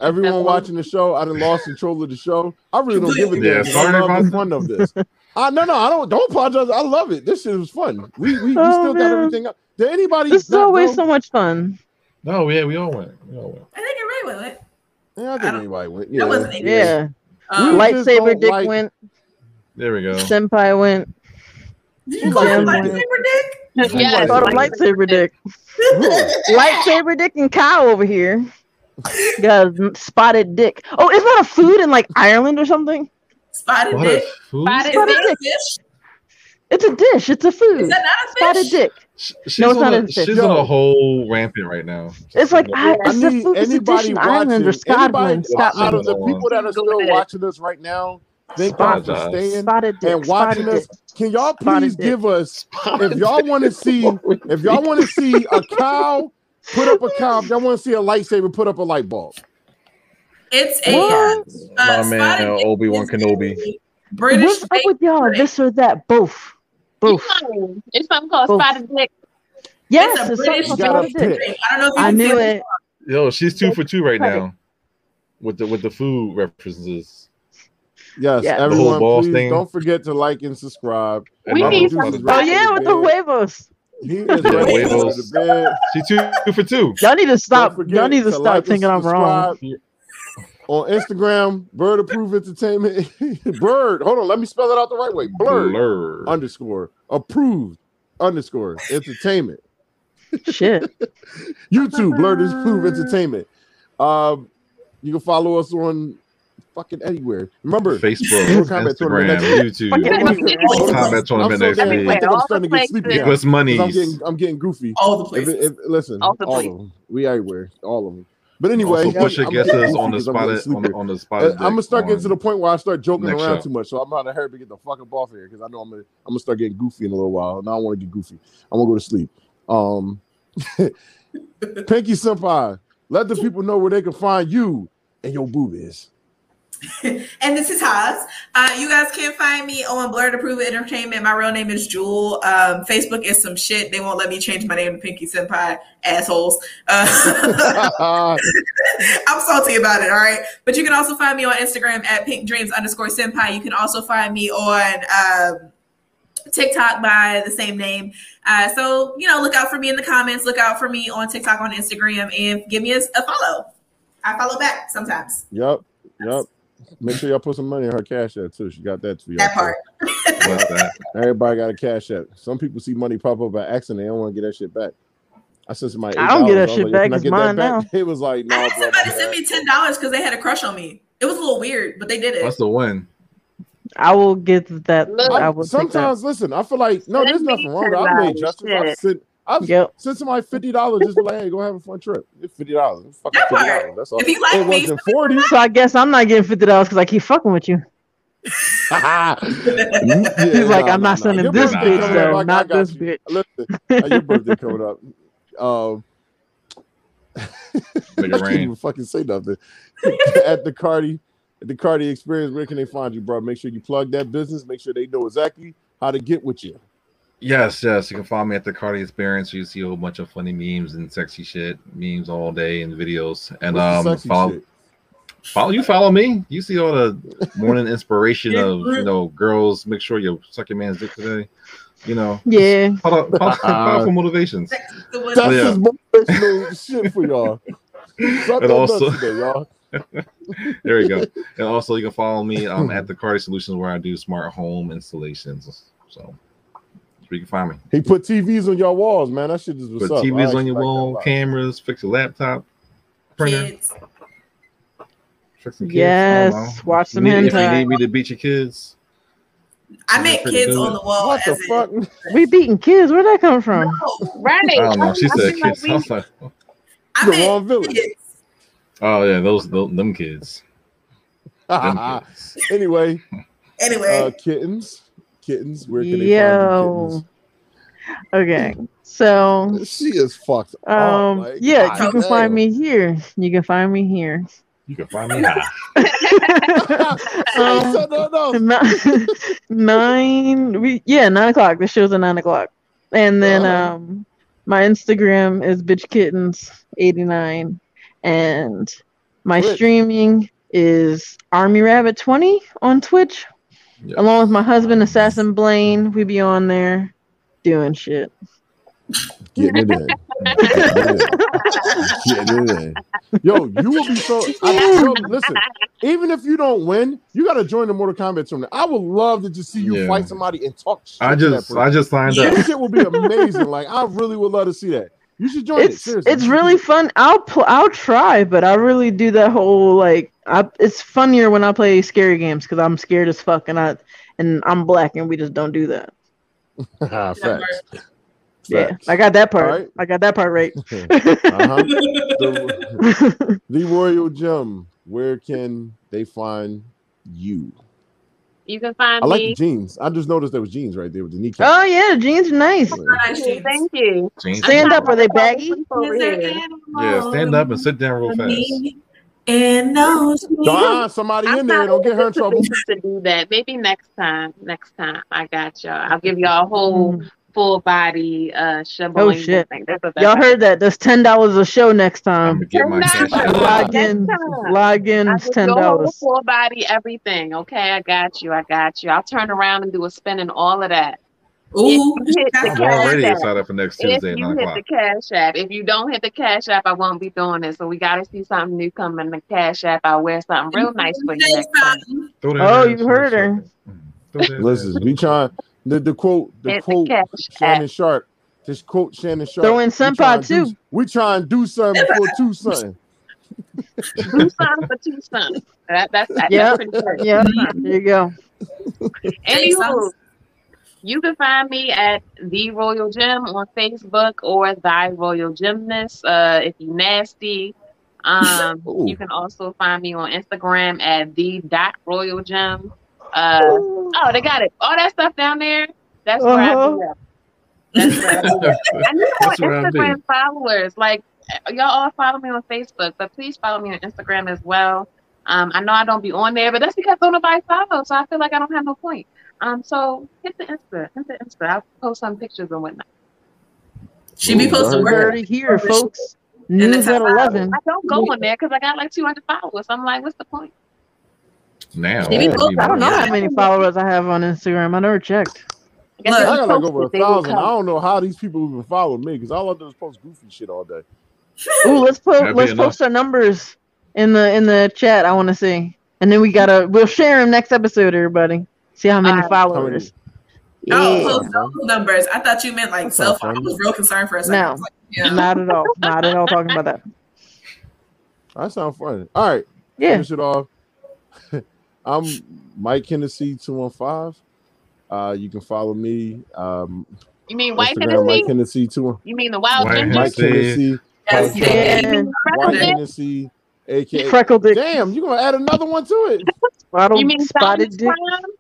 everyone watching the show, I done lost control of the show. I really don't give a damn. Yeah, 'cause sorry I love about the fun of this. Uh, no, no, I don't. Don't apologize. I love it. This shit was fun. We we, we Oh, still got everything up. Did anybody? This is not always know? so much fun. No, yeah, we all went. We all went. I think you're right with it. Yeah, I I think don't- anybody went. That Yeah, wasn't it. Yeah. Um, Lightsaber Dick like- went. There we go. Senpai went. did you call him lightsaber dick? Yes. Called him lightsaber dick. *laughs* Lightsaber dick and cow over here. Got spotted dick. Oh, isn't that a food in like Ireland or something? Spotted What dick. a fool. Spotted Is dick. fish? It's a dish. It's a food. Is that not a Spotted fish? dick. Sh- She's, No, it's not a, a fish. she's Yo. on a whole rampant right now. It's like I, I it's a food. It's a dish in Ireland or watching. Anybody Scotland. out of the people that are still watching us right now, Thank y'all for Apologize. staying Spotted and watching spotted us. dick. Can y'all please dick. give us if y'all want to *laughs* see if y'all want to see *laughs* a cow, put up a cow. If y'all want to see a lightsaber, put up a light bulb. It's a What? uh, My man, uh, Obi-Wan Kenobi. British. What's up with y'all? This or that? Both. Both. It's something called Both. spotted dick. Yes, it's a it's British something gotta about I don't know if you I knew feel it. Yo, she's two for two right now. With the with the food references. Yes, Yeah. The whole everyone, please thing. don't forget to like and subscribe. And We I'm need about some Oh yeah, with the bed. huevos. He is Yeah, ready to huevos. to bed. She two for two. Y'all need to stop. Y'all need to to stop like thinking I'm wrong. On Instagram, Bird Approved Entertainment. *laughs* Bird, hold on, let me spell it out the right way. Blurred Blur. underscore approved underscore entertainment. Shit. *laughs* YouTube, Blurred Approved Entertainment. Um, you can follow us on fucking anywhere. Remember, Facebook, Mortal Kombat tournament Instagram, next YouTube. Fucking Mortal Kombat I'm tournament so next damn- I think I'm All the starting to get sleepy. places. now, Give I'm getting I'm getting goofy. all the If places. it, if, listen, All all, the of them. We everywhere, all of them. But anyway, also, push your I'm getting guesses goofy on the 'cause I'm getting spotted on, sleepy. on the spotted. I'm gonna start getting to the point where I start joking around show. too much. So I'm gonna hurry to get the fuck up off here because I know I'm gonna I'm gonna start getting goofy in a little while. Now I want to get goofy. I'm gonna go to sleep. Um, *laughs* Pinky Senpai, let the *laughs* people know where they can find you and your boobies. *laughs* and this is Haas. Uh, you guys can find me on Blurred Approval Entertainment. My real name is Jewel. Um, Facebook is some shit. They won't let me change my name to Pinky Senpai. Assholes. Uh, *laughs* I'm salty about it. All right. But you can also find me on Instagram at Pink Dreams underscore Senpai. You can also find me on um, TikTok by the same name. Uh, so you know, look out for me in the comments. Look out for me on TikTok, on Instagram, and give me a, a follow. I follow back sometimes. Yep, yep. Make sure y'all put some money in her cash app too. She got that for y'all. That part. *laughs* That? Everybody got a cash app. Some people see money pop up by accident. They don't want to get that shit back. I sent somebody. I don't get that shit like, back. "Can I It's get that mine back?" *laughs* It was like, no, I had somebody my send me ten dollars because they had a crush on me. It was a little weird, but they did it. That's the one. I will get that. Look, I will take that. Sometimes, listen, I feel like no, there's nothing wrong with it. I've made $10, justice. I've sent, I've Yep. sent somebody fifty dollars just be like, hey, go have a fun trip. It's fifty dollars. Fucking That $50. That's all. If you like it me, wasn't forty. So I guess I'm not getting fifty dollars because I keep fucking with you. *laughs* He's like, I'm not sending Your this birthday bitch though, up, I- I not this you. bitch. Listen, uh, your birthday coming up. Um, *laughs* I can't even fucking say nothing. *laughs* At the Cardi, at the Cardi experience, where can they find you, bro? Make sure you plug that business. Make sure they know exactly how to get with you. Yes, yes. You can follow me at the Cardi Experience. You see a whole bunch of funny memes and sexy shit, memes all day and videos. And What's um, sexy follow, shit? follow you follow me. You see all the morning inspiration *laughs* of you know girls. Make sure you suck your man's dick today. You know, Yeah. power- power- *laughs* powerful motivations. The one- That's Yeah. just motivational shit for y'all. *laughs* Suck And also- today, y'all. There you go. And also, you can follow me um, at the Cardi Solutions where I do smart home installations. So, that's where you can find me. He put TVs on your walls, man. That shit is what's Put up. TVs actually on your like wall, cameras, fix your laptop, printer, kids. fix some kids. Yes. Watch If some you need- If you need me to beat your kids, I make Pretty kids good. on the wall. What the as in- fuck? We beating kids. Where'd that come from? No, Right. I don't know. She I said feel like kids. we- *laughs* I was like, I The wrong village. kids. oh yeah, those, those them kids. *laughs* Them kids. anyway, Anyway, uh, kittens, kittens. Where can they Yo. find Okay. *laughs* So? She is fucked. up, um like, yeah, God you can find me here. You can find me here. You can find me high. Say something else. Nine, nine we yeah, nine o'clock. The show's at nine o'clock. And then Uh-huh. um my Instagram is bitch kittens 89 and my Twitch. streaming is Army Rabbit 20 on Twitch. Yeah. Along with my husband Assassin Blaine, we be on there doing shit. Getting it in. Getting it in. Getting it in. Yo, you will be so. I, yo, listen, even if you don't win, you got to join the Mortal Kombat tournament. I would love to just see you Yeah. fight somebody and talk. Shit I to that just. I just signed up. This shit will be amazing. Like I really would love to see that. You should join it. It's Seriously, it's really fun. I'll pl- I'll try, but I really do that whole like I, it's funnier when I play scary games because I'm scared as fuck and I and I'm black and we just don't do that. Ah, facts. Yeah, I got that part. Alright. I got that part right. *laughs* uh-huh. the, *laughs* the Royal Gem. Where can they find you? You can find I like the jeans. I just noticed there was jeans right there with the kneecap. Oh yeah, jeans are nice. Thank you. Jeans. Stand up, are they baggy? Yeah, stand up and sit down real fast. And no, Don, somebody in there. Don't get her in trouble. to do that. Maybe next time. Next time, I got y'all. I'll give y'all a whole full body uh Mm. Oh shit! That's Y'all heard that? That's ten dollars a show next time. Get my. Log in, log in. I It's just ten go dollars. full body everything. Okay, I got you. I got you. I'll turn around and do a spin and all of that. Ooh, if you I'm already cash app, excited for next Tuesday at you 9 hit o'clock. the cash app, if you don't hit the cash app, I won't be doing it. So we got to see something new coming. The cash app, I'll wear something real nice for you next time. Oh, you heard her. Listen, we trying the, the quote the Hit quote cash Shannon app. Sharp. Just quote Shannon Sharpe. Throw in we Senpai, trying to do- too. We try and do something for two something. Do something for two sons. That, that's that's Yeah, pretty yeah. There you go. Anywho, you can find me at the Royal Gym on Facebook or Thy Royal Gymnast. Uh, if you nasty, um, *laughs* you can also find me on Instagram at the dot Royal Gym. Uh, oh, they got it. All that stuff down there. That's where I Uh-huh. at. That's where I. I *laughs* need That's more where I be. Instagram followers. Like y'all all follow me on Facebook, but please follow me on Instagram as well. Um, I know I don't be on there, but that's because don't nobody follow, so I feel like I don't have no point. Um, so hit the Insta, hit the Insta. I'll post some pictures and whatnot. She be posting I work. heard Heard it here, folks. And the News at eleven. I don't go on there because I got like 200 followers. I'm like, what's the point? Now, Maybe that'd I don't know more- how many followers I have on Instagram. I never checked. I Look, got like over a it, they will thousand. I don't know how these people even follow me because all I do is post goofy shit all day. *laughs* Ooh, let's put let's enough. post our numbers in the in the chat. I want to see, and then we gotta we'll share them next episode. Everybody, see how many Alright. followers. Oh, Yeah, post those numbers. I thought you meant like That's cell phone. I was real concerned for a second. No, like, yeah. not at all, not at all. Talking about that. *laughs* That sounds funny. All right, Yeah, finish it off. *laughs* I'm Mike Hennessy two one five. Uh, you can follow me. Um, You mean white Instagram Mike Hennessy? Hennessy two. You mean the wild White? Mike Hennessy. Hennessy. Yes, Podcast. yeah. yeah. White Freckled Hennessy, aka Freckled dick, Damn, you're gonna add another one to it? *laughs* spotted, You mean spotted Spotted dick,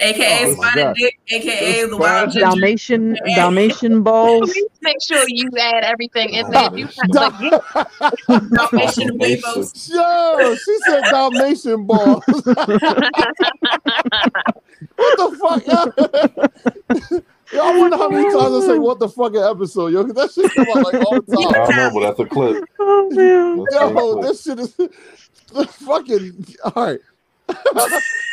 AKA Oh, Spotted Dick, AKA the Spotted Wild Ginger. Dalmatian, *laughs* Dalmatian balls. Make sure you add everything in there. If you like, Dalmatian huevos. *laughs* Yo, she said Dalmatian balls. *laughs* what the fuck? yo, I wonder how many times I say what the fuck an episode, yo, 'cause that shit come out like all the I time. don't know, but that's a clip. Oh man. Yo, this shit is the fucking all right.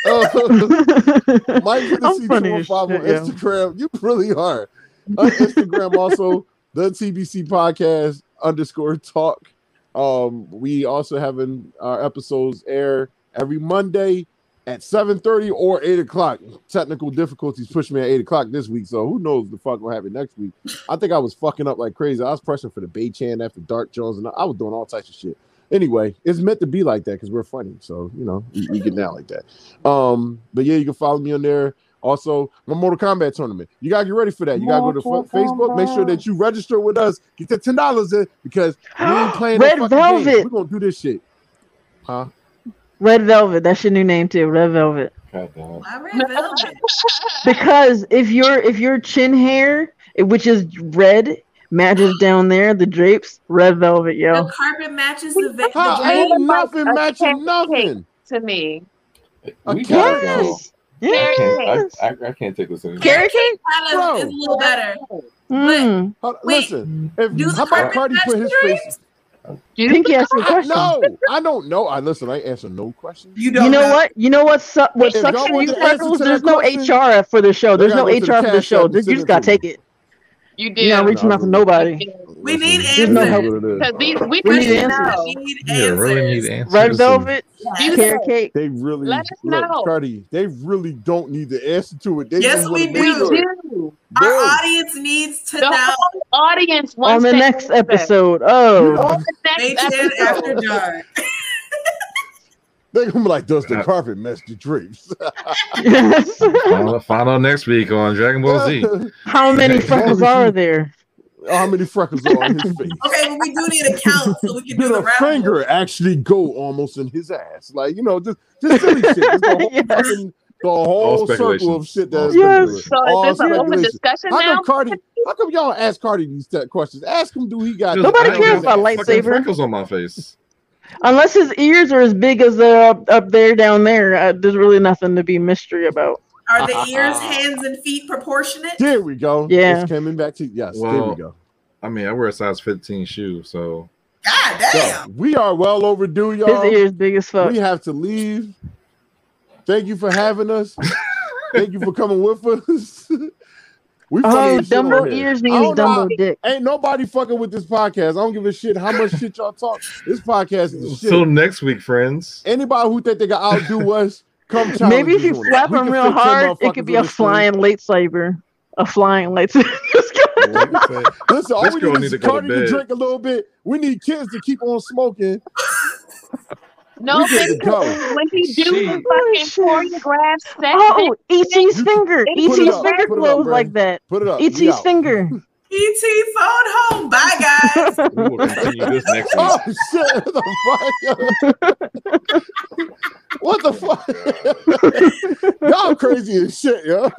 Uh, *laughs* Mike I'm Hennessy funny two as five on. Instagram. You really are. On Instagram also the TBC podcast underscore talk. Um, we also having our episodes air every Monday at 7:30 or 8 o'clock. Technical difficulties pushed me at 8 o'clock this week, so who knows the fuck will happen next week. I think I was fucking up like crazy. I was pressing for the B.A.E.-Chan after Dark Jones, and I was doing all types of shit. Anyway, it's meant to be like that because we're funny. So, you know, we, we get down like that. Um, but yeah, you can follow me on there. Also, my Mortal Kombat tournament. You gotta get ready for that. You gotta go to fa- Facebook. Make sure that you register with us. Get that ten dollars in because we ain't *gasps* playing Red no fucking games. Velvet. We're gonna do this shit. Huh? Red Velvet. That's your new name too. Red Velvet. God damn it. Why red velvet? *laughs* Because if your if your chin hair, which is red, matches down there, the drapes, red velvet, yo. The carpet matches the va- How the ain't nothing a matching nothing. to me. A We gotta go. Yes. I Yes. can't, I, I, I can't take this anymore. Carrot cake? Bro. is a little better. Mm. Hold- Wait, Listen, if, Do how about carpet Cardi match put the his drapes? face? Pinky asked me a question. No, I don't know. I listen. I answer no questions. You don't You know what? You know what? Su- what If sucks for you, the answer Freckles? to There's no question, HR for the show. There's no go to the HR for the show. You just gotta take it. You You're not do. reaching out to nobody. We need Listen, There's no help. what it is. Because these we We need need to answers. know. We need Yeah, really need answers. answers. Red Listen, velvet, You carrot cake. They really Let us look, know. Cardi. They really don't need the answer to it. They Yes, we do. We do. Our No. audience needs to The know. whole audience On the that next answer. episode. Oh. On Oh. the next did after episode. dark. *laughs* They gonna be like, does the carpet match the drapes? Yes. Find, find out next week on Dragon Ball Z. *laughs* How many freckles are there? How many freckles are on his face? Okay, but we do need a count so we can do Did the a round. finger actually go almost in his ass? Like, you know, just, just silly shit. Just the whole *laughs* Yes. fucking The whole circle speculation. of shit All that's Yes. So All is this an open speculation. discussion How now? come Cardi? How come y'all ask Cardi these questions? Ask him, do he got? Nobody cares about lightsaber. freckles on my face. Unless his ears are as big as they're up, up there, down there, uh, there's really nothing to be mystery about. Are the ears, hands, and feet proportionate? There we go. Yeah. It's coming back to yes. there we go. I mean, I wear a size 15 shoe, so God So damn. we are well overdue, y'all. His ears big as fuck. We have to leave. Thank you for having us. *laughs* Thank you for coming with us. *laughs* we Oh, funny Dumbo here. ears I means don't know how- Dumbo dick. Ain't nobody fucking with this podcast. I don't give a shit how much shit y'all talk. This podcast is shit. till next week, friends. Anybody who think they can outdo *laughs* us, come challenge Maybe if us you on slap him real hard, it could be a flying thing. flying lightsaber. A flying late lightsaber. *laughs* *laughs* Listen, all This we girl need need is to go to to drink a little bit. We need kids to keep on smoking. No, We good to because when he do Shit. his fucking choreographed set, oh, E.T.'s finger. Put it E.T.'s up, finger put it up, glows like that. Put it up. We E.T.'s out. finger. *laughs* ET phone home. Bye, guys. *laughs* We will continue this next week. Oh shit! The fuck? what the fuck? *laughs* Y'all crazy as shit, yo.